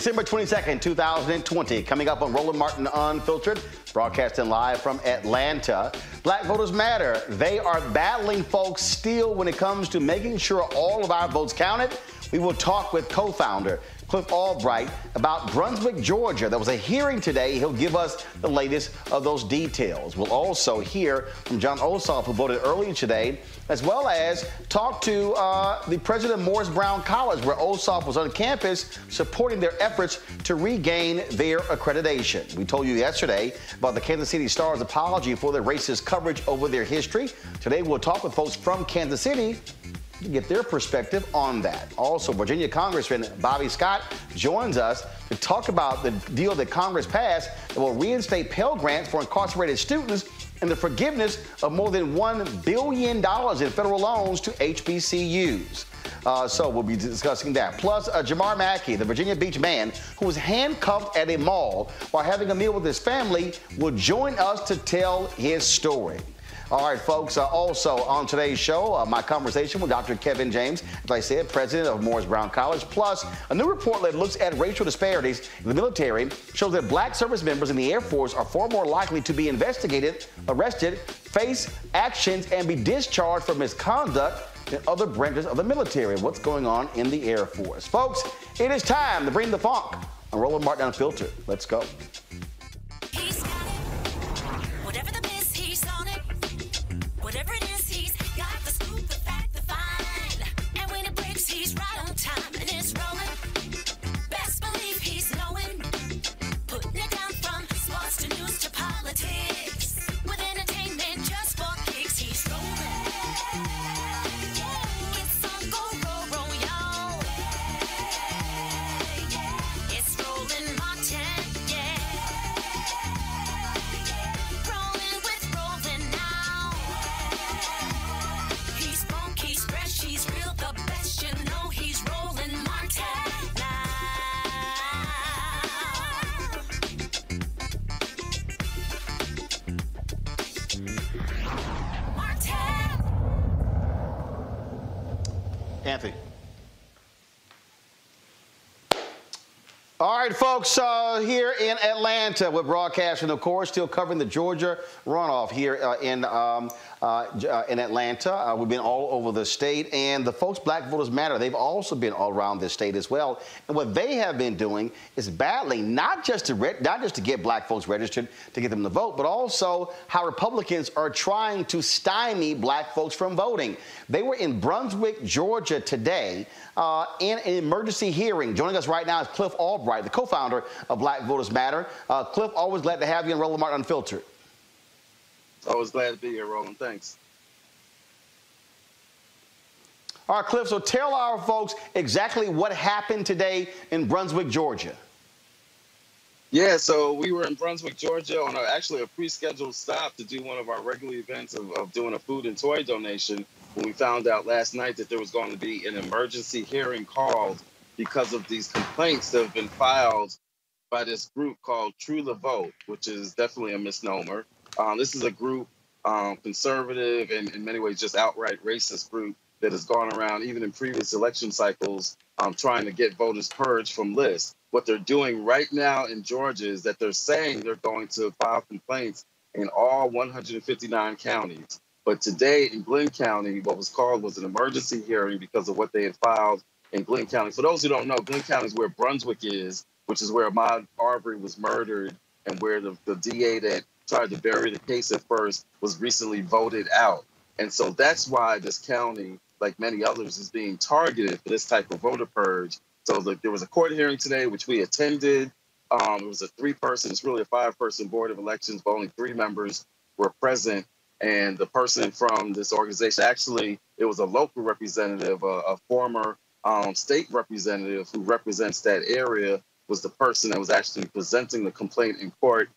December 22nd, 2020. Coming up on Roland Martin Unfiltered, broadcasting live from Atlanta. Black Voters Matter. They are battling folks still when it comes to making sure all of our votes counted. We will talk with co founder Cliff Albright about Brunswick, Georgia. There was a hearing today. He'll give us the latest of those details. We'll also hear from Jon Ossoff, who voted earlier today, as well as talk to uh, the president of Morris Brown College, where Ossoff was on campus supporting their efforts to regain their accreditation. We told you yesterday about the Kansas City Stars' apology for their racist coverage over their history. Today, we'll talk with folks from Kansas City to get their perspective on that. Also, Virginia Congressman Bobby Scott joins us to talk about the deal that Congress passed that will reinstate Pell Grants for incarcerated students and the forgiveness of more than $1 billion in federal loans to HBCUs. Uh, so we'll be discussing that. Plus, uh, Jamar Mackey, the Virginia Beach man who was handcuffed at a mall while having a meal with his family, will join us to tell his story. All right, folks. Uh, also on today's show, uh, my conversation with Dr. Kevin James, as I said, president of Morris Brown College. Plus, a new report that looks at racial disparities in the military shows that black service members in the Air Force are far more likely to be investigated, arrested, face actions, and be discharged for misconduct than other branches of the military. What's going on in the Air Force? Folks, it is time to bring the funk on Roland Martin Unfiltered. Let's go. All right, folks, uh, here in Atlanta, we're broadcasting, of course, still covering the Georgia runoff here uh, in um, uh, uh, in Atlanta. Uh, we've been all over the state, and the folks, Black Voters Matter, they've also been all around the state as well. And what they have been doing is battling not just to not just to get black folks registered to get them to vote, but also how Republicans are trying to stymie black folks from voting. They were in Brunswick, Georgia today uh, in an emergency hearing. Joining us right now is Cliff Albright, the co-founder of Black Voters Matter. Uh, Cliff, always glad to have you on Roland Martin Unfiltered. Always glad to be here, Roland. Thanks. All right, Cliff, so tell our folks exactly what happened today in Brunswick, Georgia. Yeah, so we were in Brunswick, Georgia on a, actually a pre-scheduled stop to do one of our regular events of, of doing a food and toy donation when we found out last night that there was going to be an emergency hearing called because of these complaints that have been filed by this group called True Vote, which is definitely a misnomer. Um, this is a group, um, conservative and in many ways just outright racist group that has gone around even in previous election cycles um, trying to get voters purged from lists. What they're doing right now in Georgia is that they're saying they're going to file complaints in all 159 counties. But today in Glynn County, what was called was an emergency hearing because of what they had filed in Glynn County. For those who don't know, Glynn County is where Brunswick is, which is where Ahmaud Arbery was murdered and where the, the DA that tried to bury the case at first was recently voted out. And so that's why this county, like many others, is being targeted for this type of voter purge. So the, there was a court hearing today, which we attended. Um, it was a three person, it's really a five person board of elections, but only three members were present. And the person from this organization, actually, it was a local representative, a, a former um, state representative who represents that area, was the person that was actually presenting the complaint in court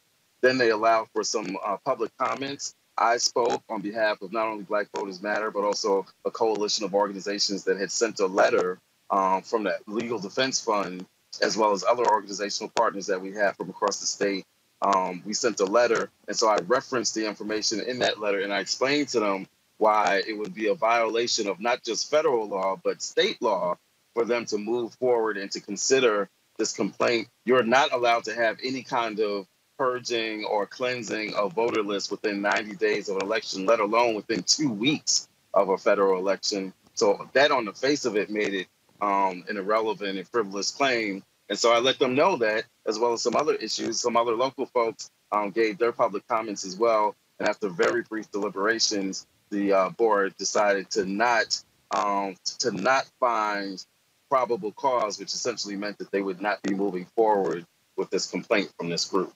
then they allowed for some uh, public comments. I spoke on behalf of not only Black Voters Matter, but also a coalition of organizations that had sent a letter um, from that Legal Defense Fund, as well as other organizational partners that we have from across the state. Um, we sent a letter, and so I referenced the information in that letter, and I explained to them why it would be a violation of not just federal law, but state law for them to move forward and to consider this complaint. You're not allowed to have any kind of purging or cleansing of voter lists within 90 days of an election, let alone within two weeks of a federal election. So that, on the face of it, made it um, an irrelevant and frivolous claim. And so I let them know that, as well as some other issues. Some other local folks um, gave their public comments as well. And after very brief deliberations, the uh, board decided to not um, to not find probable cause, which essentially meant that they would not be moving forward with this complaint from this group.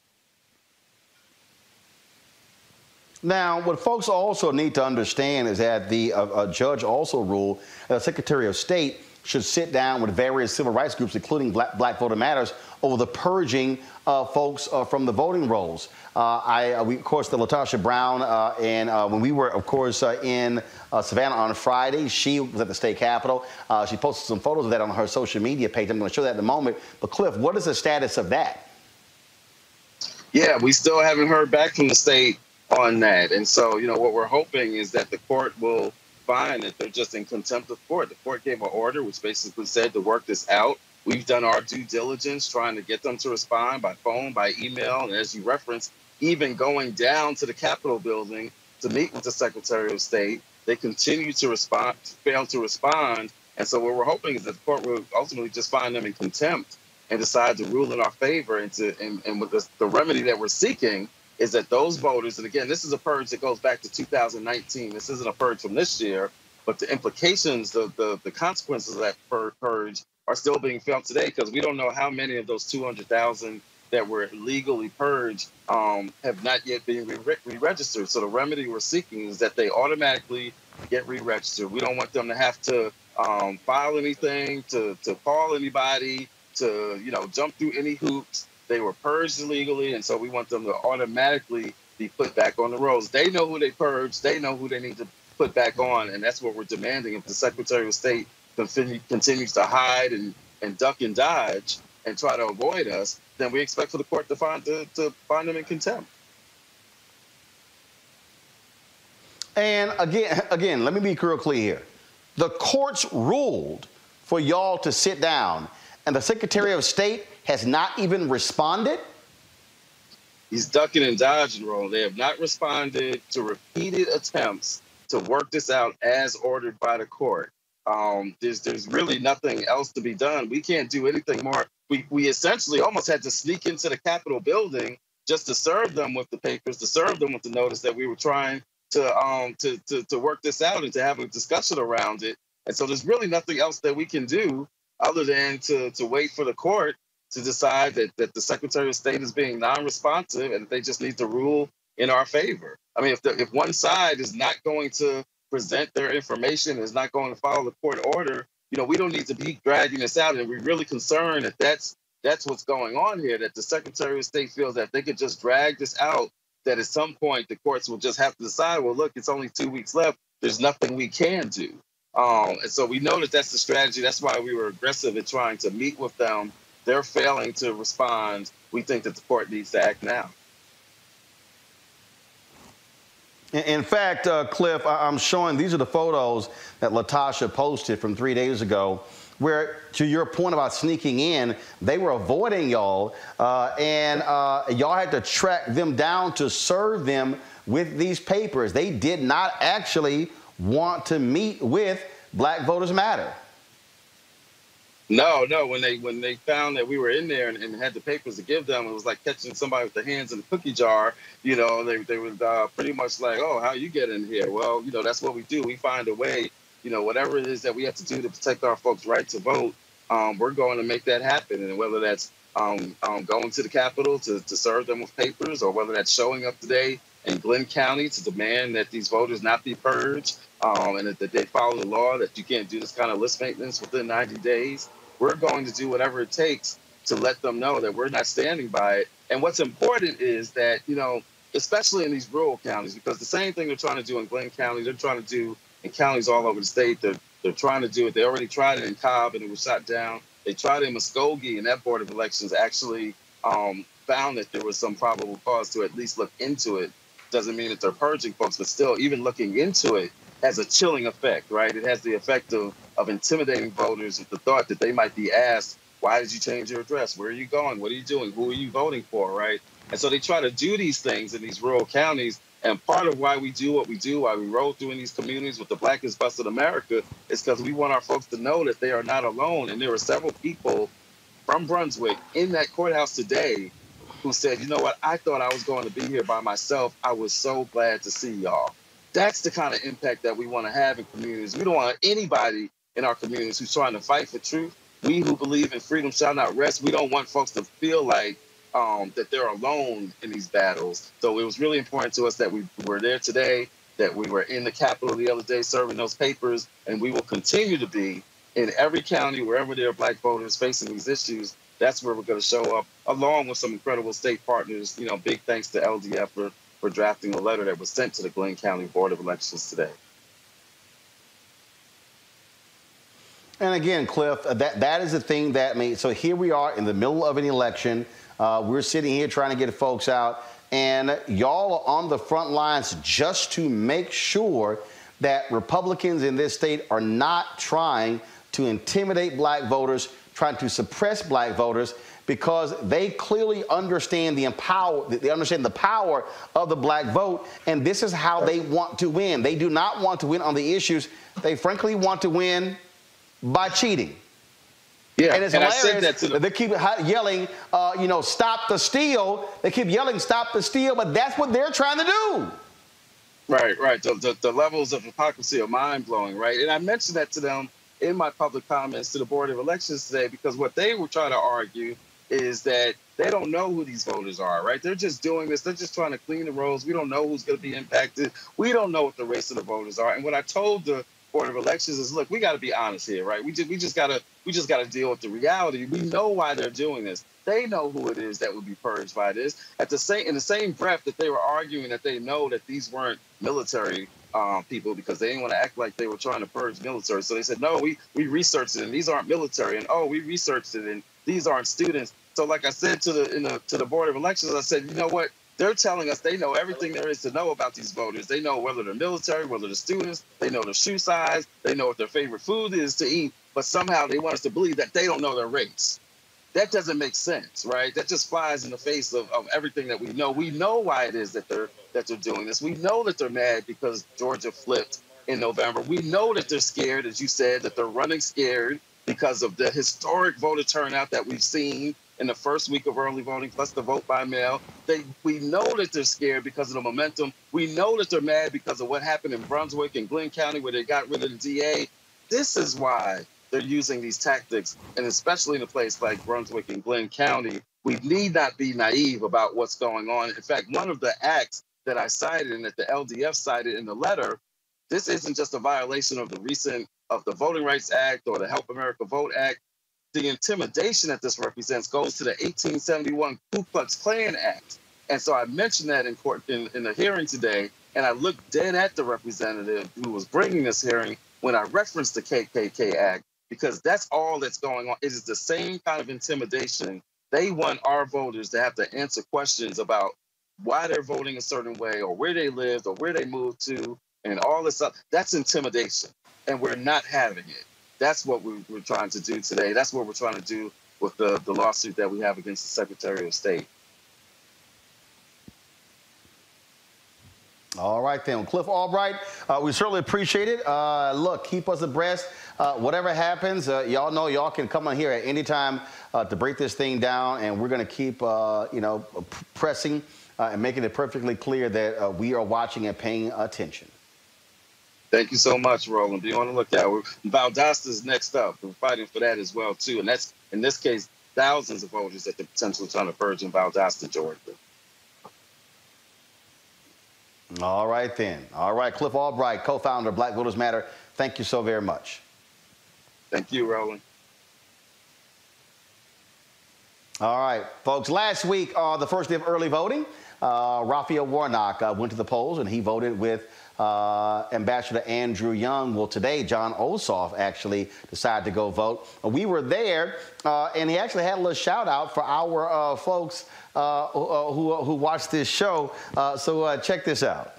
Now, what folks also need to understand is that the uh, judge also ruled the Secretary of State should sit down with various civil rights groups, including Black, Black Voter Matters, over the purging of folks uh, from the voting rolls. Uh, I, uh, we, of course, the LaTosha Brown, uh, and uh, when we were, of course, uh, in Savannah on Friday, she was at the state capitol. she posted some photos of that on her social media page. I'm going to show that in a moment. But Cliff, what is the status of that? Yeah, we still haven't heard back from the state on that. And so, you know, what we're hoping is that the court will find that they're just in contempt of court. The court gave an order which basically said to work this out. We've done our due diligence trying to get them to respond by phone, by email, and as you referenced, even going down to the Capitol building to meet with the Secretary of State. They continue to respond, fail to respond. And so what we're hoping is that the court will ultimately just find them in contempt and decide to rule in our favor and to and, and with the, the remedy that we're seeking is that those voters, and again, this is a purge that goes back to 2019. This isn't a purge from this year, but the implications, the the, the consequences of that purge are still being felt today because we don't know how many of those 200,000 that were legally purged um, have not yet been re-registered. So the remedy we're seeking is that they automatically get re-registered. We don't want them to have to um, file anything, to to call anybody, to you know jump through any hoops. They were purged illegally, and so we want them to automatically be put back on the rolls. They know who they purged. They know who they need to put back on, and that's what we're demanding. If the Secretary of State continue, continues to hide and, and duck and dodge and try to avoid us, then we expect for the court to find to, to find them in contempt. And again, again, let me be real clear here. The courts ruled for y'all to sit down, and the Secretary of State has not even responded? He's ducking and dodging, Roland. They have not responded to repeated attempts to work this out as ordered by the court. Um, there's there's really nothing else to be done. We can't do anything more. We we essentially almost had to sneak into the Capitol building just to serve them with the papers, to serve them with the notice that we were trying to um to to, to work this out and to have a discussion around it. And so there's really nothing else that we can do other than to to wait for the court to decide that, that the Secretary of State is being non-responsive and they just need to rule in our favor. I mean, if the, if one side is not going to present their information, is not going to follow the court order, you know, we don't need to be dragging this out. And we're really concerned that that's that's what's going on here. That the Secretary of State feels that they could just drag this out. That at some point the courts will just have to decide. Well, look, it's only two weeks left. There's nothing we can do. Um, and so we know that that's the strategy. That's why we were aggressive in trying to meet with them they're failing to respond. We think that the court needs to act now. In fact, uh, Cliff, I'm showing these are the photos that LaTosha posted from three days ago, where, to your point about sneaking in, they were avoiding y'all, uh, and uh, y'all had to track them down to serve them with these papers. They did not actually want to meet with Black Voters Matter. No, no. When they when they found that we were in there and, and, had the papers to give them, it was like catching somebody with their hands in a cookie jar. You know, they they were uh, pretty much like, "Oh, how you get in here?" Well, you know, that's what we do. We find a way. You know, whatever it is that we have to do to protect our folks' right to vote, um, we're going to make that happen. And whether that's um, um, going to the Capitol to, to serve them with papers, or whether that's showing up today in Glynn County to demand that these voters not be purged, um, and that, that, they follow the law, that you can't do this kind of list maintenance within 90 days we're going to do whatever it takes to let them know that we're not standing by it. And what's important is that, you know, especially in these rural counties, because the same thing they're trying to do in Glynn County, they're trying to do in counties all over the state. They're, they're trying to do it. They already tried it in Cobb and it was shot down. They tried it in Muscogee, and that Board of Elections actually um, found that there was some probable cause to at least look into it. Doesn't mean that they're purging folks, but still, even looking into it has a chilling effect, right? It has the effect of of intimidating voters with the thought that they might be asked, why did you change your address? Where are you going? What are you doing? Who are you voting for? Right. And so they try to do these things in these rural counties. And part of why we do what we do, why we roll through in these communities with the Blackest Bus in America, is because we want our folks to know that they are not alone. And there are several people from Brunswick in that courthouse today who said, you know what, I thought I was going to be here by myself. I was so glad to see y'all. That's the kind of impact that we want to have in communities. We don't want anybody in our communities who's trying to fight for truth. We who believe in freedom shall not rest. We don't want folks to feel like um, that they're alone in these battles. So it was really important to us that we were there today, that we were in the Capitol the other day serving those papers, and we will continue to be in every county, wherever there are black voters facing these issues. That's where we're going to show up, along with some incredible state partners. You know, big thanks to LDF for, for drafting a letter that was sent to the Glynn County Board of Elections today. And again, Cliff, uh, that, that is the thing that made. So here we are in the middle of an election. Uh, we're sitting here trying to get folks out, and y'all are on the front lines just to make sure that Republicans in this state are not trying to intimidate black voters, trying to suppress black voters, because they clearly understand the empower, they understand the power of the black vote, and this is how they want to win. They do not want to win on the issues. They frankly want to win by cheating. Yeah, and it's and hilarious that, they keep yelling, uh, you know, stop the steal. They keep yelling, stop the steal, but that's what they're trying to do. Right, right. The, the, the levels of hypocrisy are mind blowing, right? And I mentioned that to them in my public comments to the Board of Elections today because what they were trying to argue is that they don't know who these voters are, right? They're just doing this. They're just trying to clean the rolls. We don't know who's going to be impacted. We don't know what the race of the voters are. And what I told the Board of Elections is look, we got to be honest here, right? We just we just gotta we just gotta deal with the reality. We know why they're doing this. They know who it is that would be purged by this. At the same in the same breath that they were arguing that they know that these weren't military um, people because they didn't want to act like they were trying to purge military. So they said, no, we we researched it and these aren't military, and oh, we researched it and these aren't students. So like I said to the, the to the board of elections, I said, you know what? They're telling us they know everything there is to know about these voters. They know whether they're military, whether they're students, they know their shoe size, they know what their favorite food is to eat, but somehow they want us to believe that they don't know their race. That doesn't make sense, right? That just flies in the face of, of everything that we know. We know why it is that they're that they're doing this. We know that they're mad because Georgia flipped in November. We know that they're scared, as you said, that they're running scared because of the historic voter turnout that we've seen in the first week of early voting, plus the vote by mail. They, we know that they're scared because of the momentum. We know that they're mad because of what happened in Brunswick and Glynn County, where they got rid of the DA. This is why they're using these tactics, and especially in a place like Brunswick and Glynn County, we need not be naive about what's going on. In fact, one of the acts that I cited and that the LDF cited in the letter, this isn't just a violation of the recent of the Voting Rights Act or the Help America Vote Act the intimidation that this represents goes to the 1871 Ku Klux Klan Act. And so I mentioned that in court in, in the hearing today, and I looked dead at the representative who was bringing this hearing when I referenced the KKK Act, because that's all that's going on. It is the same kind of intimidation. They want our voters to have to answer questions about why they're voting a certain way or where they lived or where they moved to and all this stuff. That's intimidation. And we're not having it. That's what we, are trying to do today. That's what we're trying to do with the, the lawsuit that we have against the Secretary of State. All right, then. Cliff Albright, uh, we certainly appreciate it. Uh, look, keep us abreast. Uh, whatever happens, uh, y'all know y'all can come on here at any time uh, to break this thing down, and we're going to keep, uh, you know, pressing and making it perfectly clear that we are watching and paying attention. Thank you so much, Roland. Be on the lookout. Valdosta is next up. We're fighting for that as well too, and that's in this case thousands of voters at the potentially trying of purge in Valdosta, Georgia. All right then. All right, Cliff Albright, co-founder of Black Voters Matter. Thank you so very much. Thank you, Roland. All right, folks. Last week, uh, the first day of early voting, uh, Raphael Warnock uh, went to the polls and he voted with uh, Ambassador Andrew Young. Well, today, Jon Ossoff actually decided to go vote. We were there, uh, and he actually had a little shout out for our uh, folks uh, who, uh, who, who, watched this show. Uh, so check this out.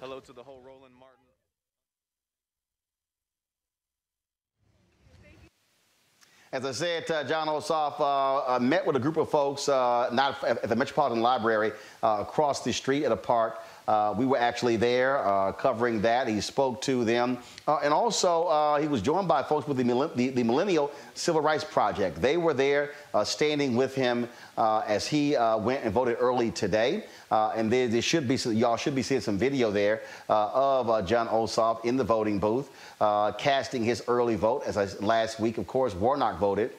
Hello to the whole Roland Martin. As I said, uh, Jon Ossoff uh, uh, met with a group of folks, not at the Metropolitan Library, across the street at a park. Uh, we were actually there uh, covering that. He spoke to them. Uh, and also, uh, he was joined by folks with the, the, the, Millennial Civil Rights Project. They were there uh, standing with him uh, as he went and voted early today. and there, there, should be, y'all should be seeing some video there of Jon Ossoff in the voting booth, casting his early vote. As I, last week, of course, Warnock voted.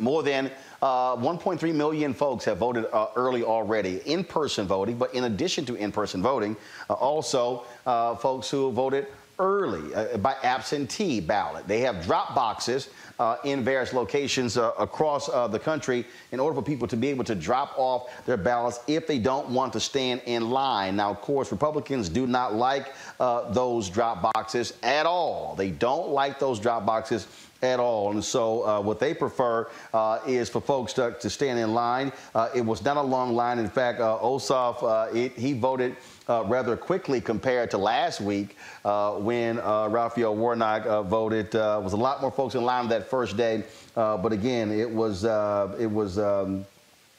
More than uh, 1.3 million folks have voted uh, early already, in person voting, but in addition to in person voting, uh, also uh, folks who voted early uh, by absentee ballot. They have drop boxes uh, in various locations across the country in order for people to be able to drop off their ballots if they don't want to stand in line. Now, of course, Republicans do not like those drop boxes at all. They don't like those drop boxes at all. And so uh, what they prefer uh, is for folks to, to stand in line. Uh, it was not a long line. In fact, uh, Ossoff, uh, it, he voted uh, rather quickly compared to last week when Raphael Warnock voted. was a lot more folks in line that first day. but again, it was, it was, um,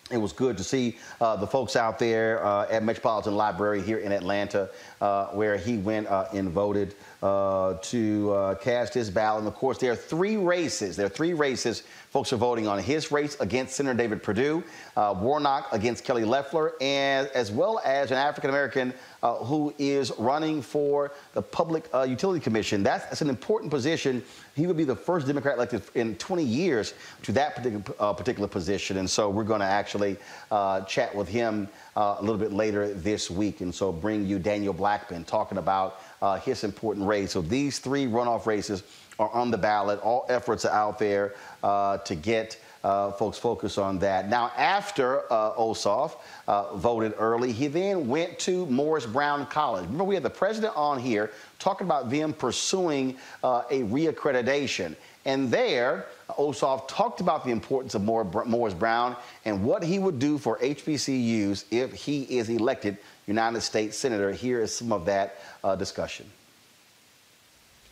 it was good to see uh, the folks out there uh, at Metropolitan Library here in Atlanta, uh, where he went and voted to cast his ballot. And of course, there are three races. There are three races folks are voting on his race against Senator David Perdue, Warnock against Kelly Loeffler, and as well as an African American uh, who is running for the Public uh, Utility Commission. That's, that's, an important position. He would be the first Democrat elected in 20 years to that particular, uh, particular position. And so we're going to actually uh, chat with him uh, a little bit later this week. And so bring you Daniel Blackman talking about uh, his important race. So these three runoff races are on the ballot. All efforts are out there to get uh, folks focused on that. Now, after uh, Ossoff uh, voted early, he then went to Morris Brown College. Remember, we had the president on here talking about them pursuing uh, a reaccreditation. And there, Ossoff talked about the importance of Morris Brown and what he would do for HBCUs if he is elected United States Senator. Here is some of that uh, discussion.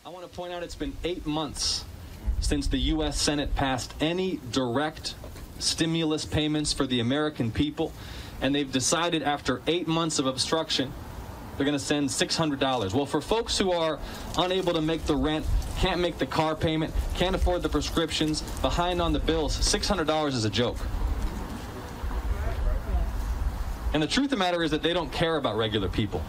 I want to point out it's been eight months since the U.S. Senate passed any direct stimulus payments for the American people, and they've decided after eight months of obstruction they're going to send $600. Well, for folks who are unable to make the rent, can't make the car payment, can't afford the prescriptions, behind on the bills, $600 is a joke. And the truth of the matter is that they don't care about regular people.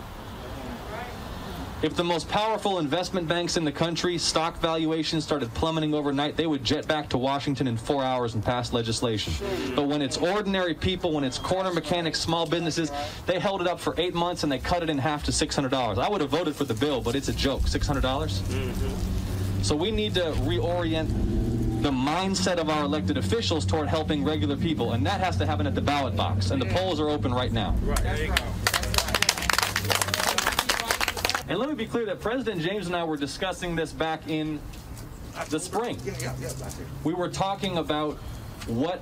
If the most powerful investment banks in the country stock valuations started plummeting overnight, they would jet back to Washington in four hours and pass legislation. But when it's ordinary people, when it's corner mechanics, small businesses, they held it up for eight months and they cut it in half to $600. I would have voted for the bill, but it's a joke. 600? dollars mm-hmm. So we need to reorient the mindset of our elected officials toward helping regular people, and that has to happen at the ballot box. And the polls are open right now. Right. And let me be clear that President James and I were discussing this back in the spring. We were talking about what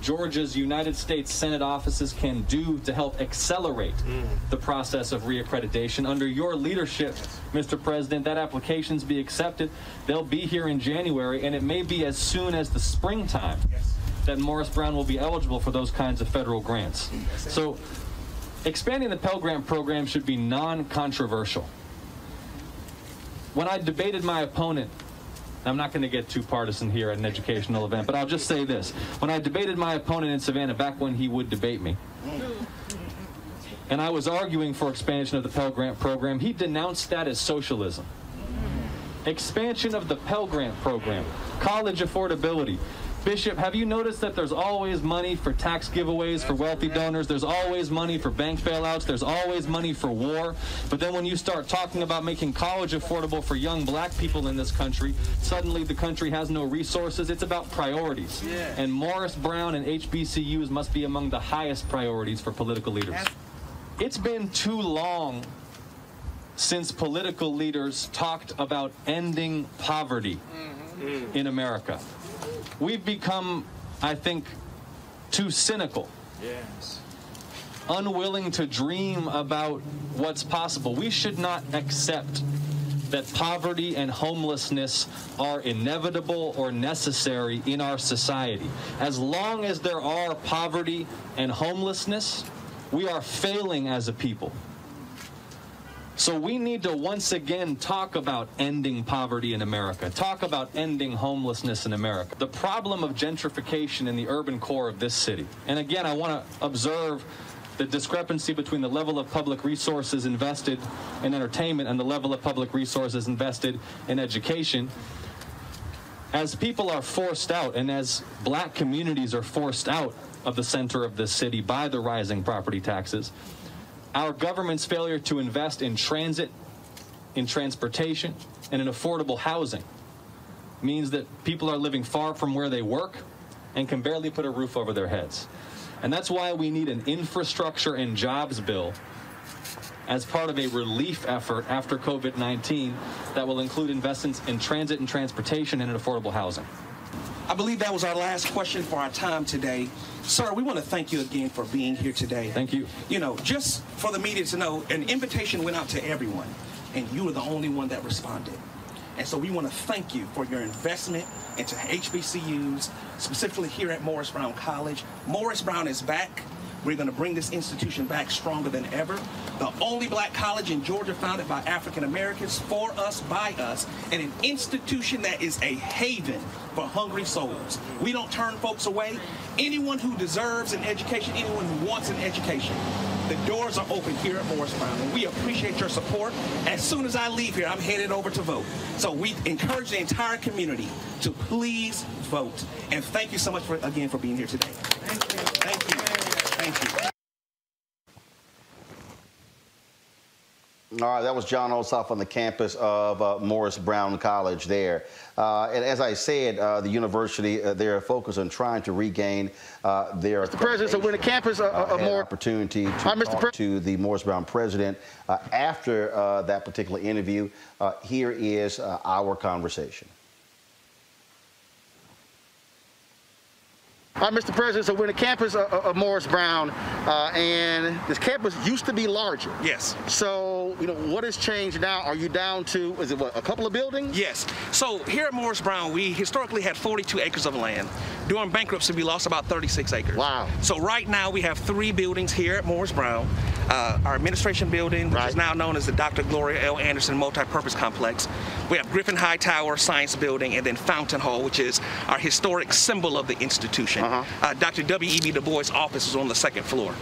Georgia's United States Senate offices can do to help accelerate mm. the process of reaccreditation. Under your leadership, Mr. President, that applications be accepted. They'll be here in January, and it may be as soon as the springtime that Morris Brown will be eligible for those kinds of federal grants. So expanding the Pell Grant program should be non-controversial. When I debated my opponent I'm not going to get too partisan here at an educational event, but I'll just say this. When I debated my opponent in Savannah back when he would debate me, and I was arguing for expansion of the Pell Grant program, he denounced that as socialism. Expansion of the Pell Grant program, college affordability, Bishop, have you noticed that there's always money for tax giveaways for wealthy donors? There's always money for bank bailouts. There's always money for war. But then when you start talking about making college affordable for young black people in this country, suddenly the country has no resources. It's about priorities. And Morris Brown and HBCUs must be among the highest priorities for political leaders. It's been too long since political leaders talked about ending poverty mm-hmm. in America we've become, I think, too cynical. Yes. Unwilling to dream about what's possible. We should not accept that poverty and homelessness are inevitable or necessary in our society. As long as there are poverty and homelessness, we are failing as a people. So we need to once again talk about ending poverty in America, talk about ending homelessness in America. The problem of gentrification in the urban core of this city. And again, I want to observe the discrepancy between the level of public resources invested in entertainment and the level of public resources invested in education. As people are forced out and as black communities are forced out of the center of this city by the rising property taxes, our government's failure to invest in transit, in transportation, and in affordable housing means that people are living far from where they work and can barely put a roof over their heads. And that's why we need an infrastructure and jobs bill as part of a relief effort after COVID 19 that will include investments in transit and transportation and in affordable housing. I believe that was our last question for our time today. Sir, we want to thank you again for being here today. Thank you. You know, just for the media to know, an invitation went out to everyone, and you were the only one that responded. And so we want to thank you for your investment into HBCUs, specifically here at Morris Brown College. Morris Brown is back. We're going to bring this institution back stronger than ever. The only black college in Georgia founded by African Americans, for us, by us, and an institution that is a haven for hungry souls. We don't turn folks away. Anyone who deserves an education, anyone who wants an education, the doors are open here at Morris Brown, and we appreciate your support. As soon as I leave here, I'm headed over to vote. So we encourage the entire community to please vote. And thank you so much for, again for being here today. Thank you. Thank you. Thank you. All right, that was Jon Ossoff on the campus of uh, Morris Brown College there. Uh, and as I said, uh, the university, uh, they're focused on trying to regain uh, their... Mr. President, so when the campus of uh, more... opportunity to Hi, Mr. talk to the Morris Brown president after that particular interview. here is our conversation. All right, Mr. President, so we're in the campus of, of Morris Brown, uh, and this campus used to be larger. Yes. So, you know, what has changed now? Are you down to, is it what, a couple of buildings? Yes. So here at Morris Brown, we historically had 42 acres of land. During bankruptcy, we lost about 36 acres. Wow. So right now, we have three buildings here at Morris Brown. Uh, our administration building, which Right. is now known as the Dr. Gloria L. Anderson Multi-Purpose Complex. We have Griffin Hightower Science Building, and then Fountain Hall, which is our historic symbol of the institution. Uh, Dr. W.E.B. Du Bois' office is on the second floor.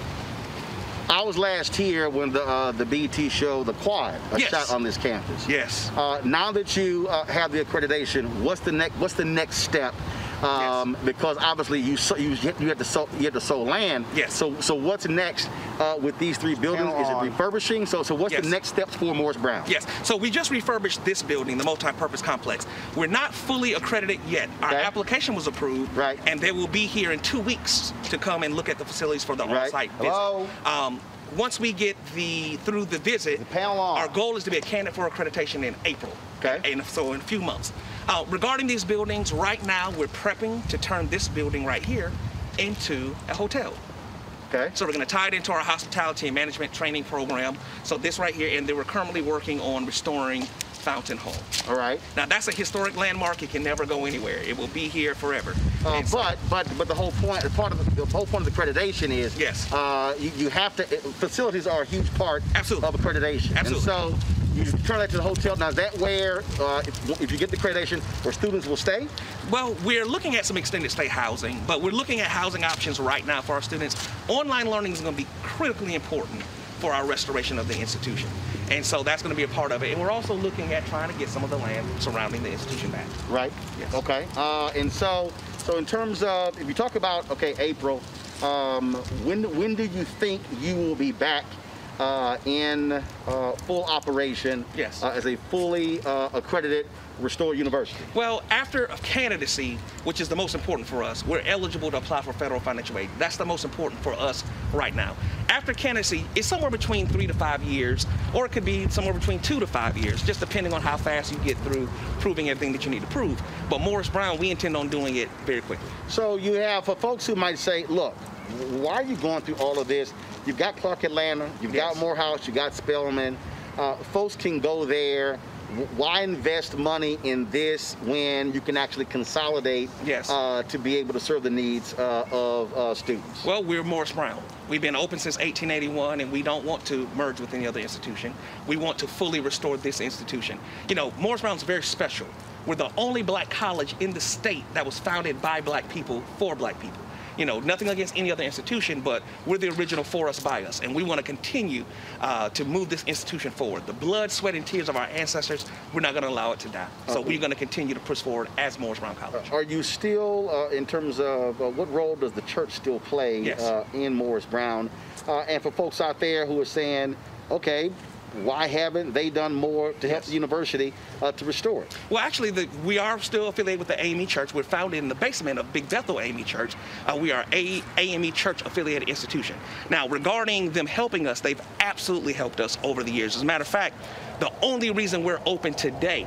I was last here when the uh, the BT show The Quad uh, Yes. shot on this campus. Yes. Uh, now that you uh, have the accreditation, what's the next what's the next step? Um, Because obviously you so, you you had to sow, you had to sell land. Yes. So so what's next uh, with these three buildings? Is it refurbishing? So so what's Yes. the next steps for Morris Brown? Yes. So we just refurbished this building, the multi-purpose complex. We're not fully accredited yet. Our Okay. application was approved, Right. and they will be here in two weeks to come and look at the facilities for the Right. on-site visit. Hello? Um, once we get the through the visit, The our goal is to be a candidate for accreditation in April. Okay. And so in a few months. Uh, regarding these buildings, right now we're prepping to turn this building right here into a hotel. Okay. So we're going to tie it into our hospitality and management training program. So this right here, and then we're currently working on restoring Fountain Hall. All right. Now that's a historic landmark. It can never go anywhere. It will be here forever. Uh, And so- but but but the whole point part of the, the whole point of the accreditation is Yes. uh, you, you have to facilities are a huge part Absolutely. of accreditation. Absolutely. And so you turn that to the hotel. Now is that where uh, if, if you get the accreditation, where students will stay? Well, we're looking at some extended stay housing, but we're looking at housing options right now for our students. Online learning is going to be critically important for our restoration of the institution. And so that's going to be a part of it. And we're also looking at trying to get some of the land surrounding the institution back. Right. Yes. Okay. Uh, and so so in terms of if you talk about okay April, um, when when do you think you will be back? Uh, in uh, full operation Yes. uh, as a fully uh, accredited restored university. Well, after a candidacy, which is the most important for us, we're eligible to apply for federal financial aid. That's the most important for us right now. After candidacy, it's somewhere between three to five years, or it could be somewhere between two to five years, just depending on how fast you get through proving everything that you need to prove. But Morris Brown, we intend on doing it very quickly. So you have for folks who might say, look, why are you going through all of this? You've got Clark Atlanta, you've got Yes. Morehouse, you got Spelman. Uh, folks can go there. Why invest money in this when you can actually consolidate Yes. uh, to be able to serve the needs uh, of uh, students? Well, we're Morris Brown. We've been open since 1881, and we don't want to merge with any other institution. We want to fully restore this institution. You know, Morris Brown's very special. We're the only black college in the state that was founded by black people for black people. You know, nothing against any other institution, but we're the original for us, by us, and we want to continue uh, to move this institution forward. The blood, sweat, and tears of our ancestors, we're not going to allow it to die. So we're going to continue to push forward as Morris Brown College. Are you still, uh, in terms of uh, what role does the church still play Yes. uh, in Morris Brown? Uh, and for folks out there who are saying, okay, why haven't they done more to help Yes. the university uh, to restore it? Well, actually, the, we are still affiliated with the AME Church. We're founded in the basement of Big Bethel AME Church. Uh, we are a AME Church affiliated institution. Now, regarding them helping us, they've absolutely helped us over the years. As a matter of fact, the only reason we're open today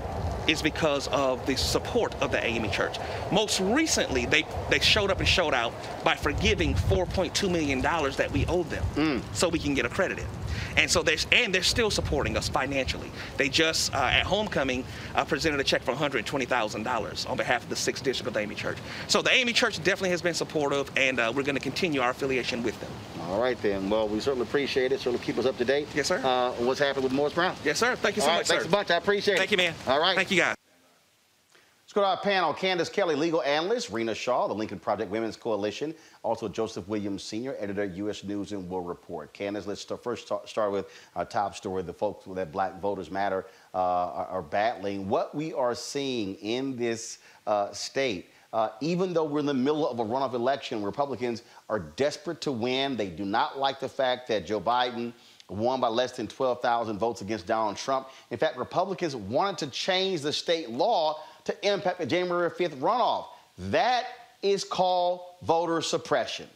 is because of the support of the AME Church. Most recently, they, they showed up and showed out by forgiving $4.2 million that we owed them so we can get accredited. And so they're, and they're still supporting us financially. They just, uh, at homecoming, uh, presented a check for $120,000 on behalf of the 6th District of the AME Church. So the AME Church definitely has been supportive, and uh, we're going to continue our affiliation with them. All right, then. Well, we certainly appreciate it. Certainly keep us up to date. Yes, sir. Uh, what's happening with Morris Brown? Yes, sir. Thank you so right, much, thanks sir. a bunch. I appreciate it. Thank you, man. All right. Thank you, guys. Let's go to our panel. Candace Kelly, legal analyst. Rena Shaw, the Lincoln Project Women's Coalition. Also, Joseph Williams, senior editor, U.S. News and World Report. Candace, let's first start, start with our top story. The folks that Black Voters Matter uh, are, are battling. What we are seeing in this uh, state, uh, even though we're in the middle of a runoff election, Republicans are desperate to win. They do not like the fact that Joe Biden won by less than 12,000 votes against Donald Trump. In fact, Republicans wanted to change the state law to impact the January 5th runoff. That is called voter suppression.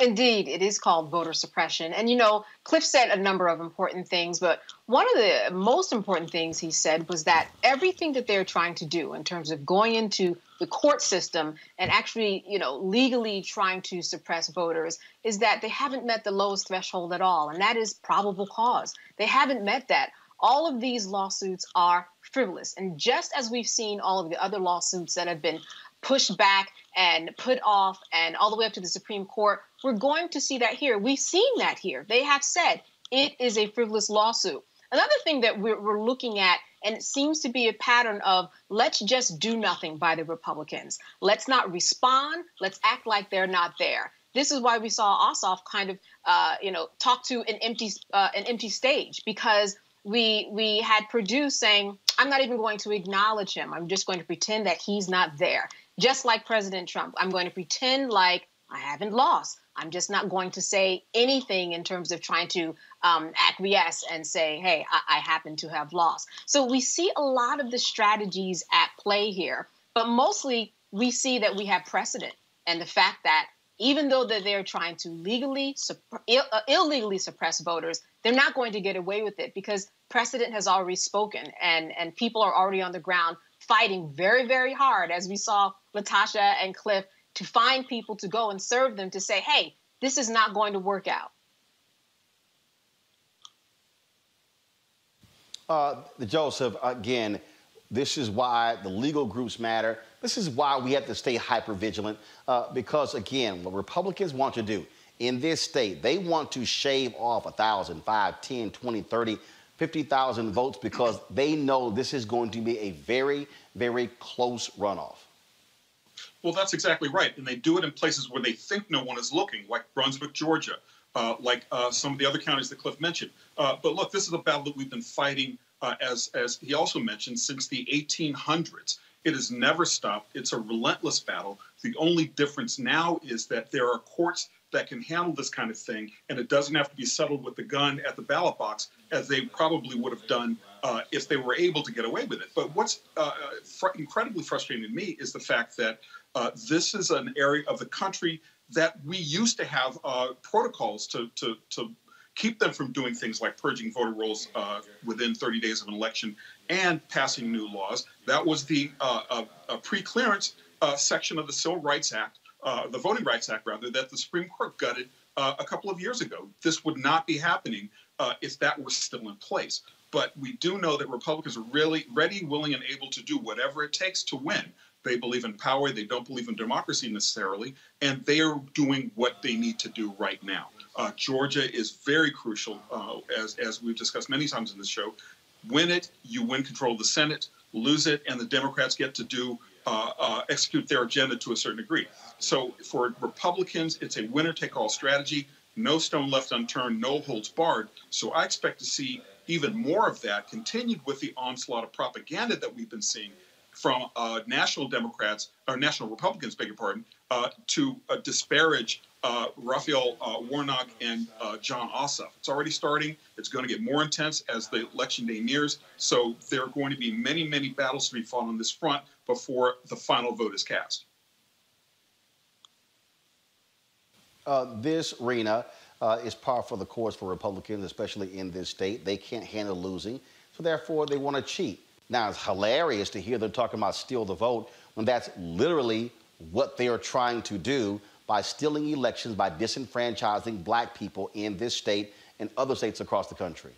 Indeed, it is called voter suppression. And you know, Cliff said a number of important things, but one of the most important things he said was that everything that they're trying to do in terms of going into the court system and actually, you know, legally trying to suppress voters is that they haven't met the lowest threshold at all, and that is probable cause. They haven't met that. All of these lawsuits are frivolous. And just as we've seen all of the other lawsuits that have been pushed back and put off and all the way up to the Supreme Court, we're going to see that here. We've seen that here. They have said it is a frivolous lawsuit. Another thing that we're, we're looking at, and it seems to be a pattern of let's just do nothing by the Republicans. Let's not respond. Let's act like they're not there. This is why we saw Ossoff kind of, uh, you know, talk to an empty, uh, an empty stage because we we had Perdue saying, "I'm not even going to acknowledge him. I'm just going to pretend that he's not there." Just like President Trump, I'm going to pretend like I haven't lost. I'm just not going to say anything in terms of trying to um, acquiesce and say, "Hey, I, I happen to have lost." So we see a lot of the strategies at play here, but mostly we see that we have precedent and the fact that even though that they're trying to legally, Ill, uh, illegally suppress voters, they're not going to get away with it because precedent has already spoken and, and people are already on the ground fighting very, very hard, as we saw LaTosha and Cliff, to find people to go and serve them to say, hey, this is not going to work out. Uh, Joseph, again, this is why the legal groups matter. This is why we have to stay hyper vigilant uh, because, again, what Republicans want to do in this state, they want to shave off 1,000, 5, 10, 20, 30, 50,000 votes because they know this is going to be a very, very close runoff. Well, that's exactly right. And they do it in places where they think no one is looking, like Brunswick, Georgia, uh, like uh, some of the other counties that Cliff mentioned. Uh, but look, this is a battle that we've been fighting uh, as as he also mentioned, since the 1800s. It has never stopped. It's a relentless battle. The only difference now is that there are courts that can handle this kind of thing, and it doesn't have to be settled with the gun at the ballot box as they probably would have done uh, if they were able to get away with it. But what's uh, fr- incredibly frustrating to me is the fact that uh, this is an area of the country that we used to have uh, protocols to, to, to keep them from doing things like purging voter rolls uh, within 30 days of an election and passing new laws. That was the uh, uh, pre-clearance uh, section of the Civil Rights Act, the Voting Rights Act, rather, that the Supreme Court gutted a couple of years ago. This would not be happening if that were still in place. But we do know that Republicans are really ready, willing, and able to do whatever it takes to win. They believe in power. They don't believe in democracy necessarily, and they are doing what they need to do right now. Uh, Georgia is very crucial, uh, as, as we've discussed many times in this show. Win it, you win control of the Senate. Lose it, and the Democrats get to do uh, uh execute their agenda to a certain degree. So for Republicans, it's a winner-take-all strategy. No stone left unturned, no holds barred. So I expect to see even more of that continued with the onslaught of propaganda that we've been seeing from uh, national Democrats or national Republicans, beg your pardon, uh, to uh, disparage uh, Raphael uh, Warnock and uh, Jon Ossoff. It's already starting. It's going to get more intense as the election day nears. So there are going to be many, many battles to be fought on this front before the final vote is cast. this, Rena, is par for the course for Republicans, especially in this state. They can't handle losing, so therefore they want to cheat. Now, it's hilarious to hear them talking about steal the vote when that's literally what they are trying to do by stealing elections, by disenfranchising black people in this state and other states across the country.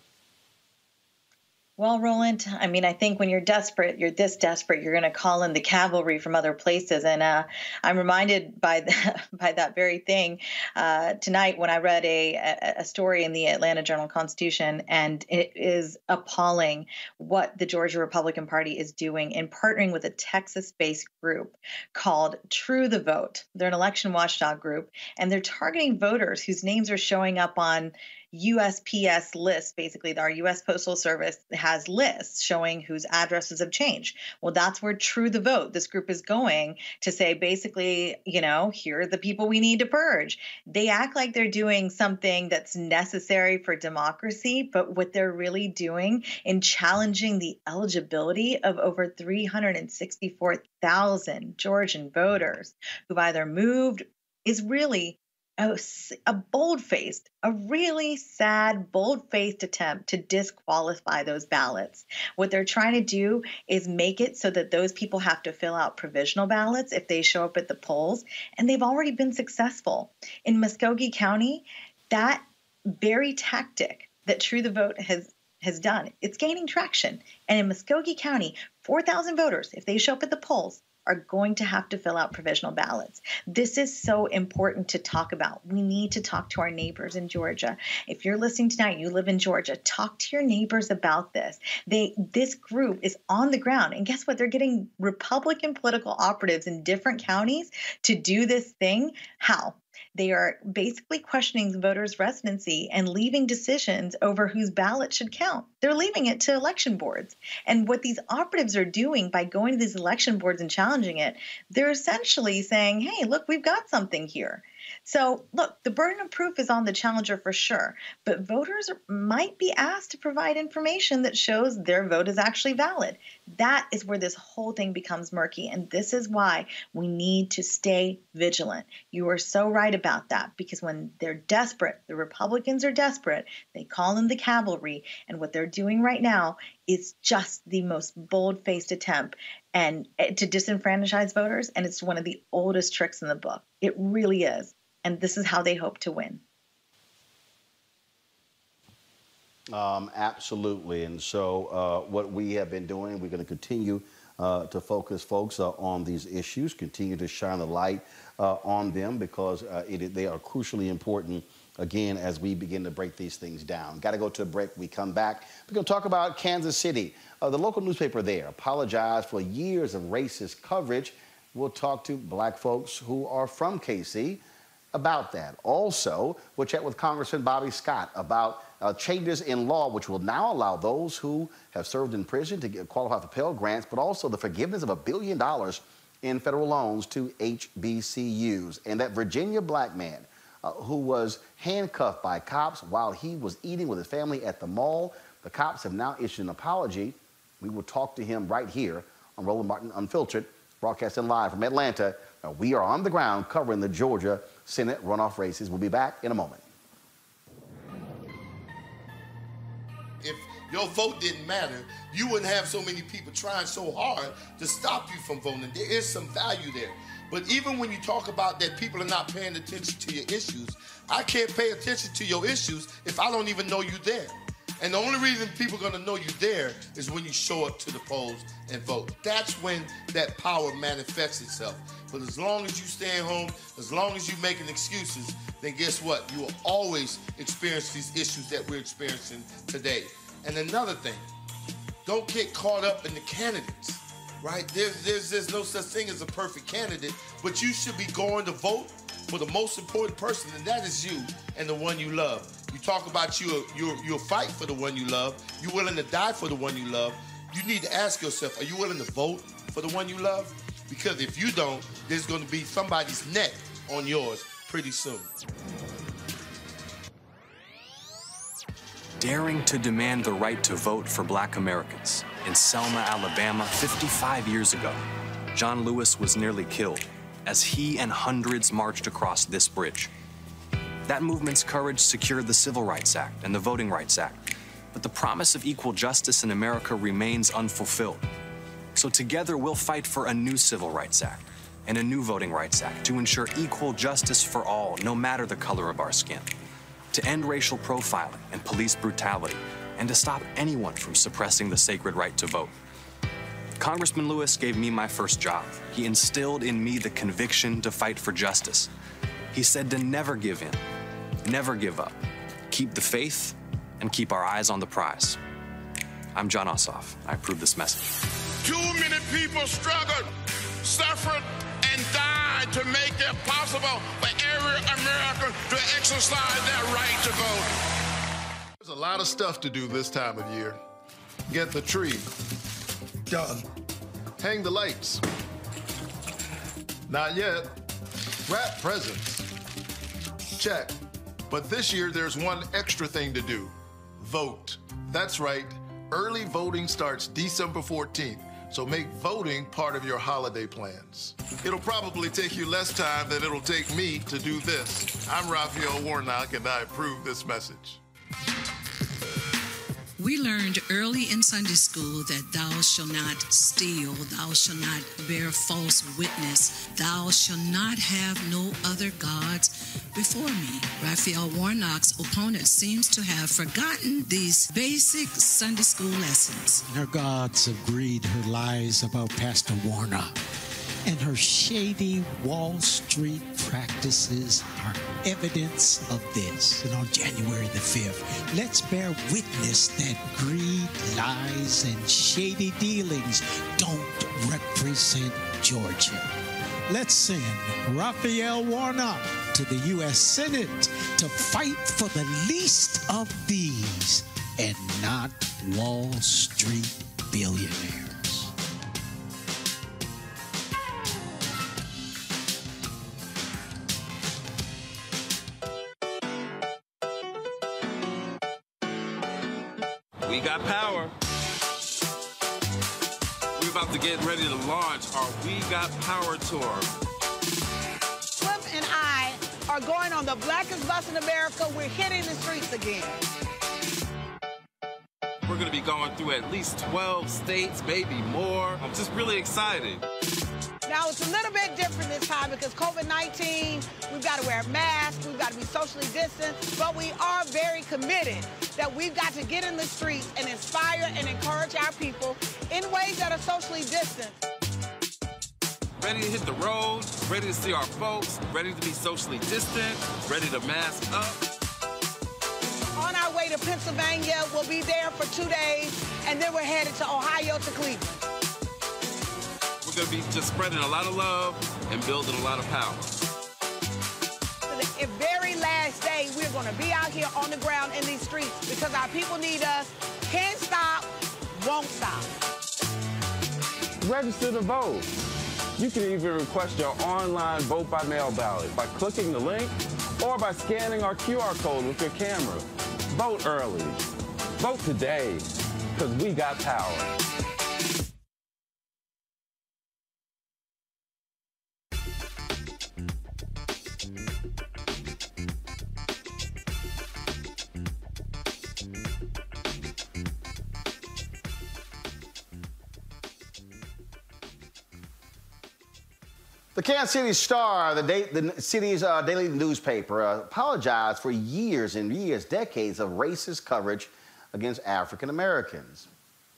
Well, Roland, I mean, I think when you're desperate, you're this desperate, you're going to call in the cavalry from other places. And uh, I'm reminded by the, by that very thing uh, tonight when I read a, a story in the Atlanta Journal Constitution, and it is appalling what the Georgia Republican Party is doing in partnering with a Texas-based group called True the Vote. They're an election watchdog group, and they're targeting voters whose names are showing up on USPS list, basically, our US Postal Service has lists showing whose addresses have changed. Well, that's where True the Vote, this group is going to say, basically, you know, here are the people we need to purge. They act like they're doing something that's necessary for democracy, but what they're really doing in challenging the eligibility of over 364,000 Georgian voters who've either moved is really a, a bold faced, a really sad, bold faced attempt to disqualify those ballots. What they're trying to do is make it so that those people have to fill out provisional ballots if they show up at the polls, and they've already been successful. In Muscogee County, that very tactic that True the Vote has has done, it's gaining traction. And in Muscogee County, 4,000 voters, if they show up at the polls, are going to have to fill out provisional ballots. This is so important to talk about. We need to talk to our neighbors in Georgia. If you're listening tonight, you live in Georgia, talk to your neighbors about this. They this group is on the ground and guess what? They're getting Republican political operatives in different counties to do this thing. How? They are basically questioning voters' residency and leaving decisions over whose ballot should count. They're leaving it to election boards. And what these operatives are doing by going to these election boards and challenging it, they're essentially saying, hey, look, we've got something here. So, look, the burden of proof is on the challenger for sure, but voters might be asked to provide information that shows their vote is actually valid. That is where this whole thing becomes murky, and this is why we need to stay vigilant. You are so right about that because when they're desperate, the Republicans are desperate, they call in the cavalry, and what they're doing right now is just the most bold-faced attempt and eh, to disenfranchise voters and it's one of the oldest tricks in the book. It really is and this is how they hope to win. Um, absolutely. And so, uh, what we have been doing, we're going to continue uh, to focus folks uh, on these issues, continue to shine a light uh, on them because uh, it, they are crucially important. Again, as we begin to break these things down, got to go to a break. We come back. We're going to talk about Kansas City. Uh, the local newspaper there apologized for years of racist coverage. We'll talk to black folks who are from KC about that. Also, we'll chat with Congressman Bobby Scott about uh, changes in law which will now allow those who have served in prison to get, qualify for Pell Grants, but also the forgiveness of a billion dollars in federal loans to HBCUs. And that Virginia black man uh, who was handcuffed by cops while he was eating with his family at the mall, the cops have now issued an apology. We will talk to him right here on Roland Martin Unfiltered, broadcasting live from Atlanta. We are on the ground covering the Georgia Senate runoff races. We'll be back in a moment. If your vote didn't matter, you wouldn't have so many people trying so hard to stop you from voting. There is some value there. But even when you talk about that people are not paying attention to your issues, I can't pay attention to your issues if I don't even know you're there. And the only reason people are to know you're there is when you show up to the polls and vote. That's when that power manifests itself. But as long as you stay at home, as long as you're making excuses, then guess what? You will always experience these issues that we're experiencing today. And another thing, don't get caught up in the candidates, right? There's, there's, there's no such thing as a perfect candidate, but you should be going to vote for the most important person, and that is you and the one you love. You talk about you, you you'll fight for the one you love. You're willing to die for the one you love. You need to ask yourself, are you willing to vote for the one you love? Because if you don't, there's going to be somebody's neck on yours pretty soon. Daring to demand the right to vote for black Americans in Selma, Alabama, 55 years ago, John Lewis was nearly killed as he and hundreds marched across this bridge. That movement's courage secured the Civil Rights Act and the Voting Rights Act, but the promise of equal justice in America remains unfulfilled. So together we'll fight for a new Civil Rights Act and a new Voting Rights Act to ensure equal justice for all, no matter the color of our skin, to end racial profiling and police brutality, and to stop anyone from suppressing the sacred right to vote. Congressman Lewis gave me my first job. He instilled in me the conviction to fight for justice. He said to never give in, never give up, keep the faith, and keep our eyes on the prize. I'm Jon Ossoff. I approve this message. Too many people struggled, suffered, and died to make it possible for every American to exercise their right to vote. There's a lot of stuff to do this time of year. Get the tree. Done. Hang the lights. Not yet. Wrap presents. Check. But this year, there's one extra thing to do vote. That's right. Early voting starts December 14th. So make voting part of your holiday plans. It'll probably take you less time than it'll take me to do this. I'm Raphael Warnock, and I approve this message. We learned early in Sunday school that thou shalt not steal, thou shalt not bear false witness, thou shalt not have no other gods before me. Raphael Warnock's opponent seems to have forgotten these basic Sunday school lessons. Her gods of greed, her lies about Pastor Warnock and her shady Wall Street practices are evidence of this. And on January the 5th, let's bear witness that greed, lies, and shady dealings don't represent Georgia. Let's send Raphael Warnock to the U.S. Senate to fight for the least of these and not Wall Street billionaires. Got power. We're about to get ready to launch our We Got Power tour. Cliff and I are going on the blackest bus in America. We're hitting the streets again. We're going to be going through at least 12 states, maybe more. I'm just really excited. It's a little bit different this time because COVID 19, we've got to wear masks, we've got to be socially distant, but we are very committed that we've got to get in the streets and inspire and encourage our people in ways that are socially distant. Ready to hit the road, ready to see our folks, ready to be socially distant, ready to mask up. On our way to Pennsylvania, we'll be there for two days, and then we're headed to Ohio to Cleveland. We're going to be just spreading a lot of love and building a lot of power. The very last day, we're going to be out here on the ground in these streets because our people need us. Can't stop, won't stop. Register to vote. You can even request your online vote by mail ballot by clicking the link or by scanning our QR code with your camera. Vote early. Vote today because we got power. The Kansas City Star, the, day, the city's uh, daily newspaper, uh, apologized for years and years, decades of racist coverage against African Americans.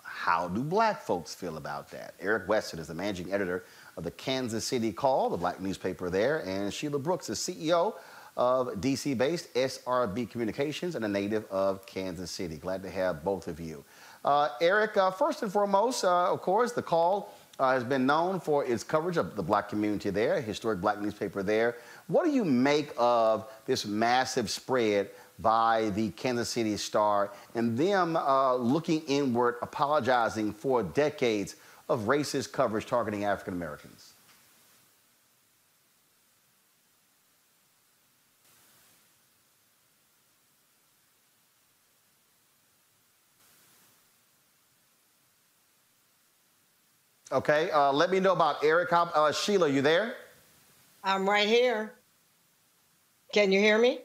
How do black folks feel about that? Eric Wesson is the managing editor of the Kansas City Call, the black newspaper there, and Sheila Brooks is CEO of DC based SRB Communications and a native of Kansas City. Glad to have both of you. Uh, Eric, uh, first and foremost, uh, of course, the Call uh, has been known for its coverage of the black community there, historic black newspaper there. What do you make of this massive spread by the Kansas City Star and them uh, looking inward, apologizing for decades of racist coverage targeting African Americans? Okay, uh, let me know about Eric. Uh, Sheila, you there? I'm right here. Can you hear me?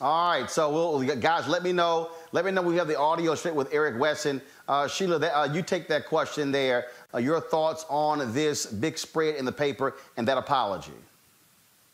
All right, so we'll, guys, let me know. Let me know we have the audio straight with Eric Wesson. Uh, Sheila, that, uh, you take that question there. Uh, your thoughts on this big spread in the paper and that apology?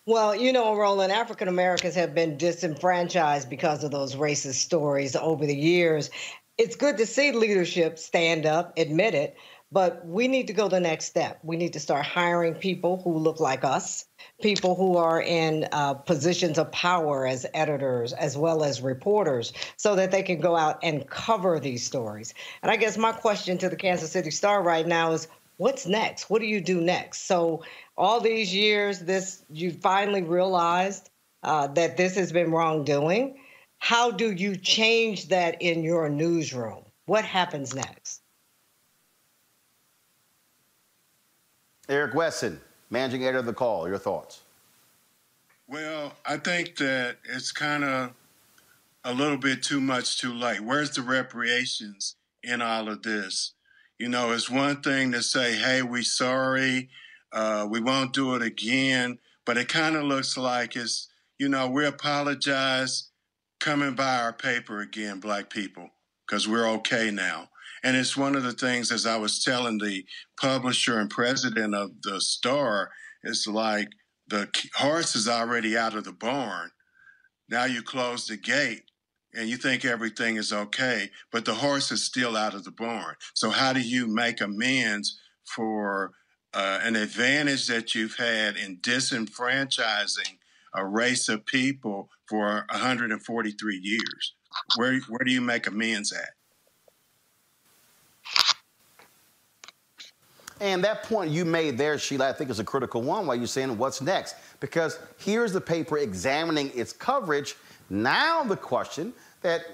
Well, you know, Roland, African Americans have been disenfranchised because of those racist stories over the years. It's good to see leadership stand up, admit it, but we need to go the next step. We need to start hiring people who look like us, people who are in uh, positions of power as editors as well as reporters, so that they can go out and cover these stories. And I guess my question to the Kansas City Star right now is what's next? What do you do next? So, all these years, this you finally realized uh, that this has been wrongdoing. How do you change that in your newsroom? What happens next? Eric Wesson, managing editor of the call. Your thoughts? Well, I think that it's kind of a little bit too much too late. Where's the reparations in all of this? You know, it's one thing to say, hey, we sorry, uh, we won't do it again, but it kind of looks like it's, you know, we apologize coming by our paper again, black people, because we're okay now. And it's one of the things, as I was telling the publisher and president of the Star, it's like the horse is already out of the barn. Now you close the gate and you think everything is okay, but the horse is still out of the barn. So, how do you make amends for uh, an advantage that you've had in disenfranchising a race of people for 143 years? Where, where do you make amends at? And that point you made there, Sheila, I think is a critical one while you're saying what's next. Because here's the paper examining its coverage. Now the question that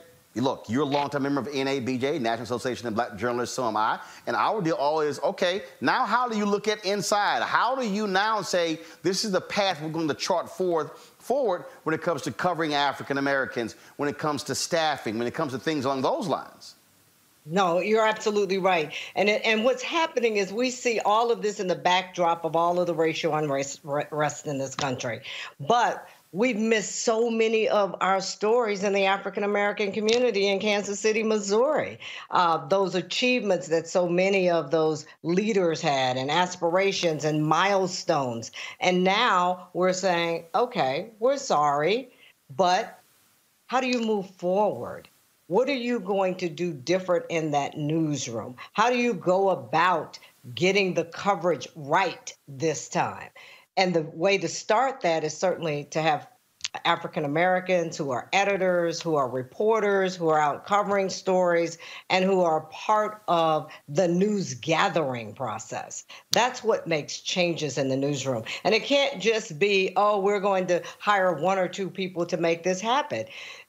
look, you're a longtime member of NABJ, National Association of Black Journalists, so am I. And our deal all is okay, now how do you look at inside? How do you now say this is the path we're going to chart forth forward when it comes to covering African Americans, when it comes to staffing, when it comes to things along those lines? No, you're absolutely right. And and what's happening is we see all of this in the backdrop of all of the racial unrest in this country. But we've missed so many of our stories in the African American community in Kansas City, Missouri. Uh, those achievements that so many of those leaders had, and aspirations and milestones. And now we're saying, okay, we're sorry, but how do you move forward? What are you going to do different in that newsroom? How do you go about getting the coverage right this time? And the way to start that is certainly to have African Americans who are editors, who are reporters, who are out covering stories, and who are part of the news gathering process. That's what makes changes in the newsroom. And it can't just be, oh, we're going to hire one or two people to make this happen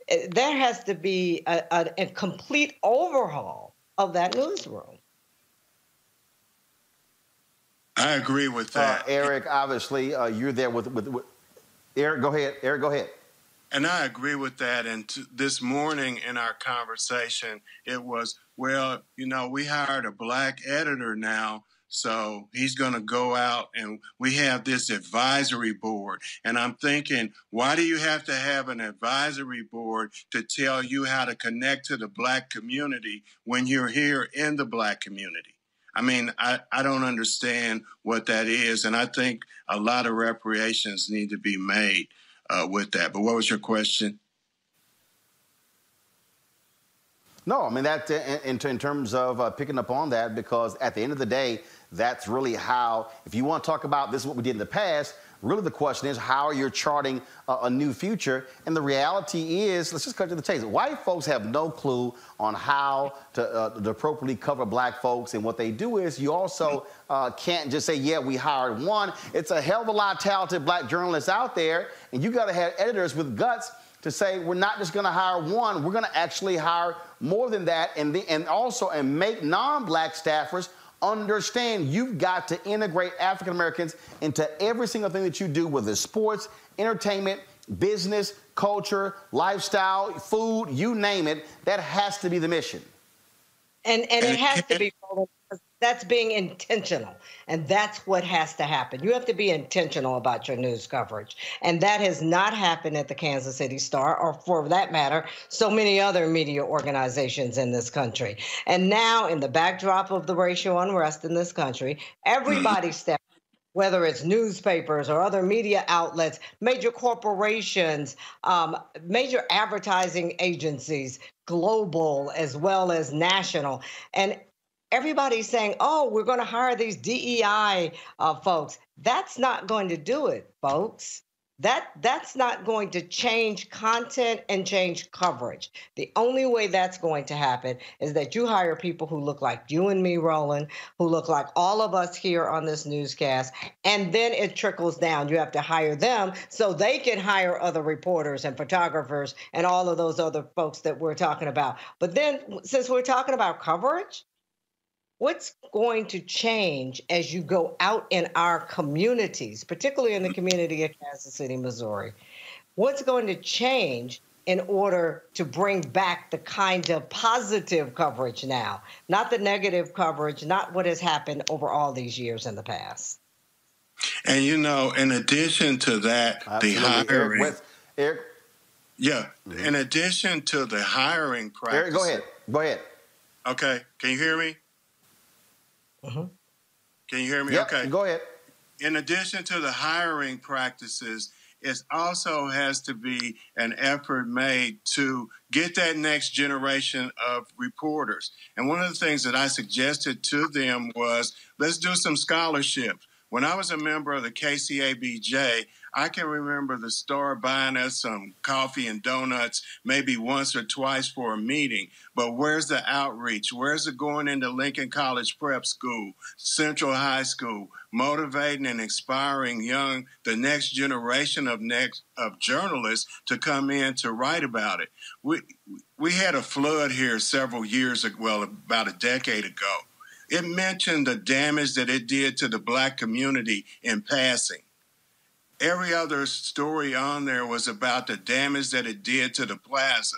there has to be a, a, a complete overhaul of that newsroom. I agree with that. Uh, Eric, obviously, uh, you're there with, with, with, Eric. Go ahead. Eric, go ahead. And I agree with that. And t- this morning in our conversation, it was, well, you know, we hired a black editor now so he's going to go out and we have this advisory board. And I'm thinking, why do you have to have an advisory board to tell you how to connect to the black community when you're here in the black community? I mean, I, I don't understand what that is. And I think a lot of reparations need to be made uh, with that. But what was your question? No, I mean that in, in terms of uh, picking up on that, because at the end of the day, that's really how, if you want to talk about this is what we did in the past, really the question is how you're charting a, a new future. And the reality is, let's just cut to the chase. White folks have no clue on how to, uh, to appropriately cover black folks. And what they do is you also uh, can't just say, yeah, we hired one. It's a hell of a lot of talented black journalists out there. And you got to have editors with guts to say we're not just going to hire one, we're going to actually hire more than that, and, the, and also and make non-black staffers understand you've got to integrate African Americans into every single thing that you do, whether it's sports, entertainment, business, culture, lifestyle, food, you name it. That has to be the mission. And and it has to be that's being intentional. And that's what has to happen. You have to be intentional about your news coverage. And that has not happened at the Kansas City Star, or for that matter, so many other media organizations in this country. And now, in the backdrop of the racial unrest in this country, everybody steps whether it's newspapers or other media outlets, major corporations, um, major advertising agencies, global as well as national. And everybody's saying, oh, we're going to hire these DEI uh, folks. That's not going to do it, folks. That that's not going to change content and change coverage. The only way that's going to happen is that you hire people who look like you and me, Roland, who look like all of us here on this newscast, and then it trickles down. You have to hire them so they can hire other reporters and photographers and all of those other folks that we're talking about. But then, since we're talking about coverage, what's going to change as you go out in our communities, particularly in the community of Kansas City, Missouri? What's going to change in order to bring back the kind of positive coverage now, not the negative coverage, not what has happened over all these years in the past. And you know, in addition to that, Absolutely. the hiring. Eric, West, Eric, yeah. Mm-hmm. In addition to the hiring practice. Eric, go ahead. Go ahead. Okay. Can you hear me? Mm-hmm. Can you hear me? Yep, okay. Go ahead. In addition to the hiring practices, it also has to be an effort made to get that next generation of reporters. And one of the things that I suggested to them was let's do some scholarships. When I was a member of the KCABJ, I can remember the store buying us some coffee and donuts maybe once or twice for a meeting. But where's the outreach? Where's it going into Lincoln College Prep School, Central High School, motivating and inspiring young, the next generation of next of journalists to come in to write about it? We we had a flood here several years ago, well, about a decade ago. It mentioned the damage that it did to the black community in passing every other story on there was about the damage that it did to the plaza.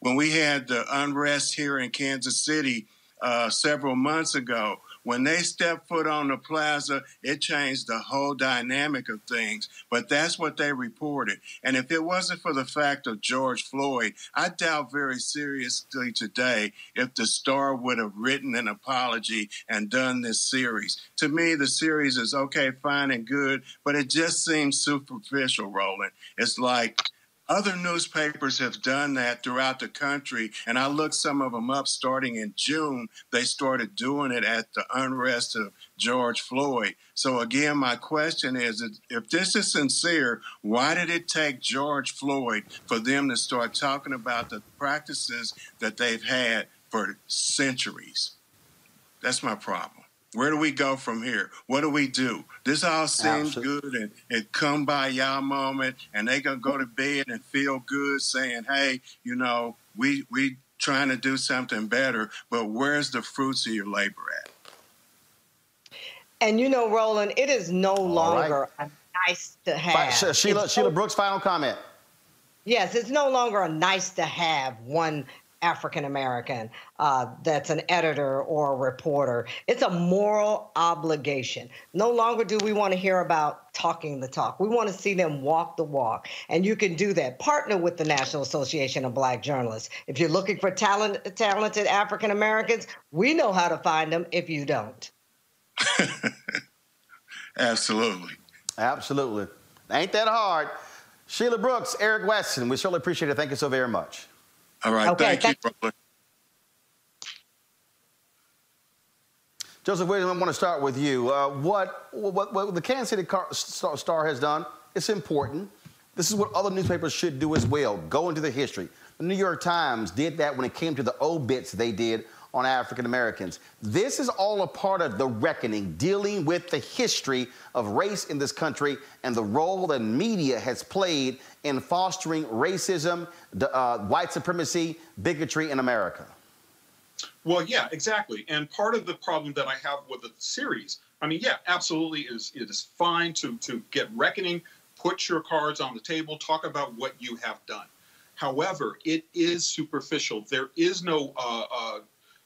When we had the unrest here in Kansas City uh, several months ago, when they stepped foot on the plaza, it changed the whole dynamic of things. But that's what they reported. And if it wasn't for the fact of George Floyd, I doubt very seriously today if the Star would have written an apology and done this series. To me, the series is okay, fine, and good, but it just seems superficial, Roland. It's like, other newspapers have done that throughout the country, and I looked some of them up starting in June. They started doing it at the unrest of George Floyd. So, again, my question is if this is sincere, why did it take George Floyd for them to start talking about the practices that they've had for centuries? That's my problem. Where do we go from here? What do we do? This all seems Absolutely. good and it come by y'all moment and they gonna go to bed and feel good saying, Hey, you know, we we trying to do something better, but where's the fruits of your labor at? And you know, Roland, it is no longer a nice to have. Sheila, Sheila no- Brooks, final comment. Yes, it's no longer a nice to have one African American uh, that's an editor or a reporter. It's a moral obligation. No longer do we want to hear about talking the talk. We want to see them walk the walk. And you can do that. Partner with the National Association of Black Journalists. If you're looking for talent, talented African Americans, we know how to find them if you don't. Absolutely. Absolutely. Ain't that hard. Sheila Brooks, Eric Wesson, we certainly appreciate it. Thank you so very much. All right, Okay, thank you, Roland. Joseph Williams, I want to start with you. Uh, what, what, what the Kansas City Car- Star, Star has done, it's important. This is what other newspapers should do as well. Go into the history. The New York Times did that when it came to the obits they did on African Americans. This is all a part of the reckoning, dealing with the history of race in this country and the role that media has played in fostering racism, uh, white supremacy, bigotry in America. Well, yeah, exactly. And part of the problem that I have with the series, I mean, yeah, absolutely, it is it is fine to to get reckoning, put your cards on the table, talk about what you have done. However, it is superficial. There is no uh, uh,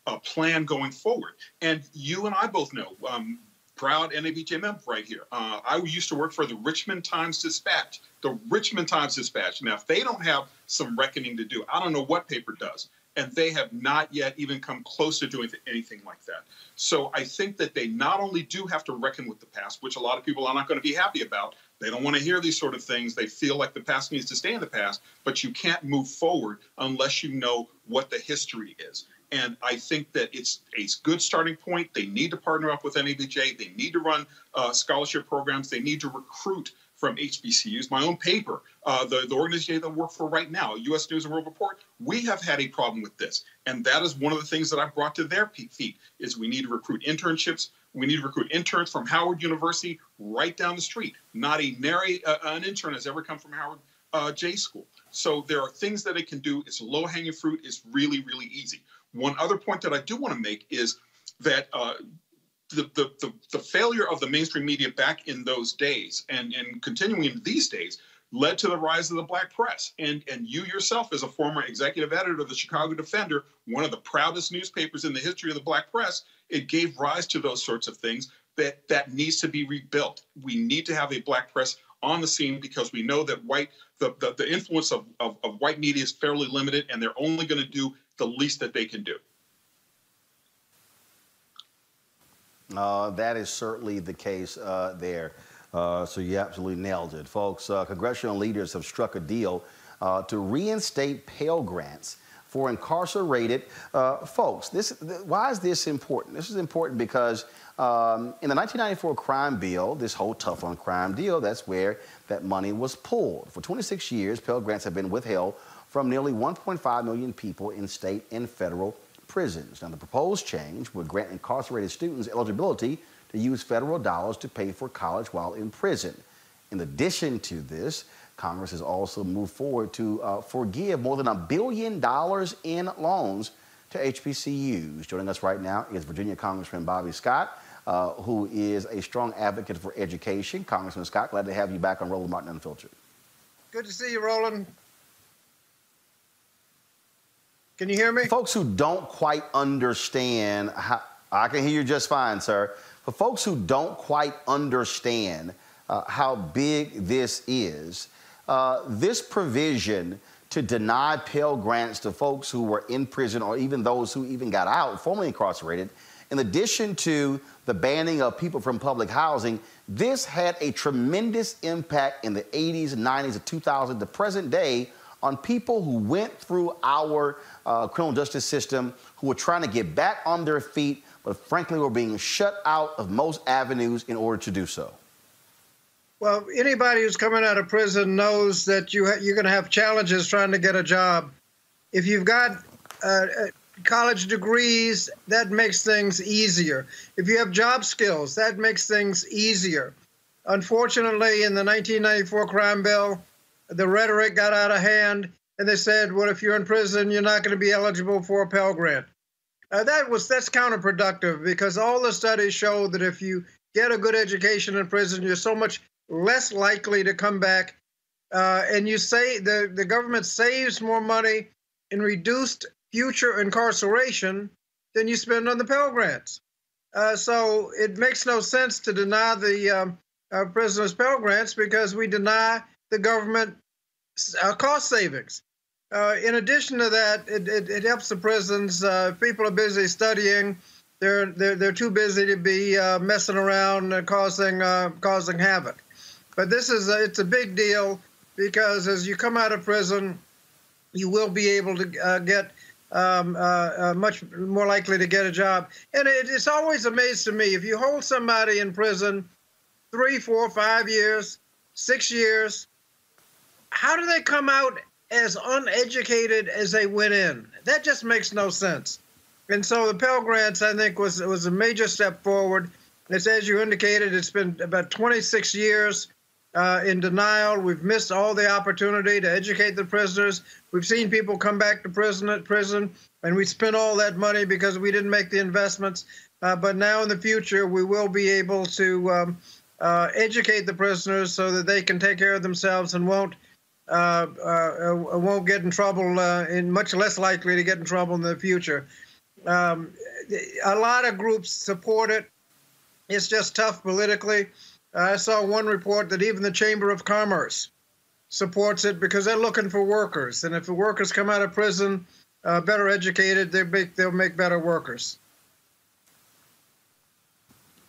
uh, plan going forward. And you and I both know, um, proud NABJ member right here. Uh, I used to work for the Richmond Times Dispatch. The Richmond Times Dispatch. Now, if they don't have some reckoning to do, I don't know what paper does. And they have not yet even come close to doing anything like that. So I think that they not only do have to reckon with the past, which a lot of people are not going to be happy about. They don't want to hear these sort of things. They feel like the past needs to stay in the past, but you can't move forward unless you know what the history is. And I think that it's a good starting point. They need to partner up with NABJ. They need to run uh, scholarship programs. They need to recruit from HBCUs. My own paper, uh, the, the organization that I work for right now, U.S. News and World Report, we have had a problem with this. And that is one of the things that I've brought to their feet is we need to recruit internships. We need to recruit interns from Howard University right down the street. Not a nary uh, an intern has ever come from Howard uh, J School. So there are things that it can do. It's low hanging fruit. It's really, really easy. One other point that I do want to make is that uh, the, the, the, the failure of the mainstream media back in those days and, and continuing in these days led to the rise of the black press. And, and you yourself, as a former executive editor of the Chicago Defender, one of the proudest newspapers in the history of the black press, it gave rise to those sorts of things that, that needs to be rebuilt. We need to have a black press on the scene because we know that white the, the, the influence of, of, of white media is fairly limited and they're only going to do the least that they can do. Uh, that is certainly the case uh, there. Uh, so you absolutely nailed it, folks. Uh, congressional leaders have struck a deal uh, to reinstate Pell Grants for incarcerated uh, folks. This, th- why is this important? This is important because um, in the 1994 crime bill, this whole tough on crime deal, that's where that money was pulled. For 26 years, Pell Grants have been withheld from nearly 1.5 million people in state and federal prisons. Now, the proposed change would grant incarcerated students eligibility to use federal dollars to pay for college while in prison. In addition to this, Congress has also moved forward to uh, forgive more than a billion dollars in loans to HBCUs. Joining us right now is Virginia Congressman Bobby Scott, uh, who is a strong advocate for education. Congressman Scott, glad to have you back on Roland Martin Unfiltered. Good to see you, Roland. Can you hear me? Folks who don't quite understand how, I can hear you just fine, sir. For folks who don't quite understand uh, how big this is, uh, this provision to deny Pell Grants to folks who were in prison or even those who even got out, formerly incarcerated, in addition to the banning of people from public housing, this had a tremendous impact in the 80s, 90s, and 2000s, the present day, on people who went through our uh, criminal justice system, who were trying to get back on their feet, but frankly were being shut out of most avenues in order to do so. Well, anybody who's coming out of prison knows that you you're going to have challenges trying to get a job. If you've got uh, uh, college degrees, that makes things easier. If you have job skills, that makes things easier. Unfortunately, in the 1994 crime bill, the rhetoric got out of hand, and they said, "Well, if you're in prison, you're not going to be eligible for a Pell Grant." Uh, that was that's counterproductive because all the studies show that if you get a good education in prison, you're so much less likely to come back. Uh, and you say the, the government saves more money in reduced future incarceration than you spend on the Pell Grants. Uh, so it makes no sense to deny the um, uh, prisoners Pell Grants because we deny the government uh, cost savings. Uh, in addition to that, it, it, it helps the prisons. Uh, people are busy studying. They're, they're, they're too busy to be uh, messing around and causing, uh, causing havoc. But this is a, it's a big deal because as you come out of prison, you will be able to uh, get um, much more likely to get a job. And it, it's always amazed to me if you hold somebody in prison three, four, five years, six years, how do they come out as uneducated as they went in? That just makes no sense. And so the Pell Grants, I think, was was a major step forward. It's as you indicated, it's been about 26 years uh, in denial. We've missed all the opportunity to educate the prisoners. We've seen people come back to prison at prison, and we spent all that money because we didn't make the investments. Uh, but now in the future, we will be able to um, uh, educate the prisoners so that they can take care of themselves and won't uh, uh, won't get in trouble uh, and much less likely to get in trouble in the future. Um, a lot of groups support it. It's just tough politically. I saw one report that even the Chamber of Commerce supports it because they're looking for workers, and if the workers come out of prison uh, better educated, they make, they'll make better workers.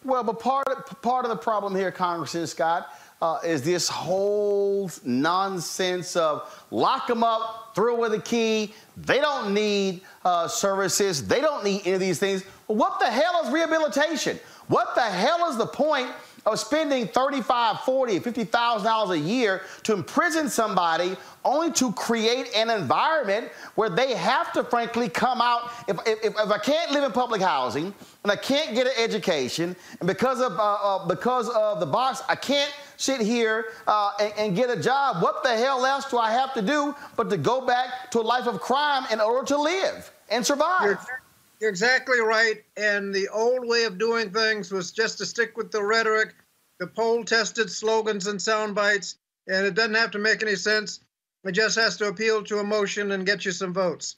Well, but part of, part of the problem here, Congressman Scott, uh, is this whole nonsense of lock them up, throw away the key. They don't need uh, services. They don't need any of these things. Well, what the hell is rehabilitation? What the hell is the point of spending 35, 40, 50,000 dollars a year to imprison somebody only to create an environment where they have to frankly come out if, if, if I can't live in public housing and I can't get an education and because of uh, uh, because of the box I can't sit here uh, and, and, get a job what the hell else do I have to do but to go back to a life of crime in order to live and survive You're- you're exactly right. And the old way of doing things was just to stick with the rhetoric, the poll tested slogans and sound bites. and it doesn't have to make any sense. It just has to appeal to emotion and get you some votes.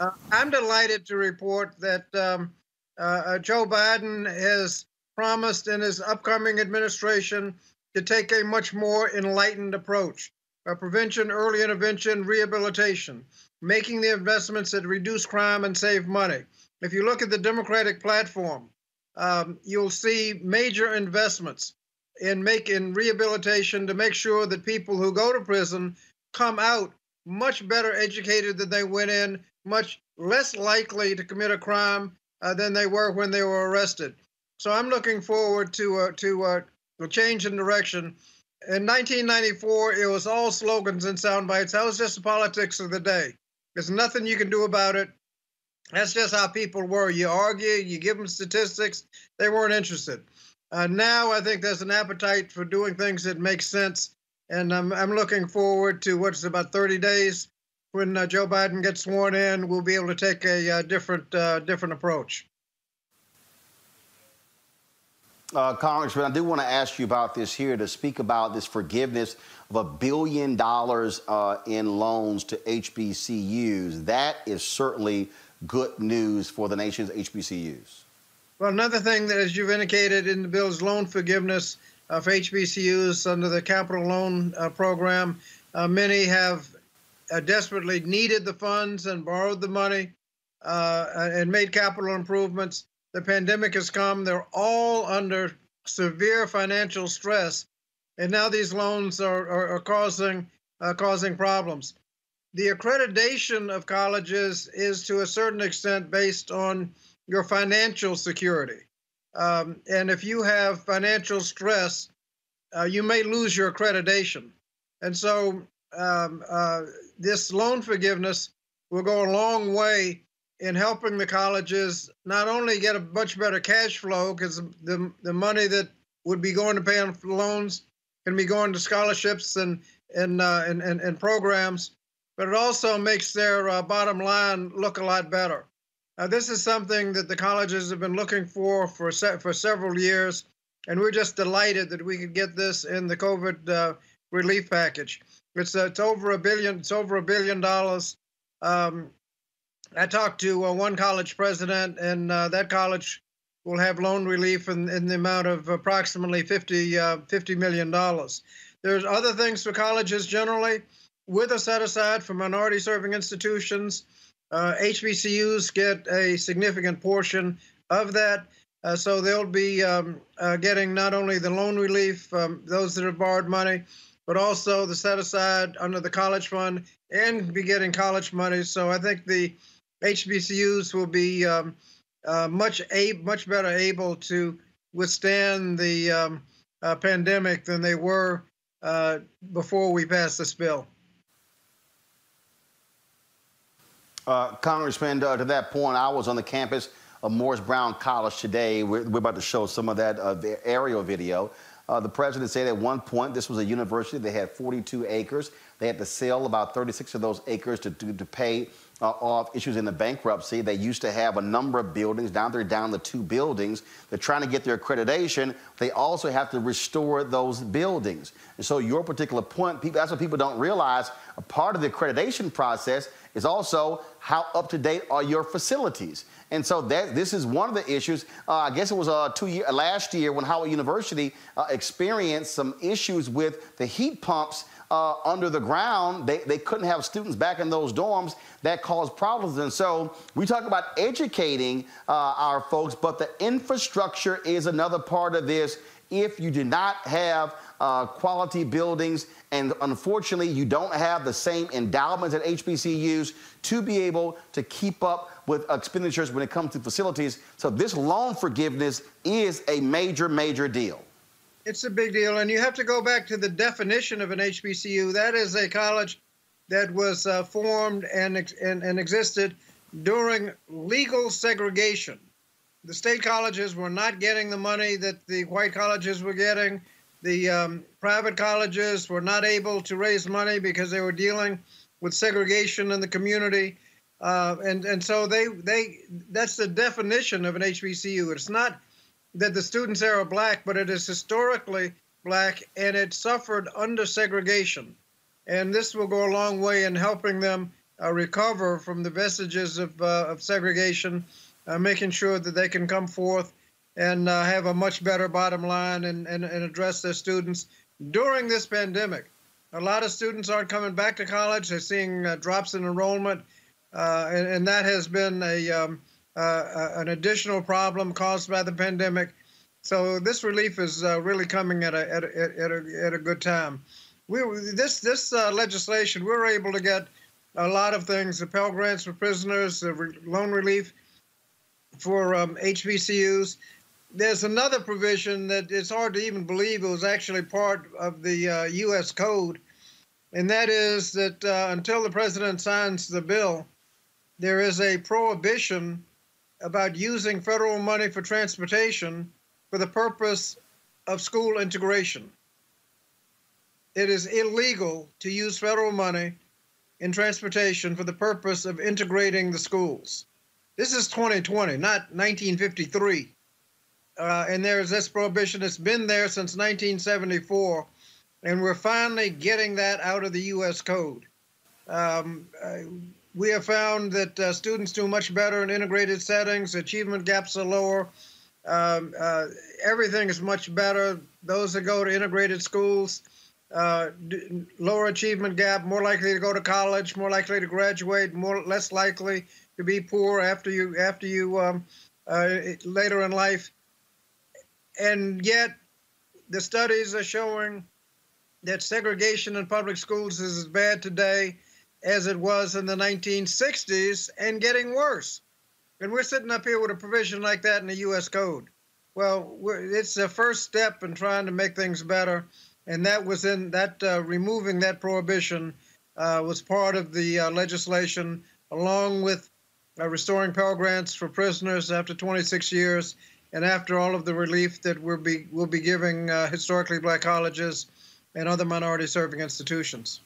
Uh, I'm delighted to report that um, uh, uh Joe Biden has promised in his upcoming administration to take a much more enlightened approach uh, prevention, early intervention, rehabilitation, making the investments that reduce crime and save money. If you look at the Democratic platform, um, you'll see major investments in making rehabilitation to make sure that people who go to prison come out much better educated than they went in, much less likely to commit a crime uh, than they were when they were arrested. So I'm looking forward to uh, to uh, a change in direction. In 1994, it was all slogans and sound bites. That was just the politics of the day. There's nothing you can do about it. That's just how people were. You argue, you give them statistics. They weren't interested. Uh, now I think there's an appetite for doing things that make sense, and I'm I'm looking forward to what's about 30 days when uh, Joe Biden gets sworn in. We'll be able to take a uh, different uh, different approach. Uh, Congressman, I do want to ask you about this here to speak about this forgiveness of a billion dollars uh, in loans to HBCUs. That is certainly good news for the nation's HBCUs. Well, another thing that, as you've indicated in the bill, is loan forgiveness for HBCUs under the capital loan uh, program. Uh, many have uh, desperately needed the funds and borrowed the money uh, and made capital improvements. The pandemic has come. They're all under severe financial stress, and now these loans are, are, are causing uh, causing problems. The accreditation of colleges is to a certain extent based on your financial security. Um, and if you have financial stress, uh, you may lose your accreditation. And so um, uh, this loan forgiveness will go a long way in helping the colleges not only get a much better cash flow because the, the money that would be going to pay on loans can be going to scholarships and and, uh, and, and, and programs, but it also makes their uh, bottom line look a lot better. This is something that the colleges have been looking for for se- for several years, and we're just delighted that we could get this in the COVID uh, relief package. It's uh, it's over a billion. It's over a billion dollars. Um, I talked to uh, one college president, and uh, that college will have loan relief in, in the amount of approximately 50, uh, $50 million. There's other things for colleges generally with a set aside for minority serving institutions uh, HBCUs get a significant portion of that. Uh, so they'll be um, uh, getting not only the loan relief, um, those that have borrowed money, but also the set aside under the college fund and be getting college money. So I think the HBCUs will be um, uh, much a- much better able to withstand the um, uh, pandemic than they were uh, before we passed this bill. Uh, Congressman, uh, to that point, I was on the campus of Morris Brown College today. We're, we're about to show some of that uh, aerial video. The president said at one point this was a university They had 42 acres. They had to sell about 36 of those acres to, to, to pay uh, issues in the bankruptcy. They used to have a number of buildings. Now they're down to two buildings. They're trying to get their accreditation. They also have to restore those buildings. And so your particular point, people, that's what people don't realize. A part of the accreditation process is also how up to date are your facilities. And so that this is one of the issues. Uh, I guess it was uh, two year, last year when Howard University uh, experienced some issues with the heat pumps uh, under the ground. They, they couldn't have students back in those dorms. That caused problems. And so we talk about educating uh, our folks, but the infrastructure is another part of this. If you do not have uh, quality buildings, and unfortunately, you don't have the same endowments at HBCUs to be able to keep up with expenditures when it comes to facilities. So this loan forgiveness is a major, major deal. It's a big deal, and you have to go back to the definition of an HBCU. That is a college that was uh, formed and, and, and existed during legal segregation. The state colleges were not getting the money that the white colleges were getting. The um, private colleges were not able to raise money because they were dealing with segregation in the community. Uh, and and so they they that's the definition of an HBCU. It's not that the students there are black, but it is historically black, and it suffered under segregation. And this will go a long way in helping them uh, recover from the vestiges of, uh, of segregation, uh, making sure that they can come forth and uh, have a much better bottom line and, and, and address their students during this pandemic. A lot of students aren't coming back to college. They're seeing uh, drops in enrollment, uh, and, and, that has been a um, an additional problem caused by the pandemic. So this relief is really coming at a, at a, at a, at a good time. We, this this legislation, we were able to get a lot of things: the Pell Grants for prisoners, the re- loan relief for um, HBCUs. There's another provision that it's hard to even believe it was actually part of the uh, U.S. Code, and that is that uh, until the president signs the bill, there is a prohibition about using federal money for transportation for the purpose of school integration. It is illegal to use federal money in transportation for the purpose of integrating the schools. This is 2020, not 1953. Uh, and there's this prohibition It's been there since 1974, and we're finally getting that out of the U.S. Code. Um, uh, we have found that uh, students do much better in integrated settings, achievement gaps are lower, um, uh, everything is much better. Those that go to integrated schools uh, lower achievement gap, more likely to go to college, more likely to graduate, more less likely to be poor after you after you um, uh, later in life. And yet, the studies are showing that segregation in public schools is as bad today as it was in the 1960s and getting worse. And we're sitting up here with a provision like that in the U.S. Code. Well, it's the first step in trying to make things better and that was in that uh, removing that prohibition uh, was part of the uh, legislation, along with uh, restoring Pell Grants for prisoners after 26 years, and after all of the relief that we'll be will be giving uh, historically black colleges and other minority-serving institutions.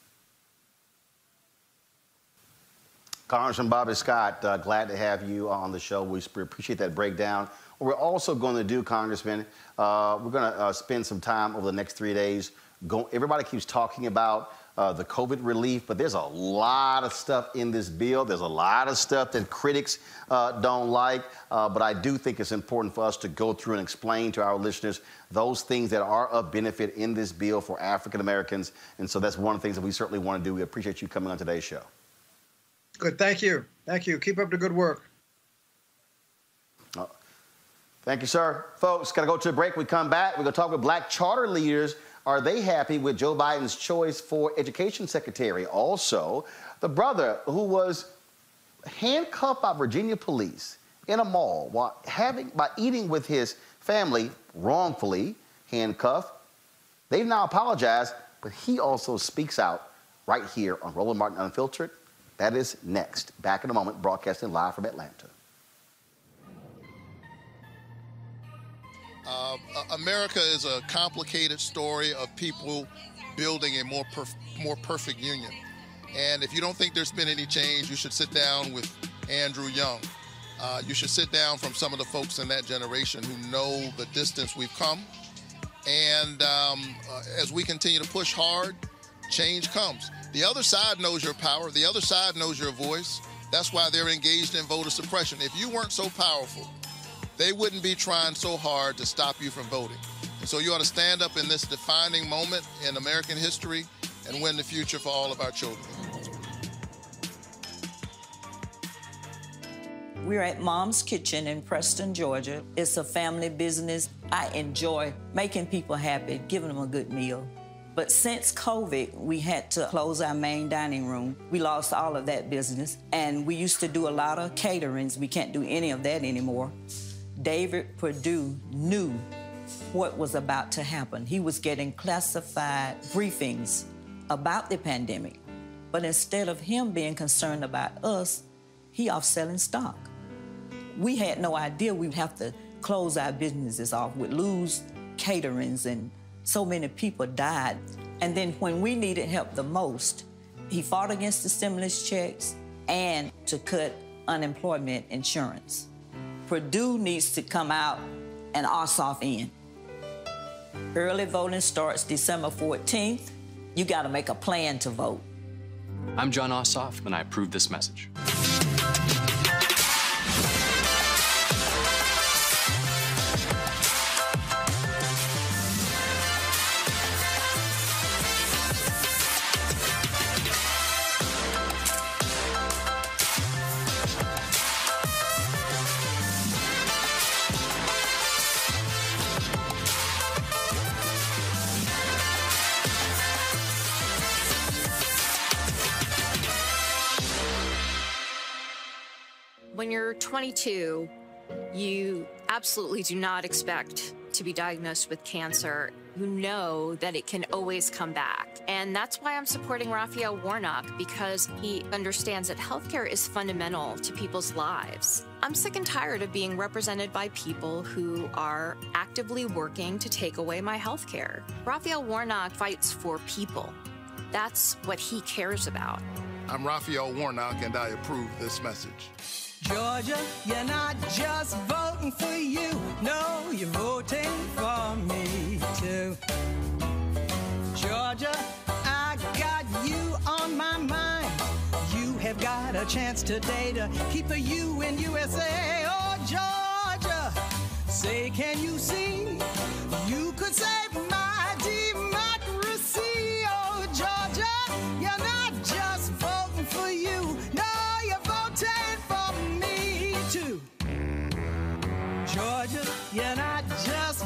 Congressman Bobby Scott, uh, glad to have you on the show. We appreciate that breakdown. What we're also going to do, Congressman, uh, we're going to uh, spend some time over the next three days. Go, everybody keeps talking about uh, the COVID relief, but there's a lot of stuff in this bill. There's a lot of stuff that critics uh, don't like, uh, but I do think it's important for us to go through and explain to our listeners those things that are of benefit in this bill for African Americans. And so that's one of the things that we certainly want to do. We appreciate you coming on today's show. Good. Thank you. Thank you. Keep up the good work. Oh. Thank you, sir. Folks, got to go to a break. We come back. We're going to talk with black charter leaders. Are they happy with Joe Biden's choice for education secretary? Also, the brother who was handcuffed by Virginia police in a mall while having by eating with his family wrongfully handcuffed. They've now apologized, but he also speaks out right here on Roland Martin Unfiltered. That is next. Back in a moment, broadcasting live from Atlanta. Uh, America is a complicated story of people building a more perf- more perfect union. And if you don't think there's been any change, you should sit down with Andrew Young. Uh, you should sit down from some of the folks in that generation who know the distance we've come. And um, uh, as we continue to push hard, change comes. The other side knows your power. The other side knows your voice. That's why they're engaged in voter suppression. If you weren't so powerful, they wouldn't be trying so hard to stop you from voting. And so you ought to stand up in this defining moment in American history and win the future for all of our children. We're at Mom's Kitchen in Preston, Georgia. It's a family business. I enjoy making people happy, giving them a good meal. But since COVID, we had to close our main dining room. We lost all of that business. And we used to do a lot of caterings. We can't do any of that anymore. David Perdue knew what was about to happen. He was getting classified briefings about the pandemic. But instead of him being concerned about us, he off selling stock. We had no idea we'd have to close our businesses off. We'd lose caterings and so many people died. And then when we needed help the most, he fought against the stimulus checks and to cut unemployment insurance. Perdue needs to come out and Ossoff in. Early voting starts December 14th. You got to make a plan to vote. I'm Jon Ossoff, and I approve this message. 22, you absolutely do not expect to be diagnosed with cancer. You know that it can always come back. And that's why I'm supporting Raphael Warnock because he understands that healthcare is fundamental to people's lives. I'm sick and tired of being represented by people who are actively working to take away my healthcare. Raphael Warnock fights for people. That's what he cares about. I'm Raphael Warnock, and I approve this message. Georgia, you're not just voting for you. No, you're voting for me too. Georgia, I got you on my mind. You have got a chance today to keep a U in USA. Oh, Georgia, say, can you see? You could save my democracy. Oh, Georgia, you're not Georgia, you're not just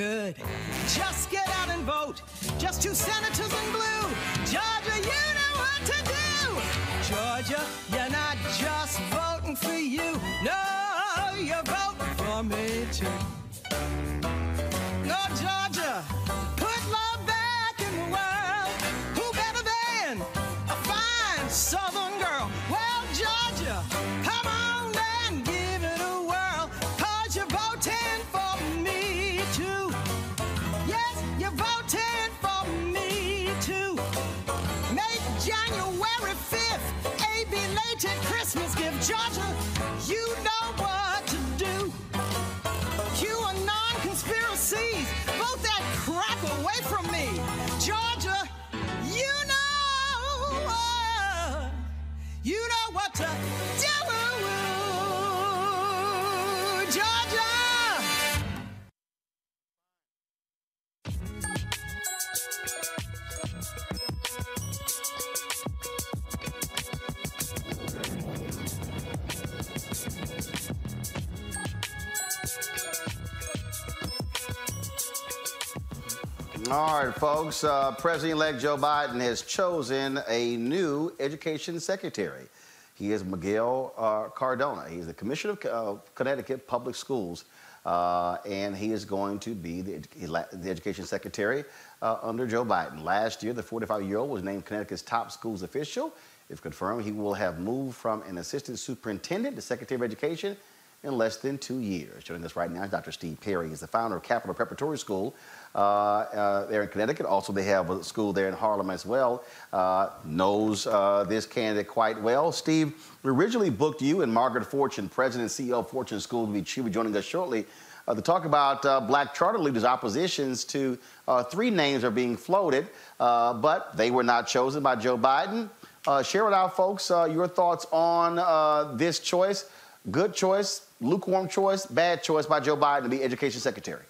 could just get out and vote. Just two senators in blue. Georgia, you know what to do. Georgia, you're not just voting for you. No, you're voting for me too. All right, folks. Uh, President-elect Joe Biden has chosen a new education secretary. He is Miguel uh, Cardona. He's the Commissioner of uh, Connecticut Public Schools, uh, and he is going to be the, the education secretary uh, under Joe Biden. Last year, the 45-year-old was named Connecticut's top schools official. If confirmed, he will have moved from an assistant superintendent to secretary of education in less than two years. Joining us right now is Dr. Steve Perry. He's the founder of Capital Preparatory School uh, uh, there in Connecticut. Also, they have a school there in Harlem as well. Uh, knows uh, this candidate quite well. Steve, we originally booked you and Margaret Fortune, president and CEO of Fortune School, to be, she'll be joining us shortly uh, to talk about uh, black charter leaders' oppositions to three names are being floated, but they were not chosen by Joe Biden. share with our folks your thoughts on this choice. Good choice, lukewarm choice, bad choice by Joe Biden to be education secretary?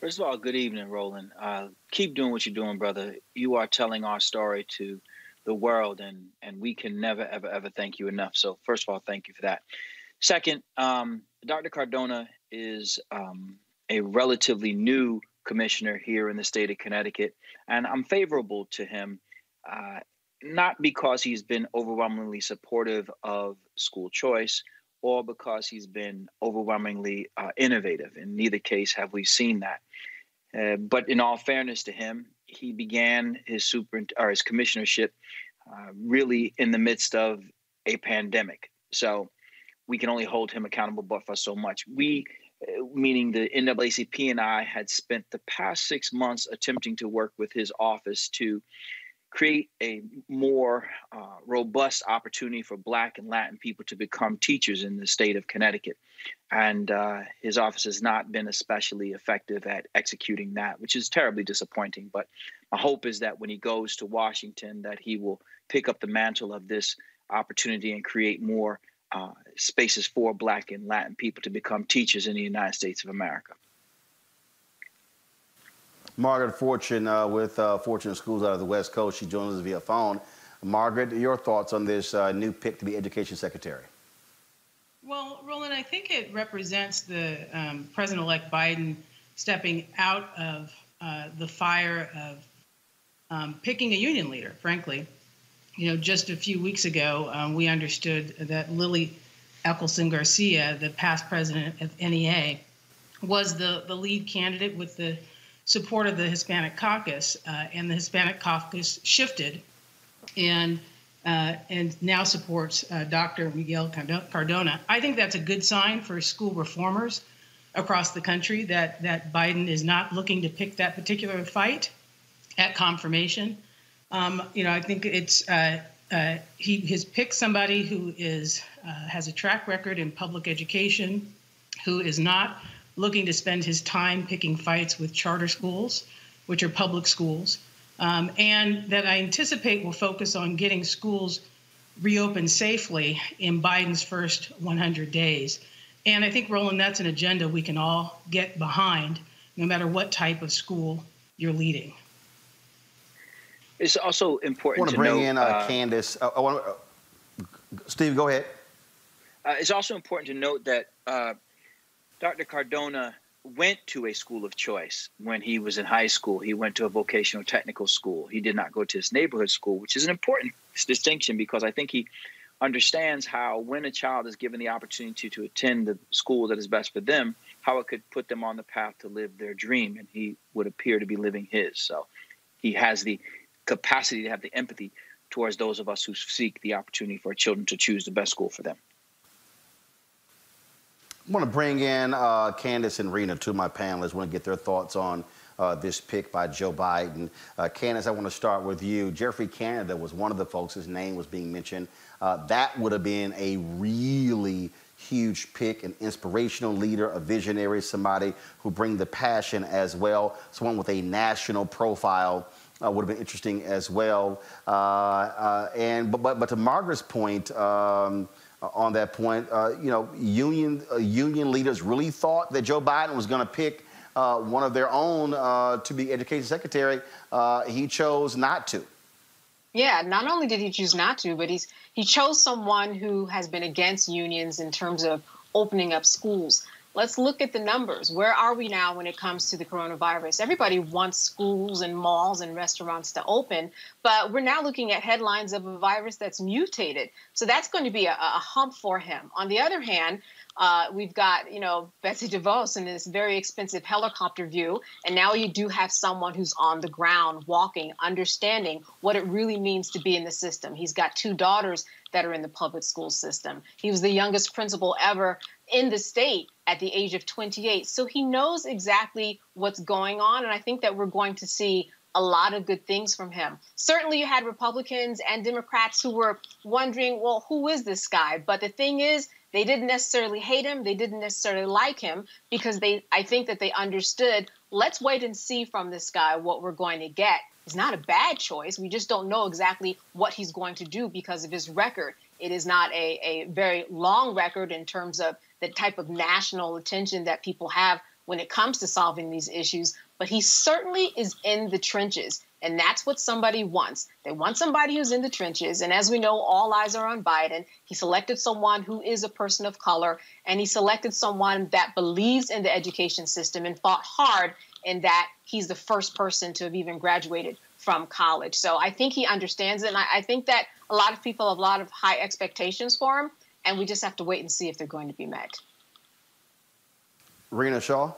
First of all, good evening, Roland. Uh, keep doing what you're doing, brother. You are telling our story to the world, and and we can never, ever, ever thank you enough. So, first of all, thank you for that. Second, um, Dr. Cardona is um, a relatively new commissioner here in the state of Connecticut, and I'm favorable to him. Uh, not because he's been overwhelmingly supportive of school choice or because he's been overwhelmingly uh, innovative. In neither case have we seen that. Uh, but in all fairness to him, he began his super or his commissionership uh, really in the midst of a pandemic. So we can only hold him accountable but for so much. We, uh, meaning the NAACP and I, had spent the past six months attempting to work with his office to create a more uh, robust opportunity for Black and Latin people to become teachers in the state of Connecticut. And uh, his office has not been especially effective at executing that, which is terribly disappointing. But my hope is that when he goes to Washington, that he will pick up the mantle of this opportunity and create more uh, spaces for Black and Latin people to become teachers in the United States of America. Margaret Fortune uh, with uh, Fortune Schools out of the West Coast. She joins us via phone. Margaret, your thoughts on this uh, new pick to be Education Secretary? Well, Roland, I think it represents the um, President-elect Biden stepping out of uh, the fire of um, picking a union leader. Frankly, you know, just a few weeks ago, um, we understood that Lily Eskelsen Garcia, the past president of NEA, was the the lead candidate with the support of the Hispanic caucus, uh, and the Hispanic caucus shifted and uh, and now supports uh, Dr. Miguel Cardona. I think that's a good sign for school reformers across the country that that Biden is not looking to pick that particular fight at confirmation. Um, you know, I think it's uh, uh, he has picked somebody who is uh, has a track record in public education, who is not looking to spend his time picking fights with charter schools, which are public schools, um, and that I anticipate will focus on getting schools reopened safely in Biden's first 100 days. And I think, Roland, that's an agenda we can all get behind, no matter what type of school you're leading. It's also important I want to, to bring note, in uh, uh, Candace. Uh, I want uh, Steve, go ahead. Uh, it's also important to note that uh, Dr. Cardona went to a school of choice when he was in high school. He went to a vocational technical school. He did not go to his neighborhood school, which is an important distinction because I think he understands how when a child is given the opportunity to, attend the school that is best for them, how it could put them on the path to live their dream. And he would appear to be living his. So he has the capacity to have the empathy towards those of us who seek the opportunity for our children to choose the best school for them. I want to bring in uh, Candace and Rena, two of my panelists. I want to get their thoughts on uh, this pick by Joe Biden. Uh, Candace, I want to start with you. Geoffrey Canada was one of the folks, his name was being mentioned. Uh, that would have been a really huge pick, an inspirational leader, a visionary, somebody who bring the passion as well, someone with a national profile. Uh, would have been interesting as well. Uh, uh, and but, but but to Margaret's point, um, on that point. Uh, you know, union uh, union leaders really thought that Joe Biden was going to pick uh, one of their own uh, to be education secretary. Uh, he chose not to. Yeah, not only did he choose not to, but he's he chose someone who has been against unions in terms of opening up schools let's look at the numbers. Where are we now when it comes to the coronavirus? Everybody wants schools and malls and restaurants to open, but we're now looking at headlines of a virus that's mutated. So that's going to be a, a hump for him. On the other hand, uh, we've got, you know, Betsy DeVos in this very expensive helicopter view. And now you do have someone who's on the ground, walking, understanding what it really means to be in the system. He's got two daughters that are in the public school system. He was the youngest principal ever in the state at the age of 28. So he knows exactly what's going on. And I think that we're going to see a lot of good things from him. Certainly, you had Republicans and Democrats who were wondering, well, who is this guy? But the thing is, they didn't necessarily hate him. They didn't necessarily like him because they, I think that they understood. Let's wait and see from this guy what we're going to get. It's not a bad choice. We just don't know exactly what he's going to do because of his record. It is not a, a very long record in terms of the type of national attention that people have when it comes to solving these issues, but he certainly is in the trenches. And that's what somebody wants. They want somebody who's in the trenches. And as we know, all eyes are on Biden. He selected someone who is a person of color, and he selected someone that believes in the education system and fought hard in that he's the first person to have even graduated from college. So I think he understands it. And I, I think that a lot of people have a lot of high expectations for him, and we just have to wait and see if they're going to be met. Rena Shaw?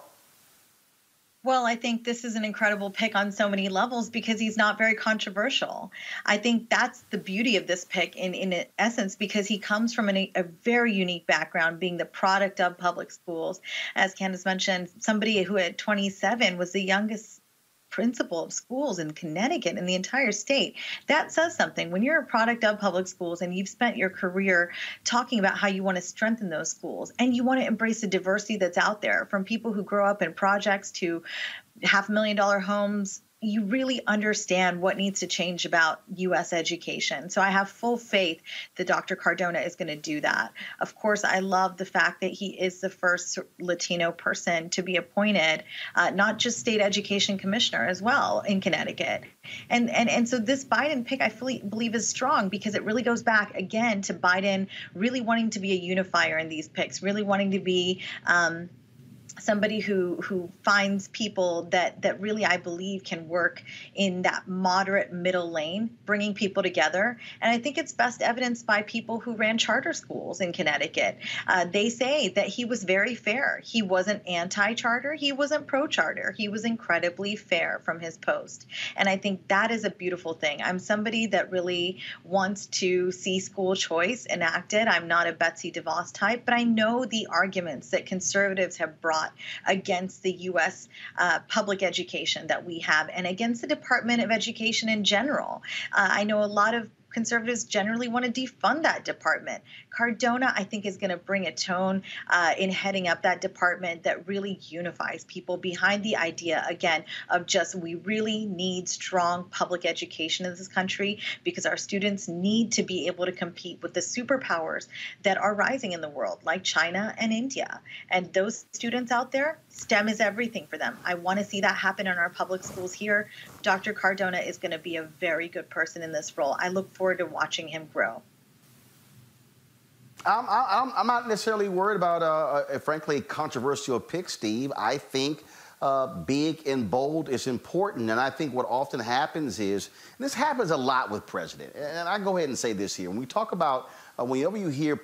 Well, I think this is an incredible pick on so many levels because he's not very controversial. I think that's the beauty of this pick in, in essence because he comes from an, a very unique background, being the product of public schools. As Candace mentioned, somebody who at 27 was the youngest principal of schools in Connecticut in the entire state. That says something. When you're a product of public schools and you've spent your career talking about how you want to strengthen those schools and you want to embrace the diversity that's out there from people who grow up in projects to half a million dollar homes you really understand what needs to change about U.S. education. So I have full faith that Dr. Cardona is going to do that. Of course, I love the fact that he is the first Latino person to be appointed, uh, not just state education commissioner as well in Connecticut. And and and so this Biden pick, I fully believe, is strong because it really goes back again to Biden really wanting to be a unifier in these picks, really wanting to be. Um, somebody who who finds people that that really I believe can work in that moderate middle lane, bringing people together. And I think it's best evidenced by people who ran charter schools in Connecticut. Uh, they say that he was very fair. He wasn't anti-charter. He wasn't pro-charter. He was incredibly fair from his post. And I think that is a beautiful thing. I'm somebody that really wants to see school choice enacted. I'm not a Betsy DeVos type, but I know the arguments that conservatives have brought against the U.S. Uh, public education that we have and against the Department of Education in general. Uh, I know a lot of conservatives generally want to defund that department. Cardona, I think, is going to bring a tone uh, in heading up that department that really unifies people behind the idea, again, of just we really need strong public education in this country because our students need to be able to compete with the superpowers that are rising in the world, like China and India. And those students out there, STEM is everything for them. I want to see that happen in our public schools here. Dr. Cardona is going to be a very good person in this role. I look forward to watching him grow. I'm, I'm, I'm not necessarily worried about, uh, a, frankly, controversial pick, Steve. I think uh, big and bold is important. And I think what often happens is, this happens a lot with president, and I go ahead and say this here. When we talk about, uh, whenever you hear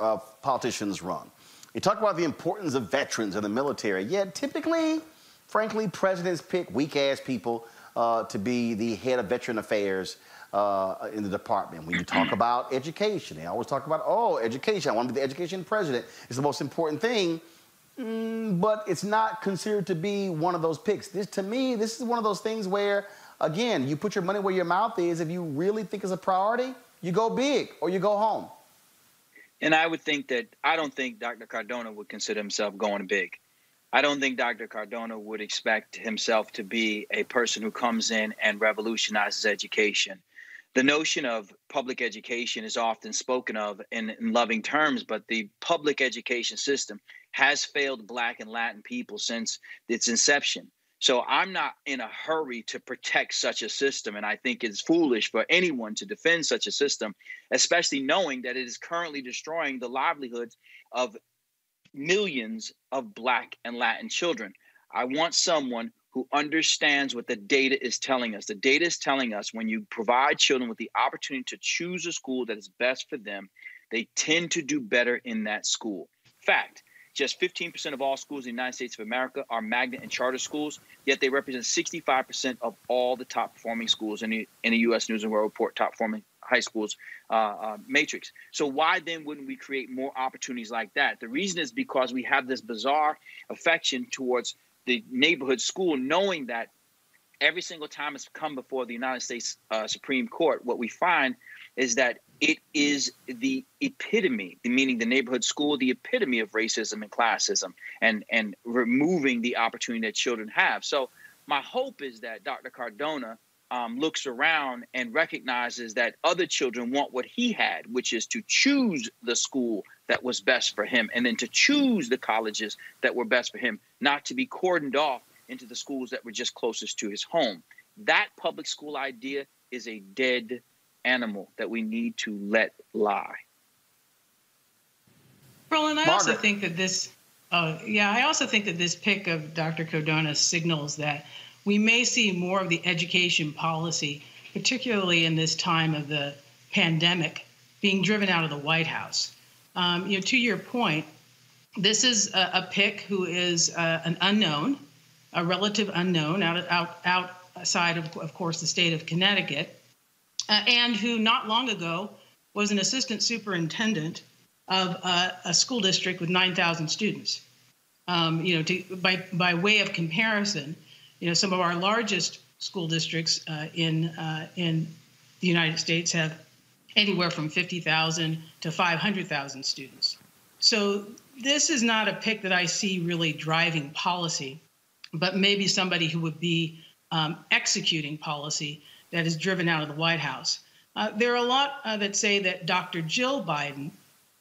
uh, politicians run, you talk about the importance of veterans and the military. Yet typically, frankly, presidents pick weak-ass people uh, to be the head of veteran affairs uh, in the department. When you talk about education, they always talk about, oh, education. I want to be the education president. It's the most important thing. Mm, but it's not considered to be one of those picks. This, to me, this is one of those things where, again, you put your money where your mouth is. If you really think it's a priority, you go big or you go home. And I would think that I don't think Dr. Cardona would consider himself going big. I don't think Dr. Cardona would expect himself to be a person who comes in and revolutionizes education the notion of public education is often spoken of in, in, loving terms, but the public education system has failed Black and Latin people since its inception. So I'm not in a hurry to protect such a system. And I think it's foolish for anyone to defend such a system, especially knowing that it is currently destroying the livelihoods of millions of Black and Latin children. I want someone who understands what the data is telling us. The data is telling us when you provide children with the opportunity to choose a school that is best for them, they tend to do better in that school. Fact, just 15% of all schools in the United States of America are magnet and charter schools, yet they represent 65% of all the top performing schools in the, in the U.S. News and World Report top performing high schools uh, uh, matrix. So why then wouldn't we create more opportunities like that? The reason is because we have this bizarre affection towards the neighborhood school, knowing that every single time it's come before the United States uh, Supreme Court, what we find is that it is the epitome, meaning the neighborhood school, the epitome of racism and classism, and and removing the opportunity that children have. So my hope is that Dr. Cardona um, looks around and recognizes that other children want what he had, which is to choose the school that was best for him and then to choose the colleges that were best for him, not to be cordoned off into the schools that were just closest to his home. That public school idea is a dead animal that we need to let lie. Roland, I Margaret. also think that this, uh, yeah, I also think that this pick of Dr. Cardona signals that we may see more of the education policy, particularly in this time of the pandemic, being driven out of the White House. Um, you know, to your point, this is a, a pick who is uh, an unknown, a relative unknown out, out outside of, of course, the state of Connecticut, uh, and who not long ago was an assistant superintendent of uh, a school district with 9,000 students. Um, you know, to, by by way of comparison, you know, some of our largest school districts uh, in uh, in the United States have anywhere from 50,000 to 500,000 students. So this is not a pick that I see really driving policy, but maybe somebody who would be um, executing policy that is driven out of the White House. Uh, there are a lot uh, that say that Dr. Jill Biden,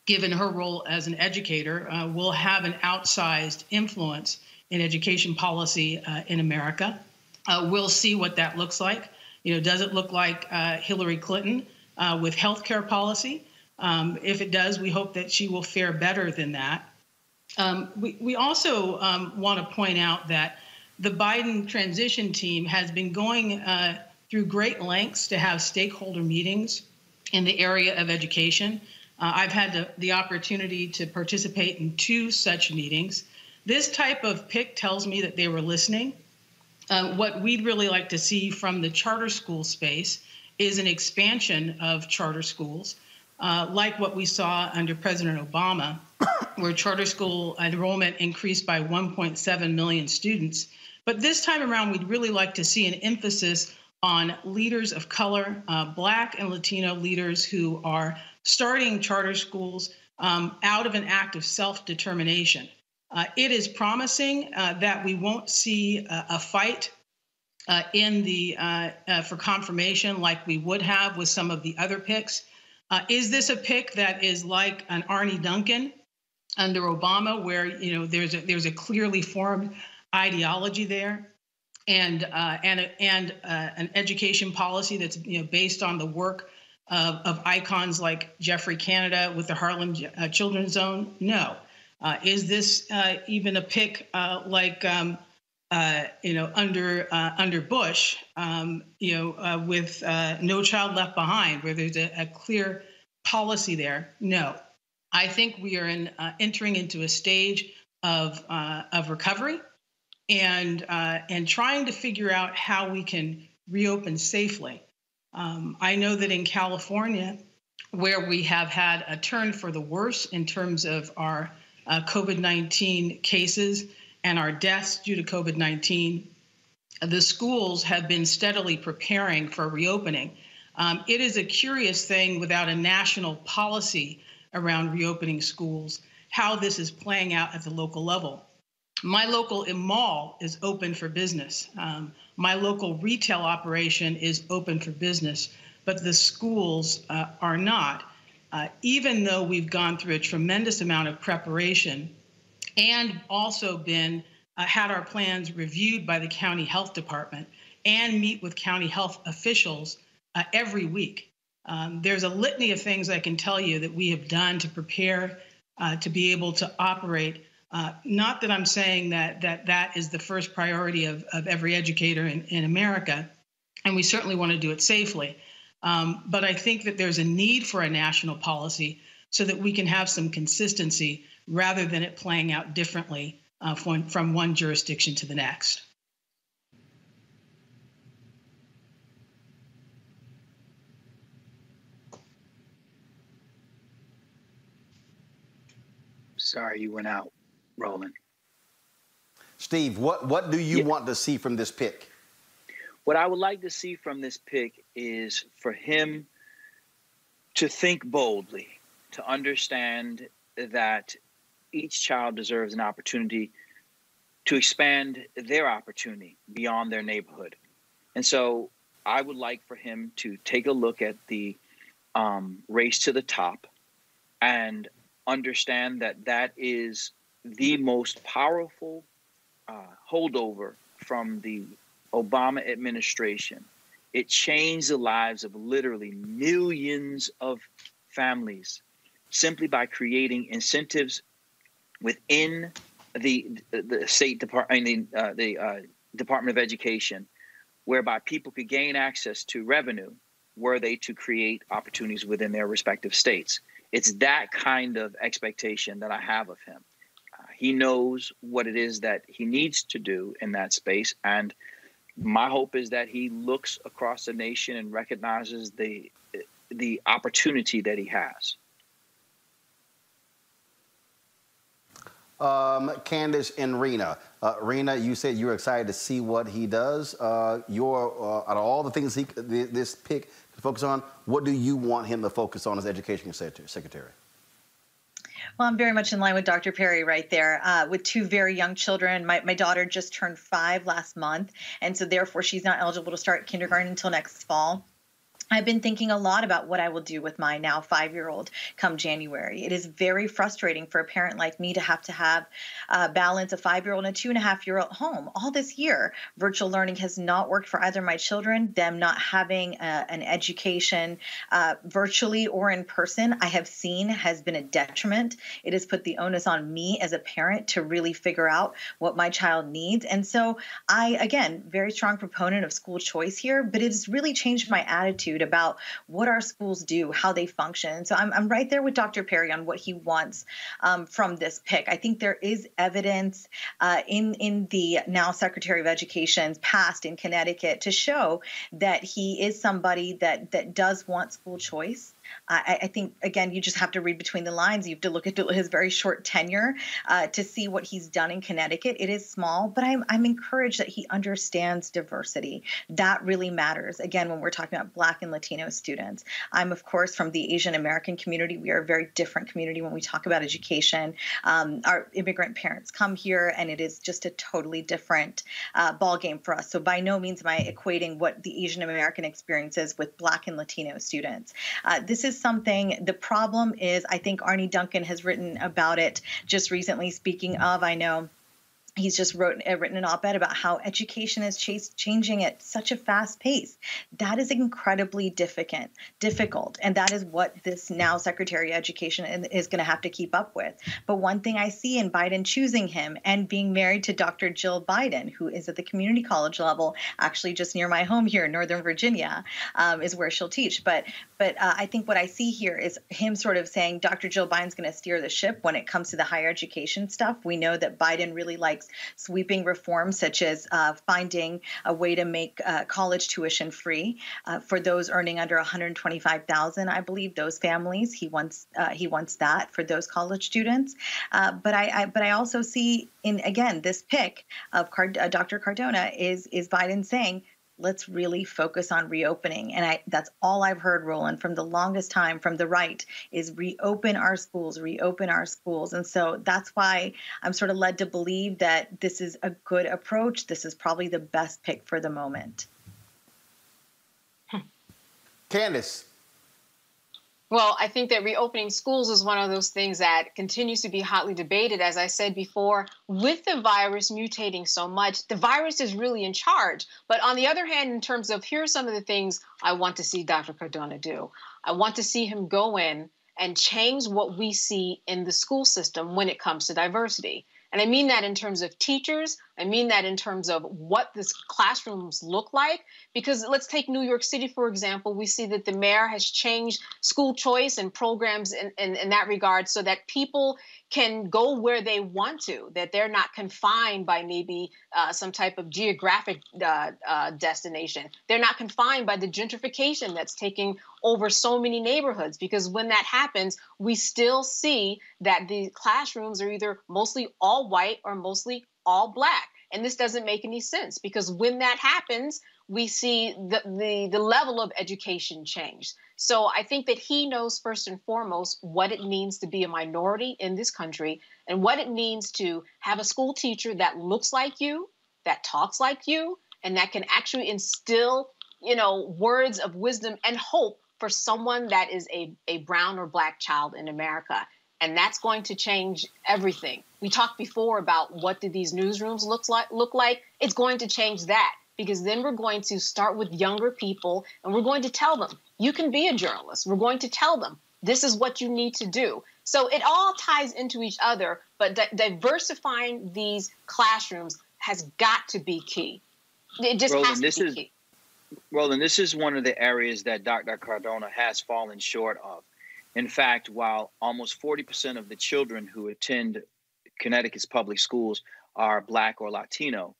given her role as an educator, uh, will have an outsized influence in education policy uh, in America. Uh, we'll see what that looks like. You know, does it look like uh, Hillary Clinton with healthcare policy? Um, if it does, we hope that she will fare better than that. Um, we, we also um, want to point out that the Biden transition team has been going uh, through great lengths to have stakeholder meetings in the area of education. Uh, I've had the, the, opportunity to participate in two such meetings. This type of pick tells me that they were listening. Uh, what we'd really like to see from the charter school space is an expansion of charter schools uh, like what we saw under President Obama, where charter school enrollment increased by 1.7 million students. But this time around, we'd really like to see an emphasis on leaders of color, uh, Black and Latino leaders who are starting charter schools um, out of an act of self determination. Uh, it is promising uh, that we won't see a, a fight uh, in the uh, uh, for confirmation like we would have with some of the other picks. Uh, is this a pick that is like an Arne Duncan under Obama, where you know there's a there's a clearly formed ideology there, and uh, and and uh, an education policy that's you know based on the work of, of icons like Geoffrey Canada with the Harlem uh, Children's Zone? No. Uh, is this uh, even a pick like um, uh, you know, under uh, under Bush, um, you know, uh, with uh, No Child Left Behind, where there's a, a, clear policy there. No, I think we are in, uh, entering into a stage of uh, of recovery, and and trying to figure out how we can reopen safely. Um, I know that in California, where we have had a turn for the worse in terms of our COVID 19 cases and our deaths due to COVID 19, the schools have been steadily preparing for reopening. Um, it is a curious thing without a national policy around reopening schools, how this is playing out at the local level. My local mall is open for business. Um, my local retail operation is open for business, but the schools uh, are not. Uh, even though we've gone through a tremendous amount of preparation and also been uh, had our plans reviewed by the county health department and meet with county health officials uh, every week. Um, there's a litany of things I can tell you that we have done to prepare uh, to be able to operate. Uh, not that I'm saying that that that is the first priority of, of every educator in, in America, and we certainly want to do it safely. Um, but I think that there's a need for a national policy so that we can have some consistency rather than it playing out differently uh, from, from one jurisdiction to the next. Sorry, you went out, Roland. Steve, what, what do you yeah. want to see from this pick? What I would like to see from this pick is for him to think boldly, to understand that each child deserves an opportunity to expand their opportunity beyond their neighborhood. And so I would like for him to take a look at the um, race to the top and understand that that is the most powerful uh, holdover from the Obama administration. It changed the lives of literally millions of families simply by creating incentives within the the State Department, I mean, uh, the uh, Department of Education, whereby people could gain access to revenue were they to create opportunities within their respective states. It's that kind of expectation that I have of him. Uh, he knows what it is that he needs to do in that space. And my hope is that he looks across the nation and recognizes the the opportunity that he has. Um, Candace and Rena. Uh, Rena, you said you were excited to see what he does. Uh, your uh, out of all the things he this pick to focus on, what do you want him to focus on as education secretary? Well, I'm very much in line with Dr. Perry right there. Uh, with two very young children, my, my daughter just turned five last month, and so therefore she's not eligible to start kindergarten until next fall. I've been thinking a lot about what I will do with my now five year old come January. It is very frustrating for a parent like me to have to have uh, balance a five year old and a two and a half year old home all this year. Virtual learning has not worked for either my children, them not having uh, an education uh, virtually or in person, I have seen has been a detriment. It has put the onus on me as a parent to really figure out what my child needs. And so I, again, very strong proponent of school choice here, but it has really changed my attitude attitude about what our schools do, how they function. So I'm, I'm right there with Dr. Perry on what he wants um, from this pick. I think there is evidence uh, in in the now Secretary of Education's past in Connecticut to show that he is somebody that that does want school choice. I, I, think again, you just have to read between the lines. You have to look at his very short tenure uh, to see what he's done in Connecticut. It is small, but I'm I'm encouraged that he understands diversity. That really matters. Again, when we're talking about Black and Latino students, I'm of course from the Asian American community. We are a very different community when we talk about education. Um, our immigrant parents come here, and it is just a totally different uh, ball game for us. So by no means am I equating what the Asian American experience is with Black and Latino students. Uh, this is something, the problem is, I think Arne Duncan has written about it just recently. Speaking of, I know he's just wrote, uh, written an op-ed about how education is changing at such a fast pace. That is incredibly difficult difficult and that is what this now secretary of education is going to have to keep up with. But one thing i see in biden choosing him and being married to dr jill biden who is at the community college level actually just near my home here in northern virginia um, is where she'll teach. But but uh, i think what i see here is him sort of saying dr jill biden's going to steer the ship when it comes to the higher education stuff. We know that biden really likes sweeping reforms such as uh, finding a way to make uh, college tuition free uh, for those earning under 125,000. I believe those families. He wants uh, he wants that for those college students. Uh, but I, I, but I also see in again this pick of Card- Dr. Cardona is is Biden saying let's really focus on reopening. And I, that's all i've heard roland from the longest time from the right is reopen our schools reopen our schools. And so that's why i'm sort of led to believe that this is a good approach. This is probably the best pick for the moment. Candace well, I think that reopening schools is one of those things that continues to be hotly debated. As I said before, with the virus mutating so much, the virus is really in charge. But on the other hand, in terms of here are some of the things I want to see Dr. Cardona do, I want to see him go in and change what we see in the school system when it comes to diversity. And I mean that in terms of teachers, I mean that in terms of what these classrooms look like. Because let's take New York City, for example. We see that the mayor has changed school choice and programs in, in, in that regard so that people can go where they want to, that they're not confined by maybe uh, some type of geographic uh, uh, destination. They're not confined by the gentrification that's taking over so many neighborhoods. Because when that happens, we still see that the classrooms are either mostly all white or mostly all black. And this doesn't make any sense because when that happens, we see the, the, the level of education change. So I think that he knows first and foremost what it means to be a minority in this country and what it means to have a school teacher that looks like you, that talks like you, and that can actually instill, you know, words of wisdom and hope for someone that is a, a brown or black child in America and that's going to change everything. We talked before about what did these newsrooms look like look like. It's going to change that because then we're going to start with younger people and we're going to tell them you can be a journalist. We're going to tell them this is what you need to do. So it all ties into each other, but di- diversifying these classrooms has got to be key. It just Roland, has to this be is- key. Roland, this is one of the areas that Dr. Cardona has fallen short of. In fact, while almost 40% of the children who attend Connecticut's public schools are Black or Latino,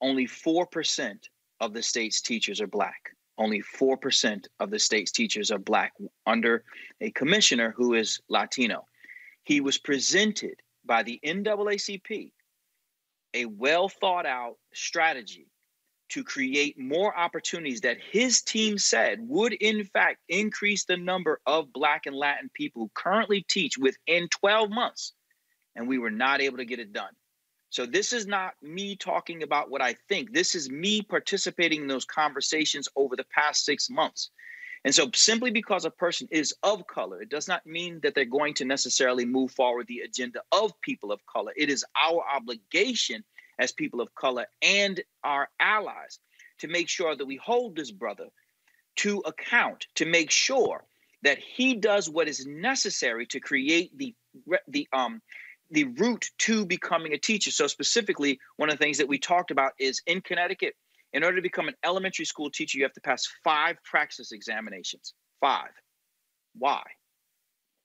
only 4% of the state's teachers are Black. Only 4% of the state's teachers are Black under a commissioner who is Latino. He was presented by the NAACP a well thought out strategy to create more opportunities that his team said would in fact increase the number of black and latin people who currently teach within 12 months and we were not able to get it done. So this is not me talking about what i think. This is me participating in those conversations over the past 6 months. And so simply because a person is of color it does not mean that they're going to necessarily move forward the agenda of people of color. It is our obligation as people of color and our allies to make sure that we hold this brother to account to make sure that he does what is necessary to create the the um the route to becoming a teacher. So specifically one of the things that we talked about is in Connecticut in order to become an elementary school teacher you have to pass 5 praxis examinations. 5 why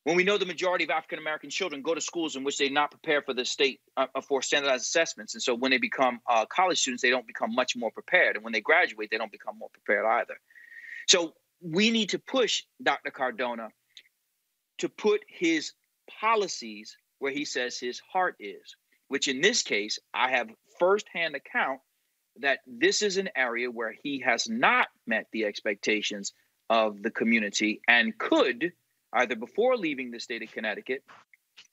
when we know the majority of African American children go to schools in which they're not prepared for the state uh, for standardized assessments, and so when they become uh, college students, they don't become much more prepared, and when they graduate, they don't become more prepared either. So we need to push Dr. Cardona to put his policies where he says his heart is, which in this case, I have firsthand account that this is an area where he has not met the expectations of the community and could either before leaving the state of Connecticut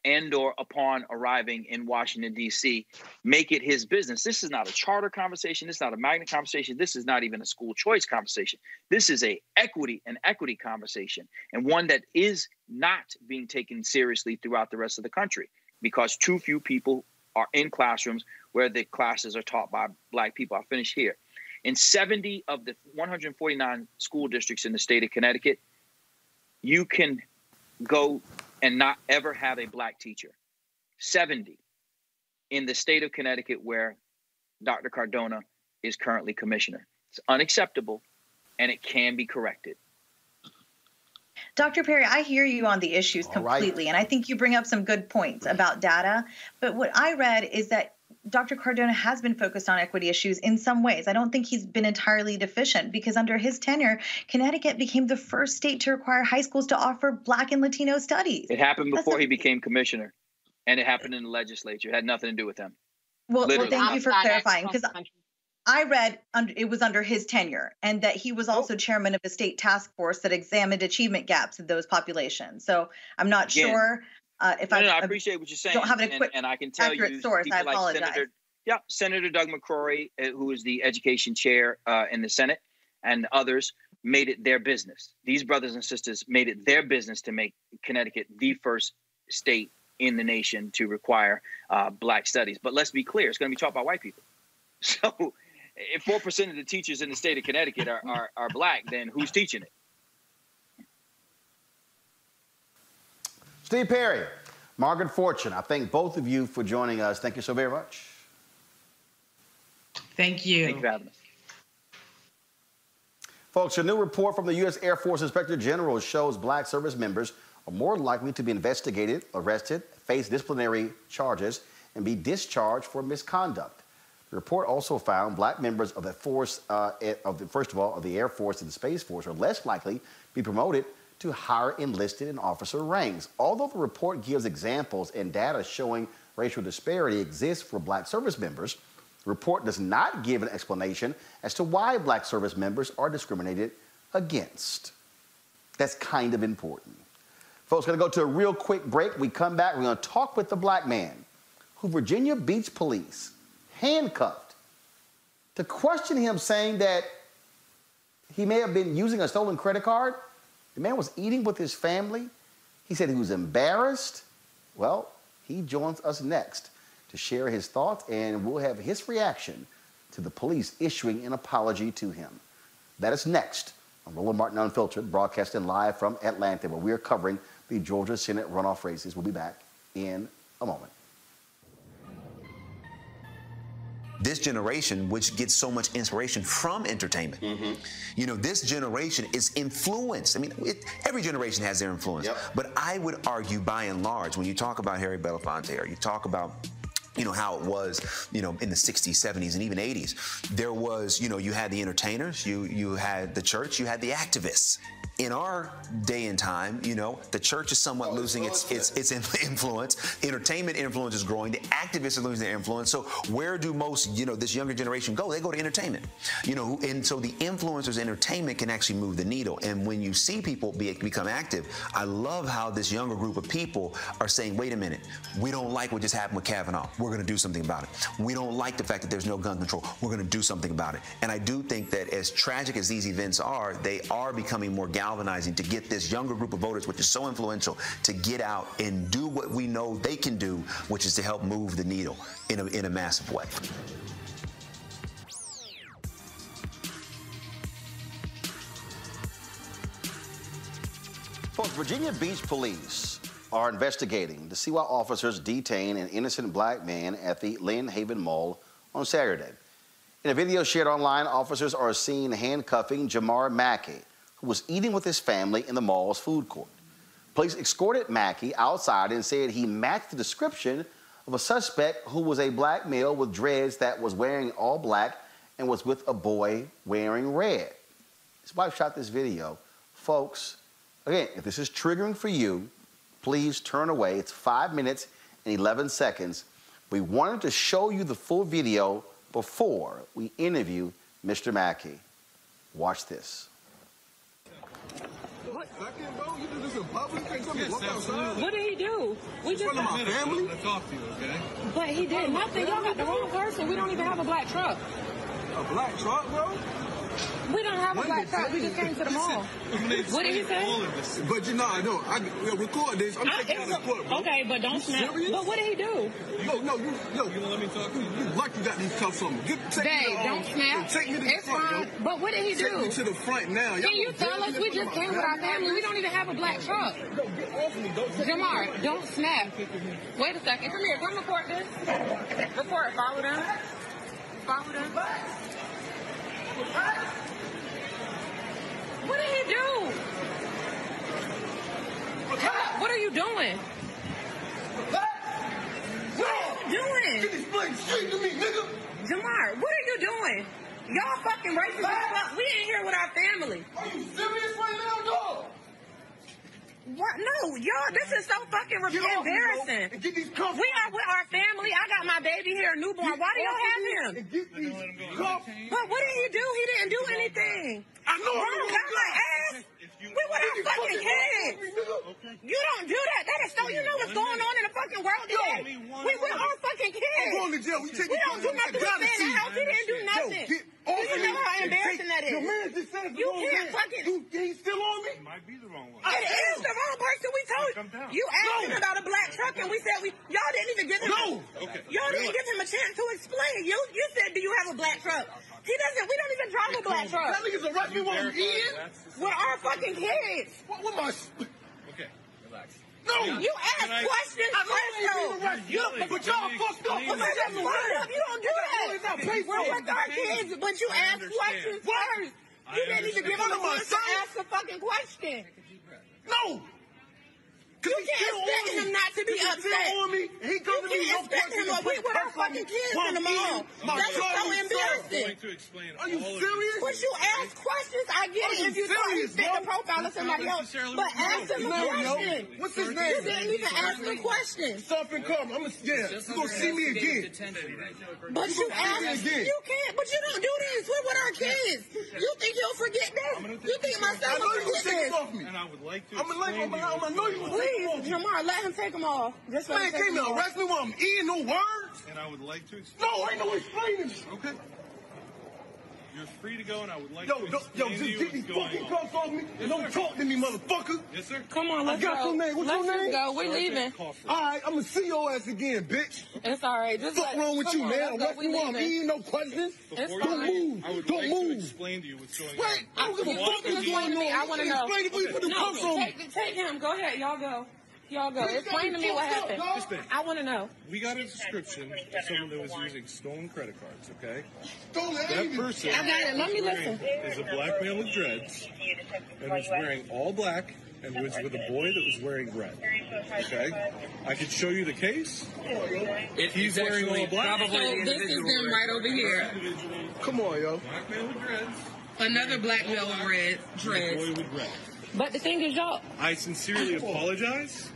and or upon arriving in Washington D.C. make it his business. This is not a charter conversation, this is not a magnet conversation, this is not even a school choice conversation. This is a equity and equity conversation and one that is not being taken seriously throughout the rest of the country because too few people are in classrooms where the classes are taught by black people. I'll finish here. In 70 of the 149 school districts in the state of Connecticut, you can go and not ever have a black teacher. 70 in the state of Connecticut, where Dr. Cardona is currently commissioner. It's unacceptable and it can be corrected. Dr. Perry, I hear you on the issues All right. completely, and I think you bring up some good points about data. But what I read is that Dr. Cardona has been focused on equity issues in some ways. I don't think he's been entirely deficient because under his tenure, Connecticut became the first state to require high schools to offer Black and Latino studies. It happened before he became commissioner and it happened in the legislature. It had nothing to do with him. Well, well thank you for clarifying because. I read under, it was under his tenure and that he was oh. also chairman of a state task force that examined achievement gaps in those populations. So I'm not Again, sure uh, if No, I, no, I appreciate what you're saying. don't have an and, equi- and I can tell accurate you, source. I people like apologize. Senator, yeah, Senator Doug McCrory, uh, who is the education chair uh, in the Senate, and others made it their business. These brothers and sisters made it their business to make Connecticut the first state in the nation to require uh, black studies. But let's be clear, it's going to be taught by white people. So if four percent of the teachers in the state of Connecticut are, are, are black, then who's teaching it? Steve Perry, Margaret Fortune, I thank both of you for joining us. Thank you so very much. Thank you. Thank you for having us. Folks, a new report from the U.S. Air Force Inspector General shows black service members are more likely to be investigated, arrested, face disciplinary charges, and be discharged for misconduct. The report also found black members of the force, uh, of the, first of all, of the Air Force and the Space Force are less likely to be promoted to higher enlisted and officer ranks. Although the report gives examples and data showing racial disparity exists for black service members, the report does not give an explanation as to why black service members are discriminated against. That's kind of important. Folks, to go to a real quick break. We come back, we're to talk with the black man who Virginia Beach police handcuffed to question him, saying that he may have been using a stolen credit card. The man was eating with his family. He said he was embarrassed. Well, he joins us next to share his thoughts, and we'll have his reaction to the police issuing an apology to him. That is next on Roland Martin Unfiltered, broadcasting live from Atlanta, where we are covering the Georgia Senate runoff races. We'll be back in a moment. This generation, which gets so much inspiration from entertainment. Mm-hmm. You know, this generation is influenced. I mean, it, every generation has their influence. But I would argue, by and large, when you talk about Harry Belafonte or you talk about you know how it was you know in the 60s 70s and even 80s there was you know you had the entertainers you you had the church you had the activists in our day and time, you know, the church is somewhat losing its, its its influence. Entertainment influence is growing. The activists are losing their influence. So where do most, you know, this younger generation go? They go to entertainment. You know, and so the influencers entertainment can actually move the needle. And when you see people be, become active, I love how this younger group of people are saying, wait a minute, we don't like what just happened with Kavanaugh. We're going to do something about it. We don't like the fact that there's no gun control. We're going to do something about it. And I do think that as tragic as these events are, they are becoming more galvanizing to get this younger group of voters, which is so influential, to get out and do what we know they can do, which is to help move the needle in a, in a massive way. Folks, Virginia Beach Police are investigating to see why officers detained an innocent black man at the Lynnhaven Mall on Saturday. In a video shared online, officers are seen handcuffing Jamar Mackey, who was eating with his family in the mall's food court. Police escorted Mackey outside and said he matched the description of a suspect who was a black male with dreads that was wearing all black and was with a boy wearing red. His wife shot this video. Folks, again, if this is triggering for you, please turn away. It's five minutes and 11 seconds. We wanted to show you the full video before we interview Mr. Mackey. Watch this. What did he do? We just front of my family? to talk to you, okay? But he did nothing. Y'all got the wrong person. We don't even have a black truck. A black truck, bro? We don't have a black did truck. We just came to the mall. What did he say? But you know, I know. I will record this. I'm taking it it's to court, bro. okay, but don't You snap. serious? But what did he do? Yo, no, you, yo, you let me talk you. You lucky you got these cuffs on me. Get, take me Babe, to, um, don't snap. yo, Take me to the It's front, fine. yo. But what did he do? Take do? me to the front now. Y'all Can you tell tell us we just came with our family? family? We don't even have a black truck. Yo, get off me. Don't take Jamar, don't snap. Wait a second. Come here. Come report this. Report. Follow them. Follow them. What did he do? What are you doing? What are you doing? Get this blade straight to me, nigga. Jamar, what are you doing? Y'all fucking racist as fuck. We ain't here with our family. Are you serious right now, dog? What? No, y'all, this is so fucking Get off embarrassing. bro, and get these cuffs we with our family. I got my baby here, newborn. Why do y'all have him? And get these cuffs. But what did he do? He didn't do anything. I know Bro, you got don't my ass. We with our fucking kids. You don't do that. That is so. You know what's going on in the fucking world today. We with our fucking kids. I'm going to jail. We take We these don't do nothing. We gotta stay in see the you. house. He didn't do nothing. Get Do you know how embarrassing that is? Your man just said it's the You wrong can't man. fucking- You, he's still on me? Might be the wrong one. It is the wrong person. We told you You asked him about a black truck, and we said we y'all didn't even give him. No. Okay. Y'all didn't give him a chance to explain. You you said, do you have a black truck? He doesn't. We don't even drive a black truck. That nigga's arrest me while I'm eating? We're our fucking kids. What, what my... No. You ask I- questions first, you though. ain't arrest You, but y'all fucked up. But that's fucked up. You don't do that. We're with our kids, but you ask questions first. You didn't even give them a chance to ask a fucking question. No. You can't expect him not to be upset. still on me. He You coming to me. can't expect him. to- We with our fucking kids in the mall. That is so embarrassing. to explain Are you serious? But you ask questions, I get it you if you thought you serious, fit the profile of somebody else. But ask him a question. What's his You name? didn't even ask the question. Stop and come. I'm a, yeah. You gonna see me again. But You you me ask, you can't, but you don't do this. We're with our kids. You think he'll forget this? You think my I know will you gonna forget take it off me. And I would like to I'm gonna like, I'm explain gonna, to I'm gonna know you gonna take it off Please. Jamar, let him take them off. Just let Man him take came them to off. arrest me while I'm eating no words. And I would like to explain. No, ain't no explaining. Okay. You're free to go, and I would like Yo, to yo, yo, just to you get these fucking cuffs off me and don't talk to me, motherfucker. Yes, sir. Come on, let's I got go. your name. What's let's your name? just go. We're leaving. All right, I'm gonna see your ass again, bitch. It's all right. Just Fuck let, wrong with come you, on, man? let's go. Arrest We me while I'm leaving. eating, no questions. It's Before Don't you leave, move. I would Don't like move. to explain to you what's going Wait, on. Wait, I don't give a fuck what's going to on. I want to know. Explain it you put the no, cuffs on me. take, take him. Go ahead. Y'all go. Y'all go. Explain to me what happened. Listen. I want to know. We got a description of someone that was using stolen credit cards, okay? Stolen? That person I got it. Let me listen. is a black male with dreads and was wearing all black and was with a boy that was wearing red. Okay? I could show you the case. If he's wearing all black. So this is them right over here. Come on, yo. Black man with dreads. Another black male with red dreads. Boy with red. But the thing is, y'all. I sincerely apologize.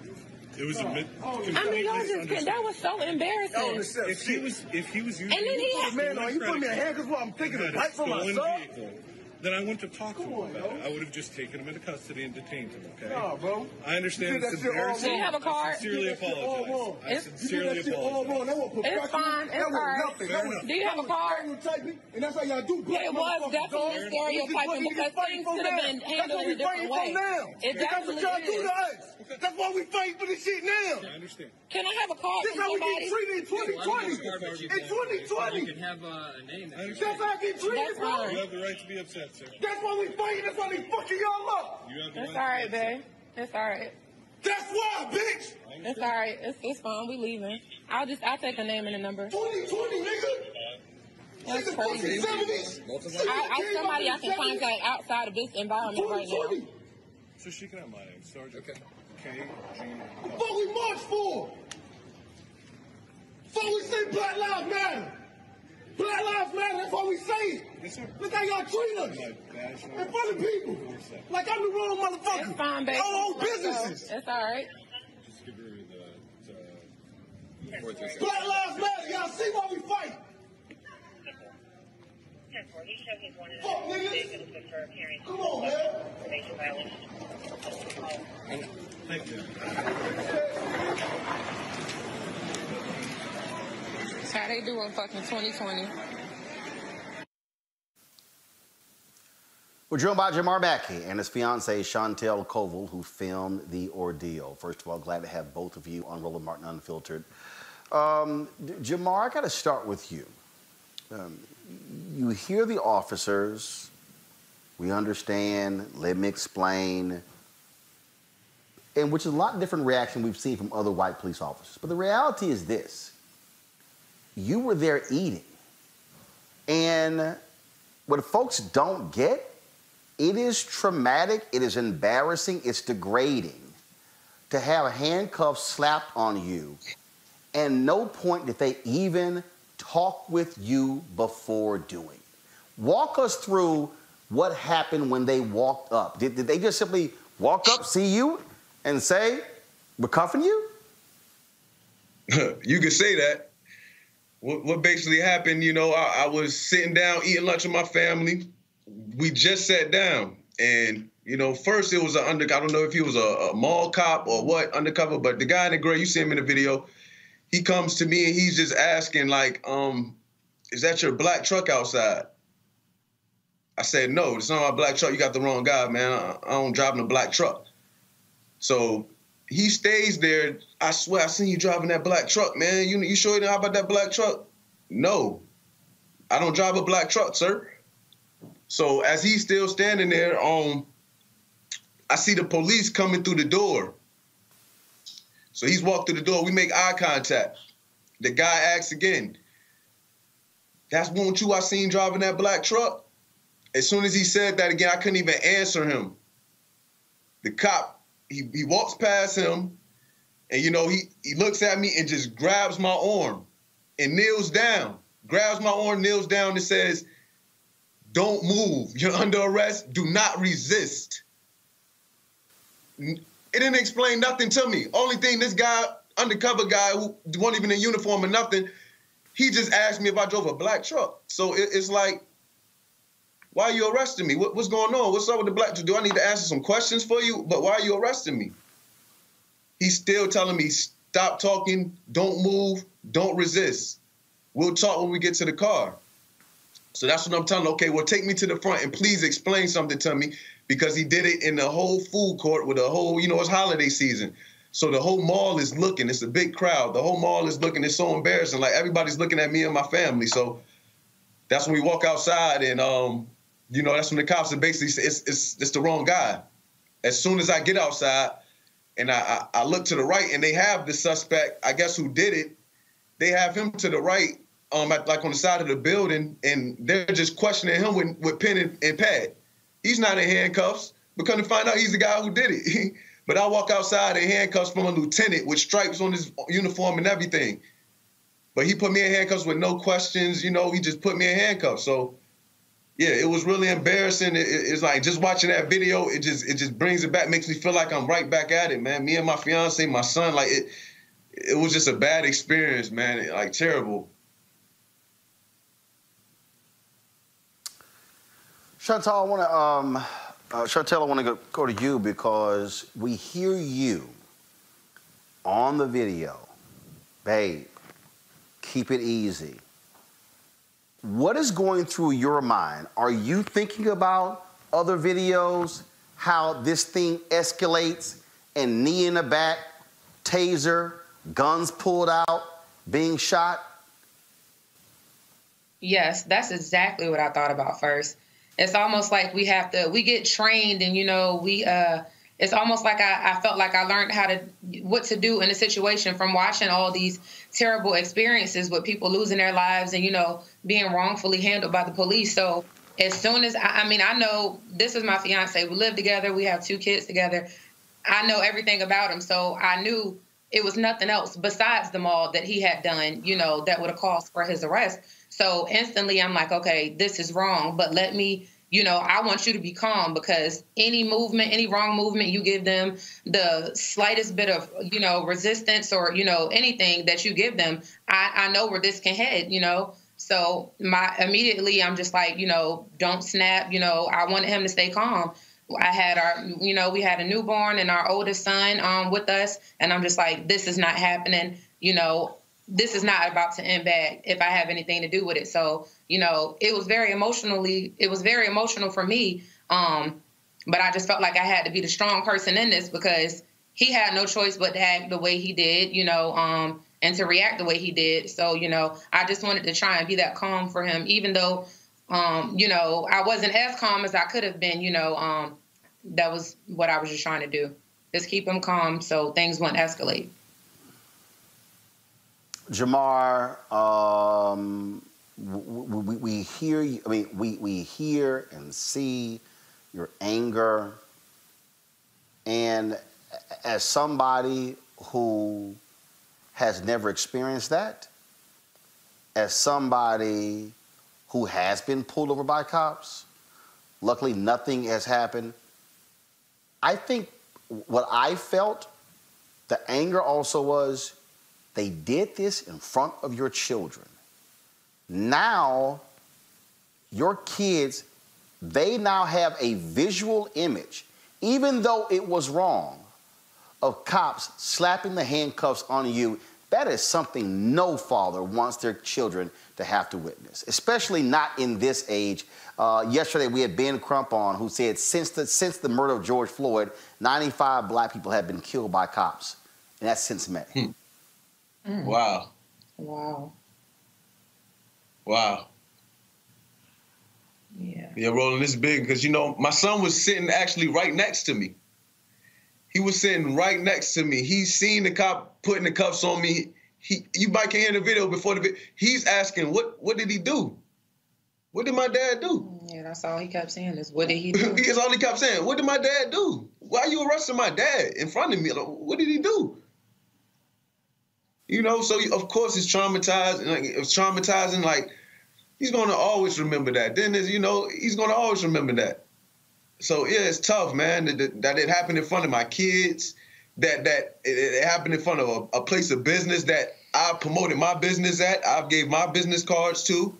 It was a mi- oh, I mean, y'all just can't. That was so embarrassing. Oh, if he was, if he was using, And then he a had- Man, are you putting me in credit handcuffs while I'm thinking, card a bite from my stolen son? vehicle, Then I went to talk to him about it. I would have just taken him into custody and detained him. Okay? Nah, bro. I understand You did it's that shit all embarrassing. Do you have a card? I sincerely You did that shit all apologize. wrong. I It's- You did sincerely that shit all apologize. wrong. That was It's professional. fine. It's That was alright. nothing. Fair That was enough. Do you have a card? stereotyping, and that's how y'all do black it was motherfuckers, definitely dog. This is stereotyping we because fighting things for could have now. been That's handled what in we a different fighting for now. It And that's what y'all do is. to us. That's why we fighting for this shit now. I understand. Can I have a card This from how we somebody? get treated in 2020. In 2020. You can have uh, a name. That's how I get treated, That's bro. You have the right to be upset, sir. That's why we fighting. That's why they fucking y'all up. You have the It's right all to right, be upset. babe. It's all right. That's why, bitch. It's all right. It's, it's fine. We leaving. I'll just I'll take a name and a number. 2020, nigga. That's Nigga, crazy. 70s. I, I somebody I can contact outside of this environment right now. 2020. So she can have my name, Sergeant. Okay. K G. What we march for? What we say Black Lives Matter. Black Lives Matter, that's what we say. Yes, sir. Look how y'all treat us. My badge In front of people. Like I'm the wrong motherfucker. It's fine, babe. I own businesses. It's all right. Just give her the. four, three, seven. Black Lives Matter. Y'all see why we fight. Fuck niggas. Come on, man. Thank you. How they do in fucking 2020. We're joined by Jamar Mackey and his fiancee, Chantel Koval, who filmed the ordeal. First of all, glad to have both of you on Roland Martin Unfiltered. Um, Jamar, I got to start with you. Um, you hear the officers. We understand. Let me explain. And which is a lot different reaction we've seen from other white police officers. But the reality is this: you were there eating, and what folks don't get it is traumatic, it is embarrassing, it's degrading to have handcuffs slapped on you and no point did they even talk with you before doing. Walk us through what happened when they walked up. Did, did they just simply walk up, see you, and say, We're cuffing you? you could say that. What, what basically happened, you know, I, I was sitting down eating lunch with my family. We just sat down, and you know, first it was an under. I don't know if he was a, a mall cop or what undercover, but the guy in the gray, you see him in the video. He comes to me and he's just asking like, um, "Is that your black truck outside?" I said, "No, it's not my black truck. You got the wrong guy, man. I, I don't drive in a black truck." So he stays there. I swear, I seen you driving that black truck, man. You you sure you know about that black truck? No, I don't drive a black truck, sir. So as he's still standing there, um, I see the police coming through the door. So he's walked through the door. We make eye contact. The guy asks again, "That's one you I seen driving that black truck?" As soon as he said that again, I couldn't even answer him. The cop, he, he walks past him, and you know, he he looks at me and just grabs my arm and kneels down, grabs my arm, kneels down, and says, Don't move. You're under arrest. Do not resist. It didn't explain nothing to me. Only thing, this guy, undercover guy who wasn't even in uniform or nothing, he just asked me if I drove a black truck. So it, it's like, why are you arresting me? What, what's going on? What's up with the black? Do I need to answer some questions for you? But why are you arresting me? He's still telling me, stop talking, don't move, don't resist. We'll talk when we get to the car. So that's what I'm telling. him. Okay, well, take me to the front and please explain something to me because he did it in the whole food court with a whole, you know, it's holiday season. So the whole mall is looking. It's a big crowd. The whole mall is looking. It's so embarrassing. Like everybody's looking at me and my family. So that's when we walk outside and, um, you know, that's when the cops are basically, say, it's, it's, it's the wrong guy. As soon as I get outside, and I, I I look to the right, and they have the suspect. I guess who did it. They have him to the right, um, at, like on the side of the building, and they're just questioning him with with pen and, and pad. He's not in handcuffs. But come to find out, he's the guy who did it. but I walk outside in handcuffs from a lieutenant with stripes on his uniform and everything. But he put me in handcuffs with no questions. You know, he just put me in handcuffs. So yeah, it was really embarrassing. It, it, it's like just watching that video, it just it just brings it back, makes me feel like I'm right back at it, man. Me and my fiance, my son, like it it was just a bad experience, man. Like terrible. Chantal, I want to, um, uh, Chantal, I want to go, go to you because we hear you on the video, babe. Keep it easy. What is going through your mind? Are you thinking about other videos, how this thing escalates, and knee in the back, taser, guns pulled out, being shot? Yes, that's exactly what I thought about first. It's almost like we have to, we get trained and, you know, we, uh, it's almost like I, I felt like I learned how to, what to do in a situation from watching all these terrible experiences with people losing their lives and, you know, being wrongfully handled by the police. So as soon as, I, I mean, I know this is my fiance. We live together. We have two kids together. I know everything about him. So I knew it was nothing else besides the mall that he had done, you know, that would have caused for his arrest. So instantly I'm like, okay, this is wrong, but let me, you know, I want you to be calm because any movement, any wrong movement you give them, the slightest bit of, you know, resistance or, you know, anything that you give them, I, I know where this can head, you know. So my immediately I'm just like, you know, don't snap, you know, I wanted him to stay calm. I had our, you know, we had a newborn and our oldest son um, with us, and I'm just like, this is not happening. You know, this is not about to end bad if I have anything to do with it. So, you know, it was very emotionally, it was very emotional for me. Um, but I just felt like I had to be the strong person in this because he had no choice but to act the way he did, you know, um, and to react the way he did. So, you know, I just wanted to try and be that calm for him, even though um, you know, I wasn't as calm as I could have been, you know, um, that was what I was just trying to do. Just keep him calm so things won't escalate. Jamar, um, we, we, hear you, I mean, we, we hear and see your anger. And as somebody who has never experienced that, as somebody who has been pulled over by cops. Luckily, nothing has happened. I think what I felt, the anger also was they did this in front of your children. Now, your kids, they now have a visual image, even though it was wrong, of cops slapping the handcuffs on you. That is something no father wants their children to have to witness, especially not in this age. Uh, yesterday, we had Ben Crump on who said since the, since the murder of George Floyd, 95 black people have been killed by cops, and that's since May. Hmm. Mm. Wow. Wow. Wow. Yeah. Yeah, Roland, this big because, you know, my son was sitting actually right next to me. He was sitting right next to me. He seen the cop putting the cuffs on me he you might can hear the video before the video. He's asking, what what did he do? What did my dad do? Yeah, that's all he kept saying is, what did he do? that's all he kept saying. What did my dad do? Why are you arresting my dad in front of me? Like, what did he do? You know, so of course it's traumatized. Like it's traumatizing. Like he's gonna always remember that. Then you know, he's gonna always remember that. So yeah, it's tough, man. That, that it happened in front of my kids that that it, it happened in front of a, a, place of business that I promoted my business at. I gave my business cards to,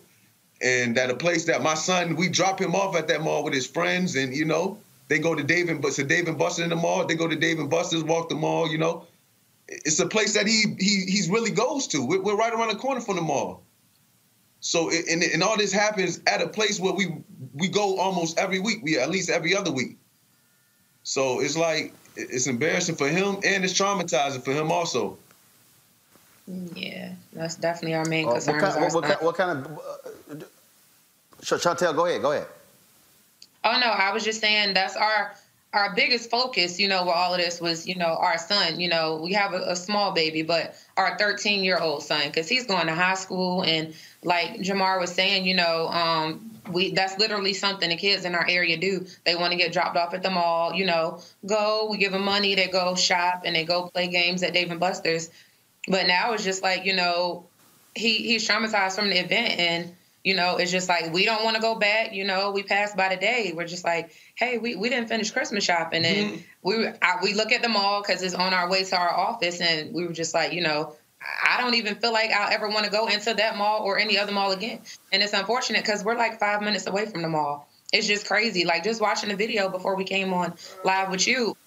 and that a place that my son we drop him off at that mall with his friends, and you know they go to Dave and so Dave and Buster in the mall. They go to Dave and Buster's, walk the mall. You know, it's a place that he he he's really goes to. We're, we're right around the corner from the mall. So and, and all this happens at a place where we we go almost every week. We at least every other week. So it's like it's embarrassing for him and it's traumatizing for him also. Yeah, that's definitely our main concern. Uh, what, kind, what, what, what, kind, of? Uh, Chantel, go ahead. Go ahead. Oh no, I was just saying that's our our biggest focus, you know, with all of this was, you know, our son. You know, we have a, a small baby, but our 13 year old son, because he's going to high school, and like Jamar was saying, you know, um, we that's literally something the kids in our area do. They want to get dropped off at the mall, you know, go. We give them money, they go shop, and they go play games at Dave and Buster's. But now it's just like, you know, he he's traumatized from the event, and you know, it's just like we don't want to go back. You know, we passed by the day. We're just like, hey, we, we didn't finish Christmas shopping, and mm-hmm. we I, we look at the mall because it's on our way to our office, and we were just like, you know, I don't even feel like I'll ever want to go into that mall or any other mall again. And it's unfortunate because we're like five minutes away from the mall. It's just crazy. Like just watching the video before we came on live with you,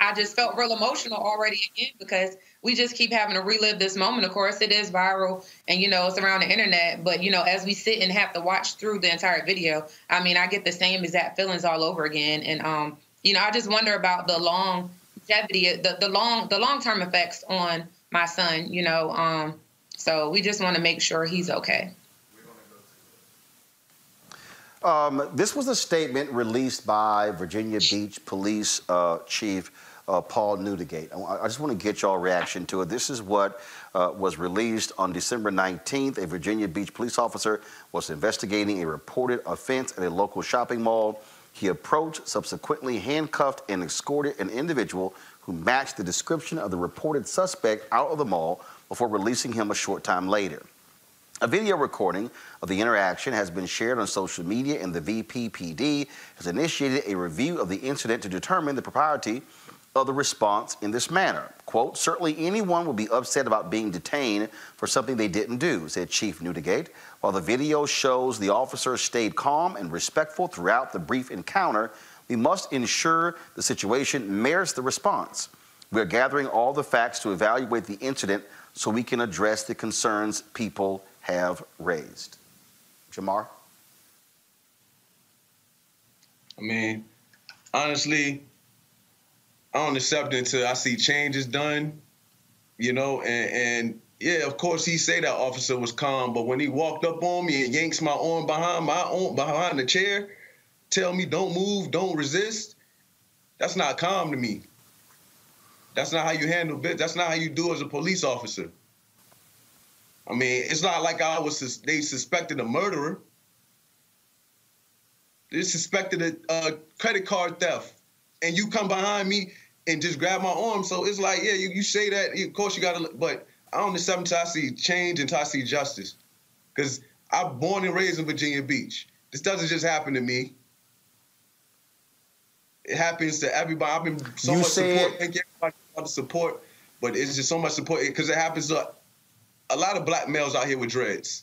I just felt real emotional already again because we just keep having to relive this moment. Of course, it is viral and, you know, it's around the internet. But, you know, as we sit and have to watch through the entire video, I mean, I get the same exact feelings all over again. And, um, you know, I just wonder about the longevity, the, the long, the long-term effects on my son, you know. Um, so we just want to make sure he's okay. Um, this was a statement released by Virginia Beach Police uh, Chief uh, Paul Neudigate. I, I, just want to get y'all reaction to it. This is what uh, was released on December 19th. A Virginia Beach police officer was investigating a reported offense at a local shopping mall. He approached, subsequently handcuffed, and escorted an individual who matched the description of the reported suspect out of the mall before releasing him a short time later. A video recording of the interaction has been shared on social media, and the VBPD has initiated a review of the incident to determine the propriety of the response in this manner. Quote, certainly anyone would be upset about being detained for something they didn't do, said Chief Neudigate. While the video shows the officer stayed calm and respectful throughout the brief encounter, we must ensure the situation merits the response. We are gathering all the facts to evaluate the incident so we can address the concerns people have raised. Jamar? I mean, honestly, I don't accept until I see changes done, you know, and, and yeah, of course he say that officer was calm, but when he walked up on me and yanks my arm behind my arm behind the chair, tell me don't move, don't resist, that's not calm to me. That's not how you handle. That's not how you do as a police officer. I mean, it's not like I was they suspected a murderer. They suspected a, a credit card theft, and you come behind me and just grab my arm. So it's like, yeah, you, you say that. Of course, you got to, but I don't accept until I see change until I see justice. Because I'm born and raised in Virginia Beach. This doesn't just happen to me. It happens to everybody. I've been so you much said, support. Thank you everybody for the support, but it's just so much support because it happens to a lot of black males out here with dreads.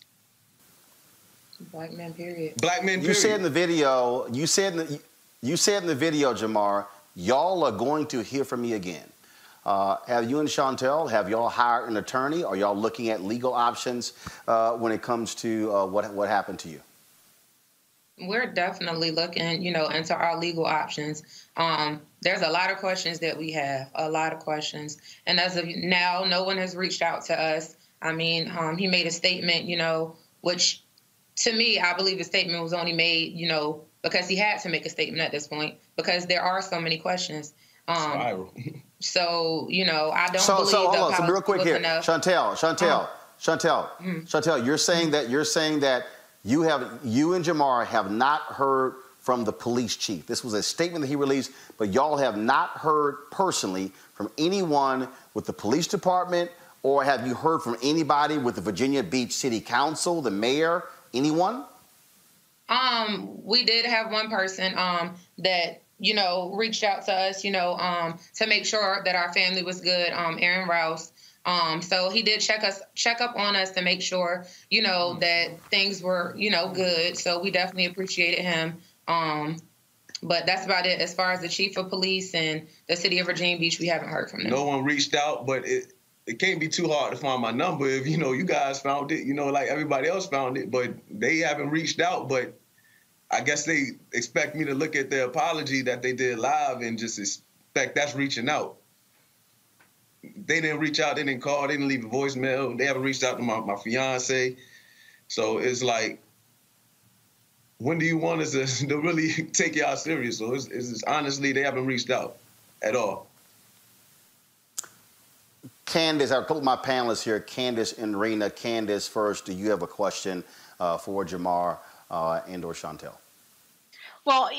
Black men, period. Black men. Period. You said in the video. You said in the, you said in the video, Jamar, y'all are going to hear from me again. Uh, have you and Chantel, have y'all hired an attorney? Are y'all looking at legal options uh, when it comes to uh, what, what happened to you? We're definitely looking, you know, into our legal options. Um, there's a lot of questions that we have, a lot of questions. And as of now, no one has reached out to us. I mean, um, he made a statement, you know, which to me, I believe the statement was only made, you know, because he had to make a statement at this point because there are so many questions. Um, so you know, I don't so, believe so, the hold on. So real quick here, enough. Chantel, Chantel, Chantel, Mm. Chantel. You're saying that you're saying that you have you and Jamar have not heard from the police chief. This was a statement that he released, but y'all have not heard personally from anyone with the police department, or have you heard from anybody with the Virginia Beach City Council, the mayor, anyone? Um, we did have one person um that you know reached out to us, you know, um to make sure that our family was good. Um, Aaron Rouse. Um, so he did check us, check up on us to make sure, you know, that things were, you know, good. So we definitely appreciated him. Um, but that's about it. As far as the chief of police and the city of Virginia Beach, we haven't heard from them. No one reached out, but it it can't be too hard to find my number if you know you guys found it. You know, like everybody else found it, but they haven't reached out. But I guess they expect me to look at their apology that they did live and just expect that's reaching out. They didn't reach out. They didn't call. They didn't leave a voicemail. They haven't reached out to my, my fiance. So it's like when do you want us to, to really take y'all serious? So it's, it's honestly, they haven't reached out at all. Candace, a couple of my panelists here, Candace and Rena. Candace, first, do you have a question uh, for Jamar uh, and or Chantel? Well,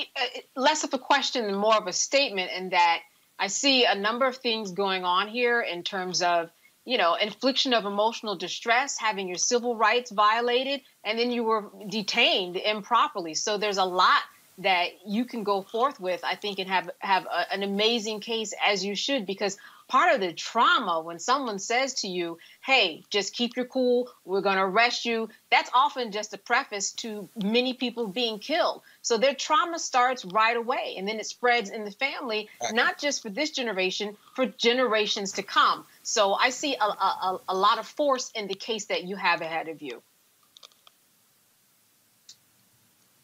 less of a question and more of a statement in that I see a number of things going on here in terms of, you know, infliction of emotional distress, having your civil rights violated, and then you were detained improperly. So there's a lot that you can go forth with, I think, and have have a, an amazing case as you should, because part of the trauma when someone says to you, hey, just keep your cool, we're going to arrest you, that's often just a preface to many people being killed. So their trauma starts right away and then it spreads in the family, not just for this generation, for generations to come. So I see a, a, a lot of force in the case that you have ahead of you.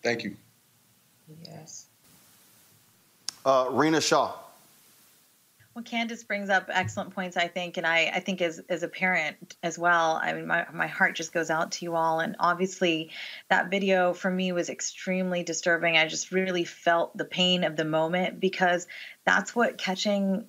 Thank you. Yes. Uh, Rina Shah. Well, Candace brings up excellent points, I think, and I, I think as as a parent as well. I mean, my my heart just goes out to you all, and obviously, that video for me was extremely disturbing. I just really felt the pain of the moment because that's what catching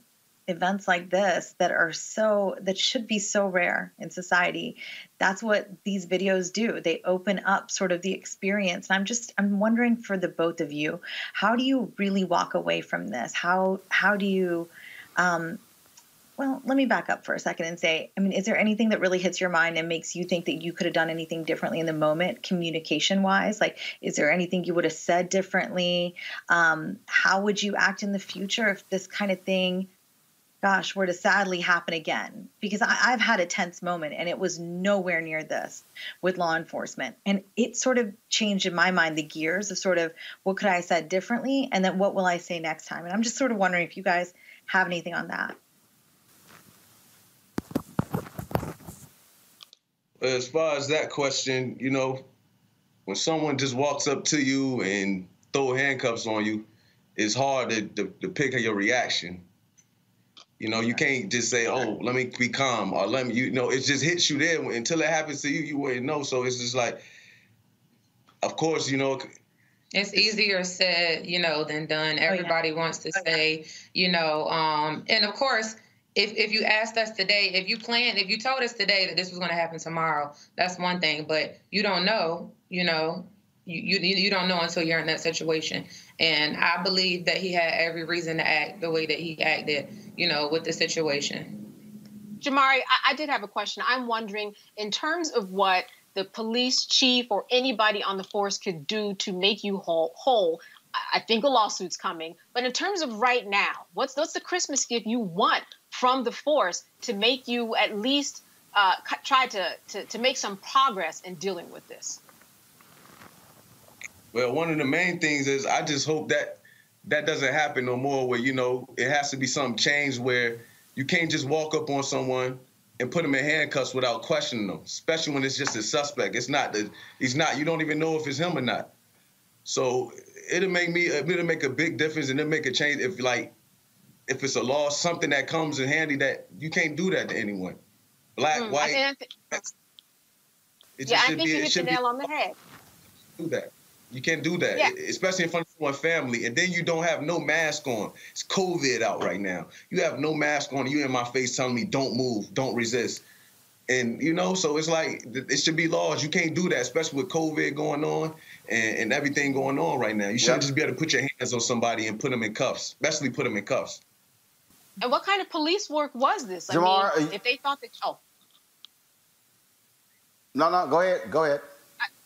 events like this that are so that should be so rare in society that's what these videos do they open up sort of the experience and i'm just i'm wondering for the both of you how do you really walk away from this how how do you um, well, let me back up for a second and say, I mean, is there anything that really hits your mind and makes you think that you could have done anything differently in the moment, communication wise? Like, is there anything you would have said differently? Um, how would you act in the future if this kind of thing, gosh, were to sadly happen again? Because I, I've had a tense moment and it was nowhere near this with law enforcement. And it sort of changed in my mind the gears of sort of what could I have said differently? And then what will I say next time? And I'm just sort of wondering if you guys have anything on that. As far as that question, you know, when someone just walks up to you and throw handcuffs on you, it's hard to, to, to pick your reaction. You know, you can't just say, "Oh, let me be calm," or "Let me," you know, it just hits you there. Until it happens to you, you wouldn't know. So it's just like, of course, you know, it's easier said, you know, than done. Everybody oh, yeah. wants to say, you know, um, and of course, if if you asked us today, if you planned, if you told us today that this was going to happen tomorrow, that's one thing. But you don't know, you know, you, you you don't know until you're in that situation. And I believe that he had every reason to act the way that he acted, you know, with the situation. Jamari, I, I did have a question. I'm wondering, in terms of what the police chief or anybody on the force could do to make you whole, whole I think a lawsuit's coming. But in terms of right now, what's what's the Christmas gift you want from the force to make you at least uh, try to, to to make some progress in dealing with this? Well, one of the main things is I just hope that that doesn't happen no more. Where you know it has to be some change where you can't just walk up on someone and put him in handcuffs without questioning him, especially when it's just a suspect. It's not that he's not. You don't even know if it's him or not. So it'll make me it'll make a big difference and it'll make a change if like if it's a law, something that comes in handy that you can't do that to anyone. Black, mm, white. I think, yeah, I think be, you hit the nail on the head. Do that. You can't do that, yeah. especially in front of one family. And then you don't have no mask on. It's COVID out right now. You have no mask on. You in my face telling me don't move, don't resist. And you know, so it's like it should be laws. You can't do that, especially with COVID going on and, and everything going on right now. You shouldn't just be able to put your hands on somebody and put them in cuffs, especially put them in cuffs. And what kind of police work was this? I Jamar, mean, if they thought that, oh. No, no, go ahead. Go ahead.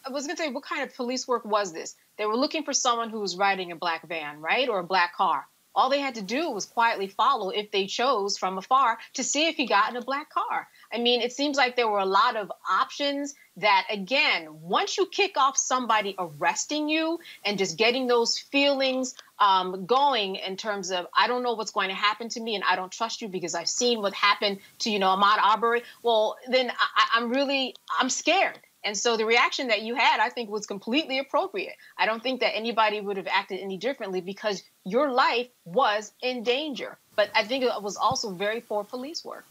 I was going to say, what kind of police work was this? They were looking for someone who was riding a black van, right? Or a black car. All they had to do was quietly follow if they chose from afar to see if he got in a black car. I mean, it seems like there were a lot of options that, again, once you kick off somebody arresting you and just getting those feelings um, going in terms of, I don't know what's going to happen to me and I don't trust you because I've seen what happened to, you know, Ahmaud Arbery, well, then I, I'm really, I'm scared. And so the reaction that you had, I think, was completely appropriate. I don't think that anybody would have acted any differently because your life was in danger. But I think it was also very poor police work.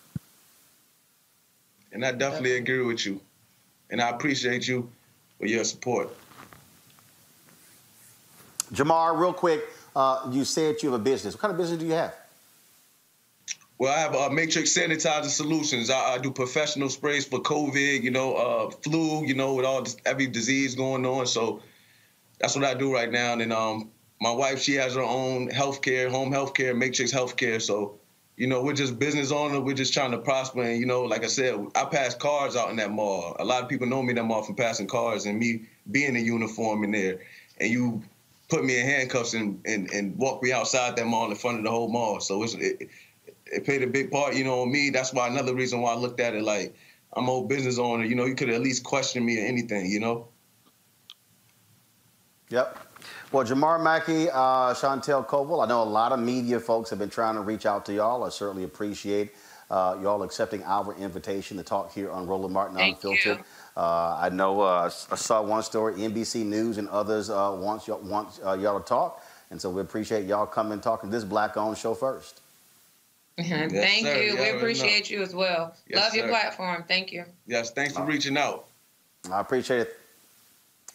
And I definitely agree with you. And I appreciate you for your support. Jamar, real quick, uh, you said you have a business. What kind of business do you have? Well, I have uh, Matrix Sanitizer Solutions. I, I, do professional sprays for COVID, you know, uh, flu, you know, with all this, every disease going on. So that's what I do right now. And then um, my wife, she has her own healthcare, home healthcare, Matrix Healthcare. So, you know, we're just business owner. We're just trying to prosper. And, you know, like I said, I pass cars out in that mall. A lot of people know me that mall from passing cars and me being in uniform in there. And you put me in handcuffs and, and, and walk me outside that mall in front of the whole mall. So it's, it, it played a big part, you know, on me. That's why another reason why I looked at it like I'm a old business owner. You know, you could at least question me or anything, you know. Yep. Well, Jamar Mackey, uh, Chantel Coval, I know a lot of media folks have been trying to reach out to y'all. I certainly appreciate uh, y'all accepting our invitation to talk here on Roland Martin Thank Unfiltered. Uh, I know uh, I saw one story, NBC News and others uh, want, y'all, want uh, y'all to talk. And so we appreciate y'all coming and talking this black owned show first. Yes, Thank sir. you. we appreciate you as well. Yes, Love your platform. Thank you. Yes, thanks for reaching out. I appreciate it.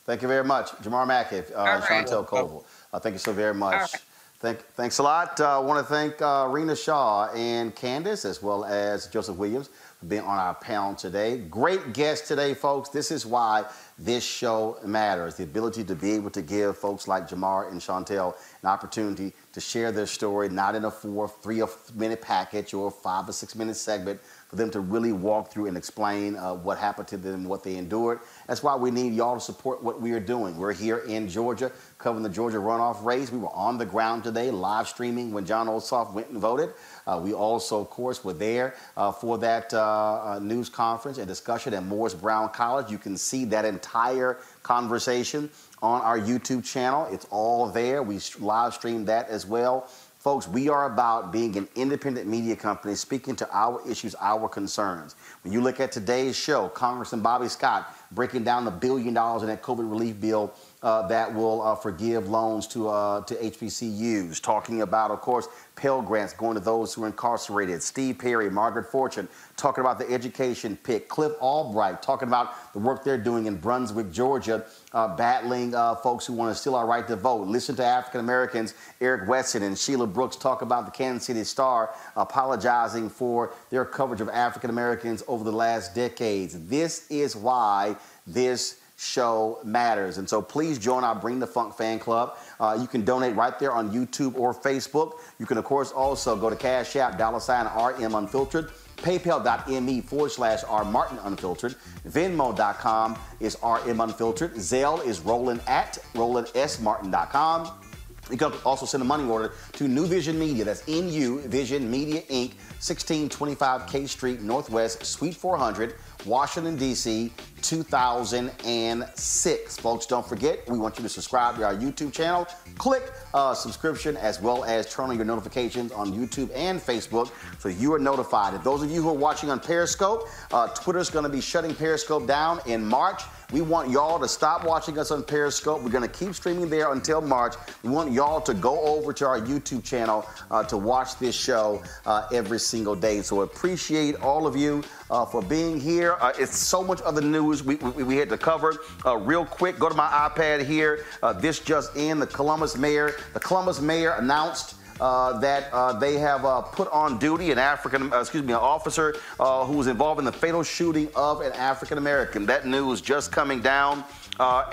Thank you very much. Jamar Mackey, uh, right. Chantel Coval. Uh, thank you so very much. Right. Thank, thanks a lot. I uh, want to thank uh, Rina Shah and Candace, as well as Joseph Williams, for being on our panel today. Great guest today, folks. This is why this show matters the ability to be able to give folks like Jamar and Chantel an opportunity to share their story, not in a four, three or minute package or five or six minute segment, for them to really walk through and explain uh, what happened to them, what they endured. That's why we need y'all to support what we are doing. We're here in Georgia covering the Georgia runoff race. We were on the ground today, live streaming when Jon Ossoff went and voted. Uh, we also, of course, were there uh, for that uh, uh, news conference and discussion at Morris Brown College. You can see that entire conversation on our YouTube channel. It's all there. We live streamed that as well. Folks, we are about being an independent media company speaking to our issues, our concerns. When you look at today's show, Congressman Bobby Scott breaking down the billion dollars in that COVID relief bill uh, that will uh, forgive loans to uh, to HBCUs. Talking about, of course, Pell Grants going to those who are incarcerated. Steve Perry, Margaret Fortune talking about the education pick. Cliff Albright talking about the work they're doing in Brunswick, Georgia, uh, battling uh, folks who want to steal our right to vote. Listen to African Americans, Eric Wesson and Sheila Brooks talk about the Kansas City Star apologizing for their coverage of African Americans over the last decades. This is why this show matters. And so please join our Bring the Funk fan club. Uh, you can donate right there on YouTube or Facebook. You can, of course, also go to Cash App, dollar sign RM Unfiltered. PayPal.me forward slash R Martin Unfiltered. Venmo.com is RM Unfiltered. Zelle is Roland at RolandSMartin.com. You can also send a money order to New Vision Media. That's NU Vision Media Inc., 1625 K Street Northwest, Suite 400. Washington, D.C., 2006. Folks, don't forget, we want you to subscribe to our YouTube channel. Click uh, subscription as well as turn on your notifications on YouTube and Facebook so you are notified. If those of you who are watching on Periscope, uh, Twitter's going to be shutting Periscope down in March. We want y'all to stop watching us on Periscope. We're going to keep streaming there until March. We want y'all to go over to our YouTube channel uh, to watch this show uh, every single day. So appreciate all of you uh, for being here. Uh, it's so much other news we, we, we had to cover. Uh, real quick, go to my iPad here. Uh, this just in: the Columbus mayor, the Columbus mayor announced. Uh, that uh, they have uh, put on duty an African, excuse me, an officer who was involved in the fatal shooting of an African American. That news just coming down,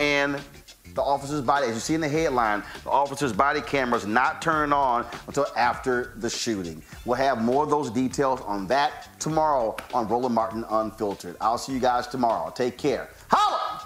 and the officer's body, as you see in the headline, the officer's body cameras not turned on until after the shooting. We'll have more of those details on that tomorrow on Roland Martin Unfiltered. I'll see you guys tomorrow. Take care. Holla!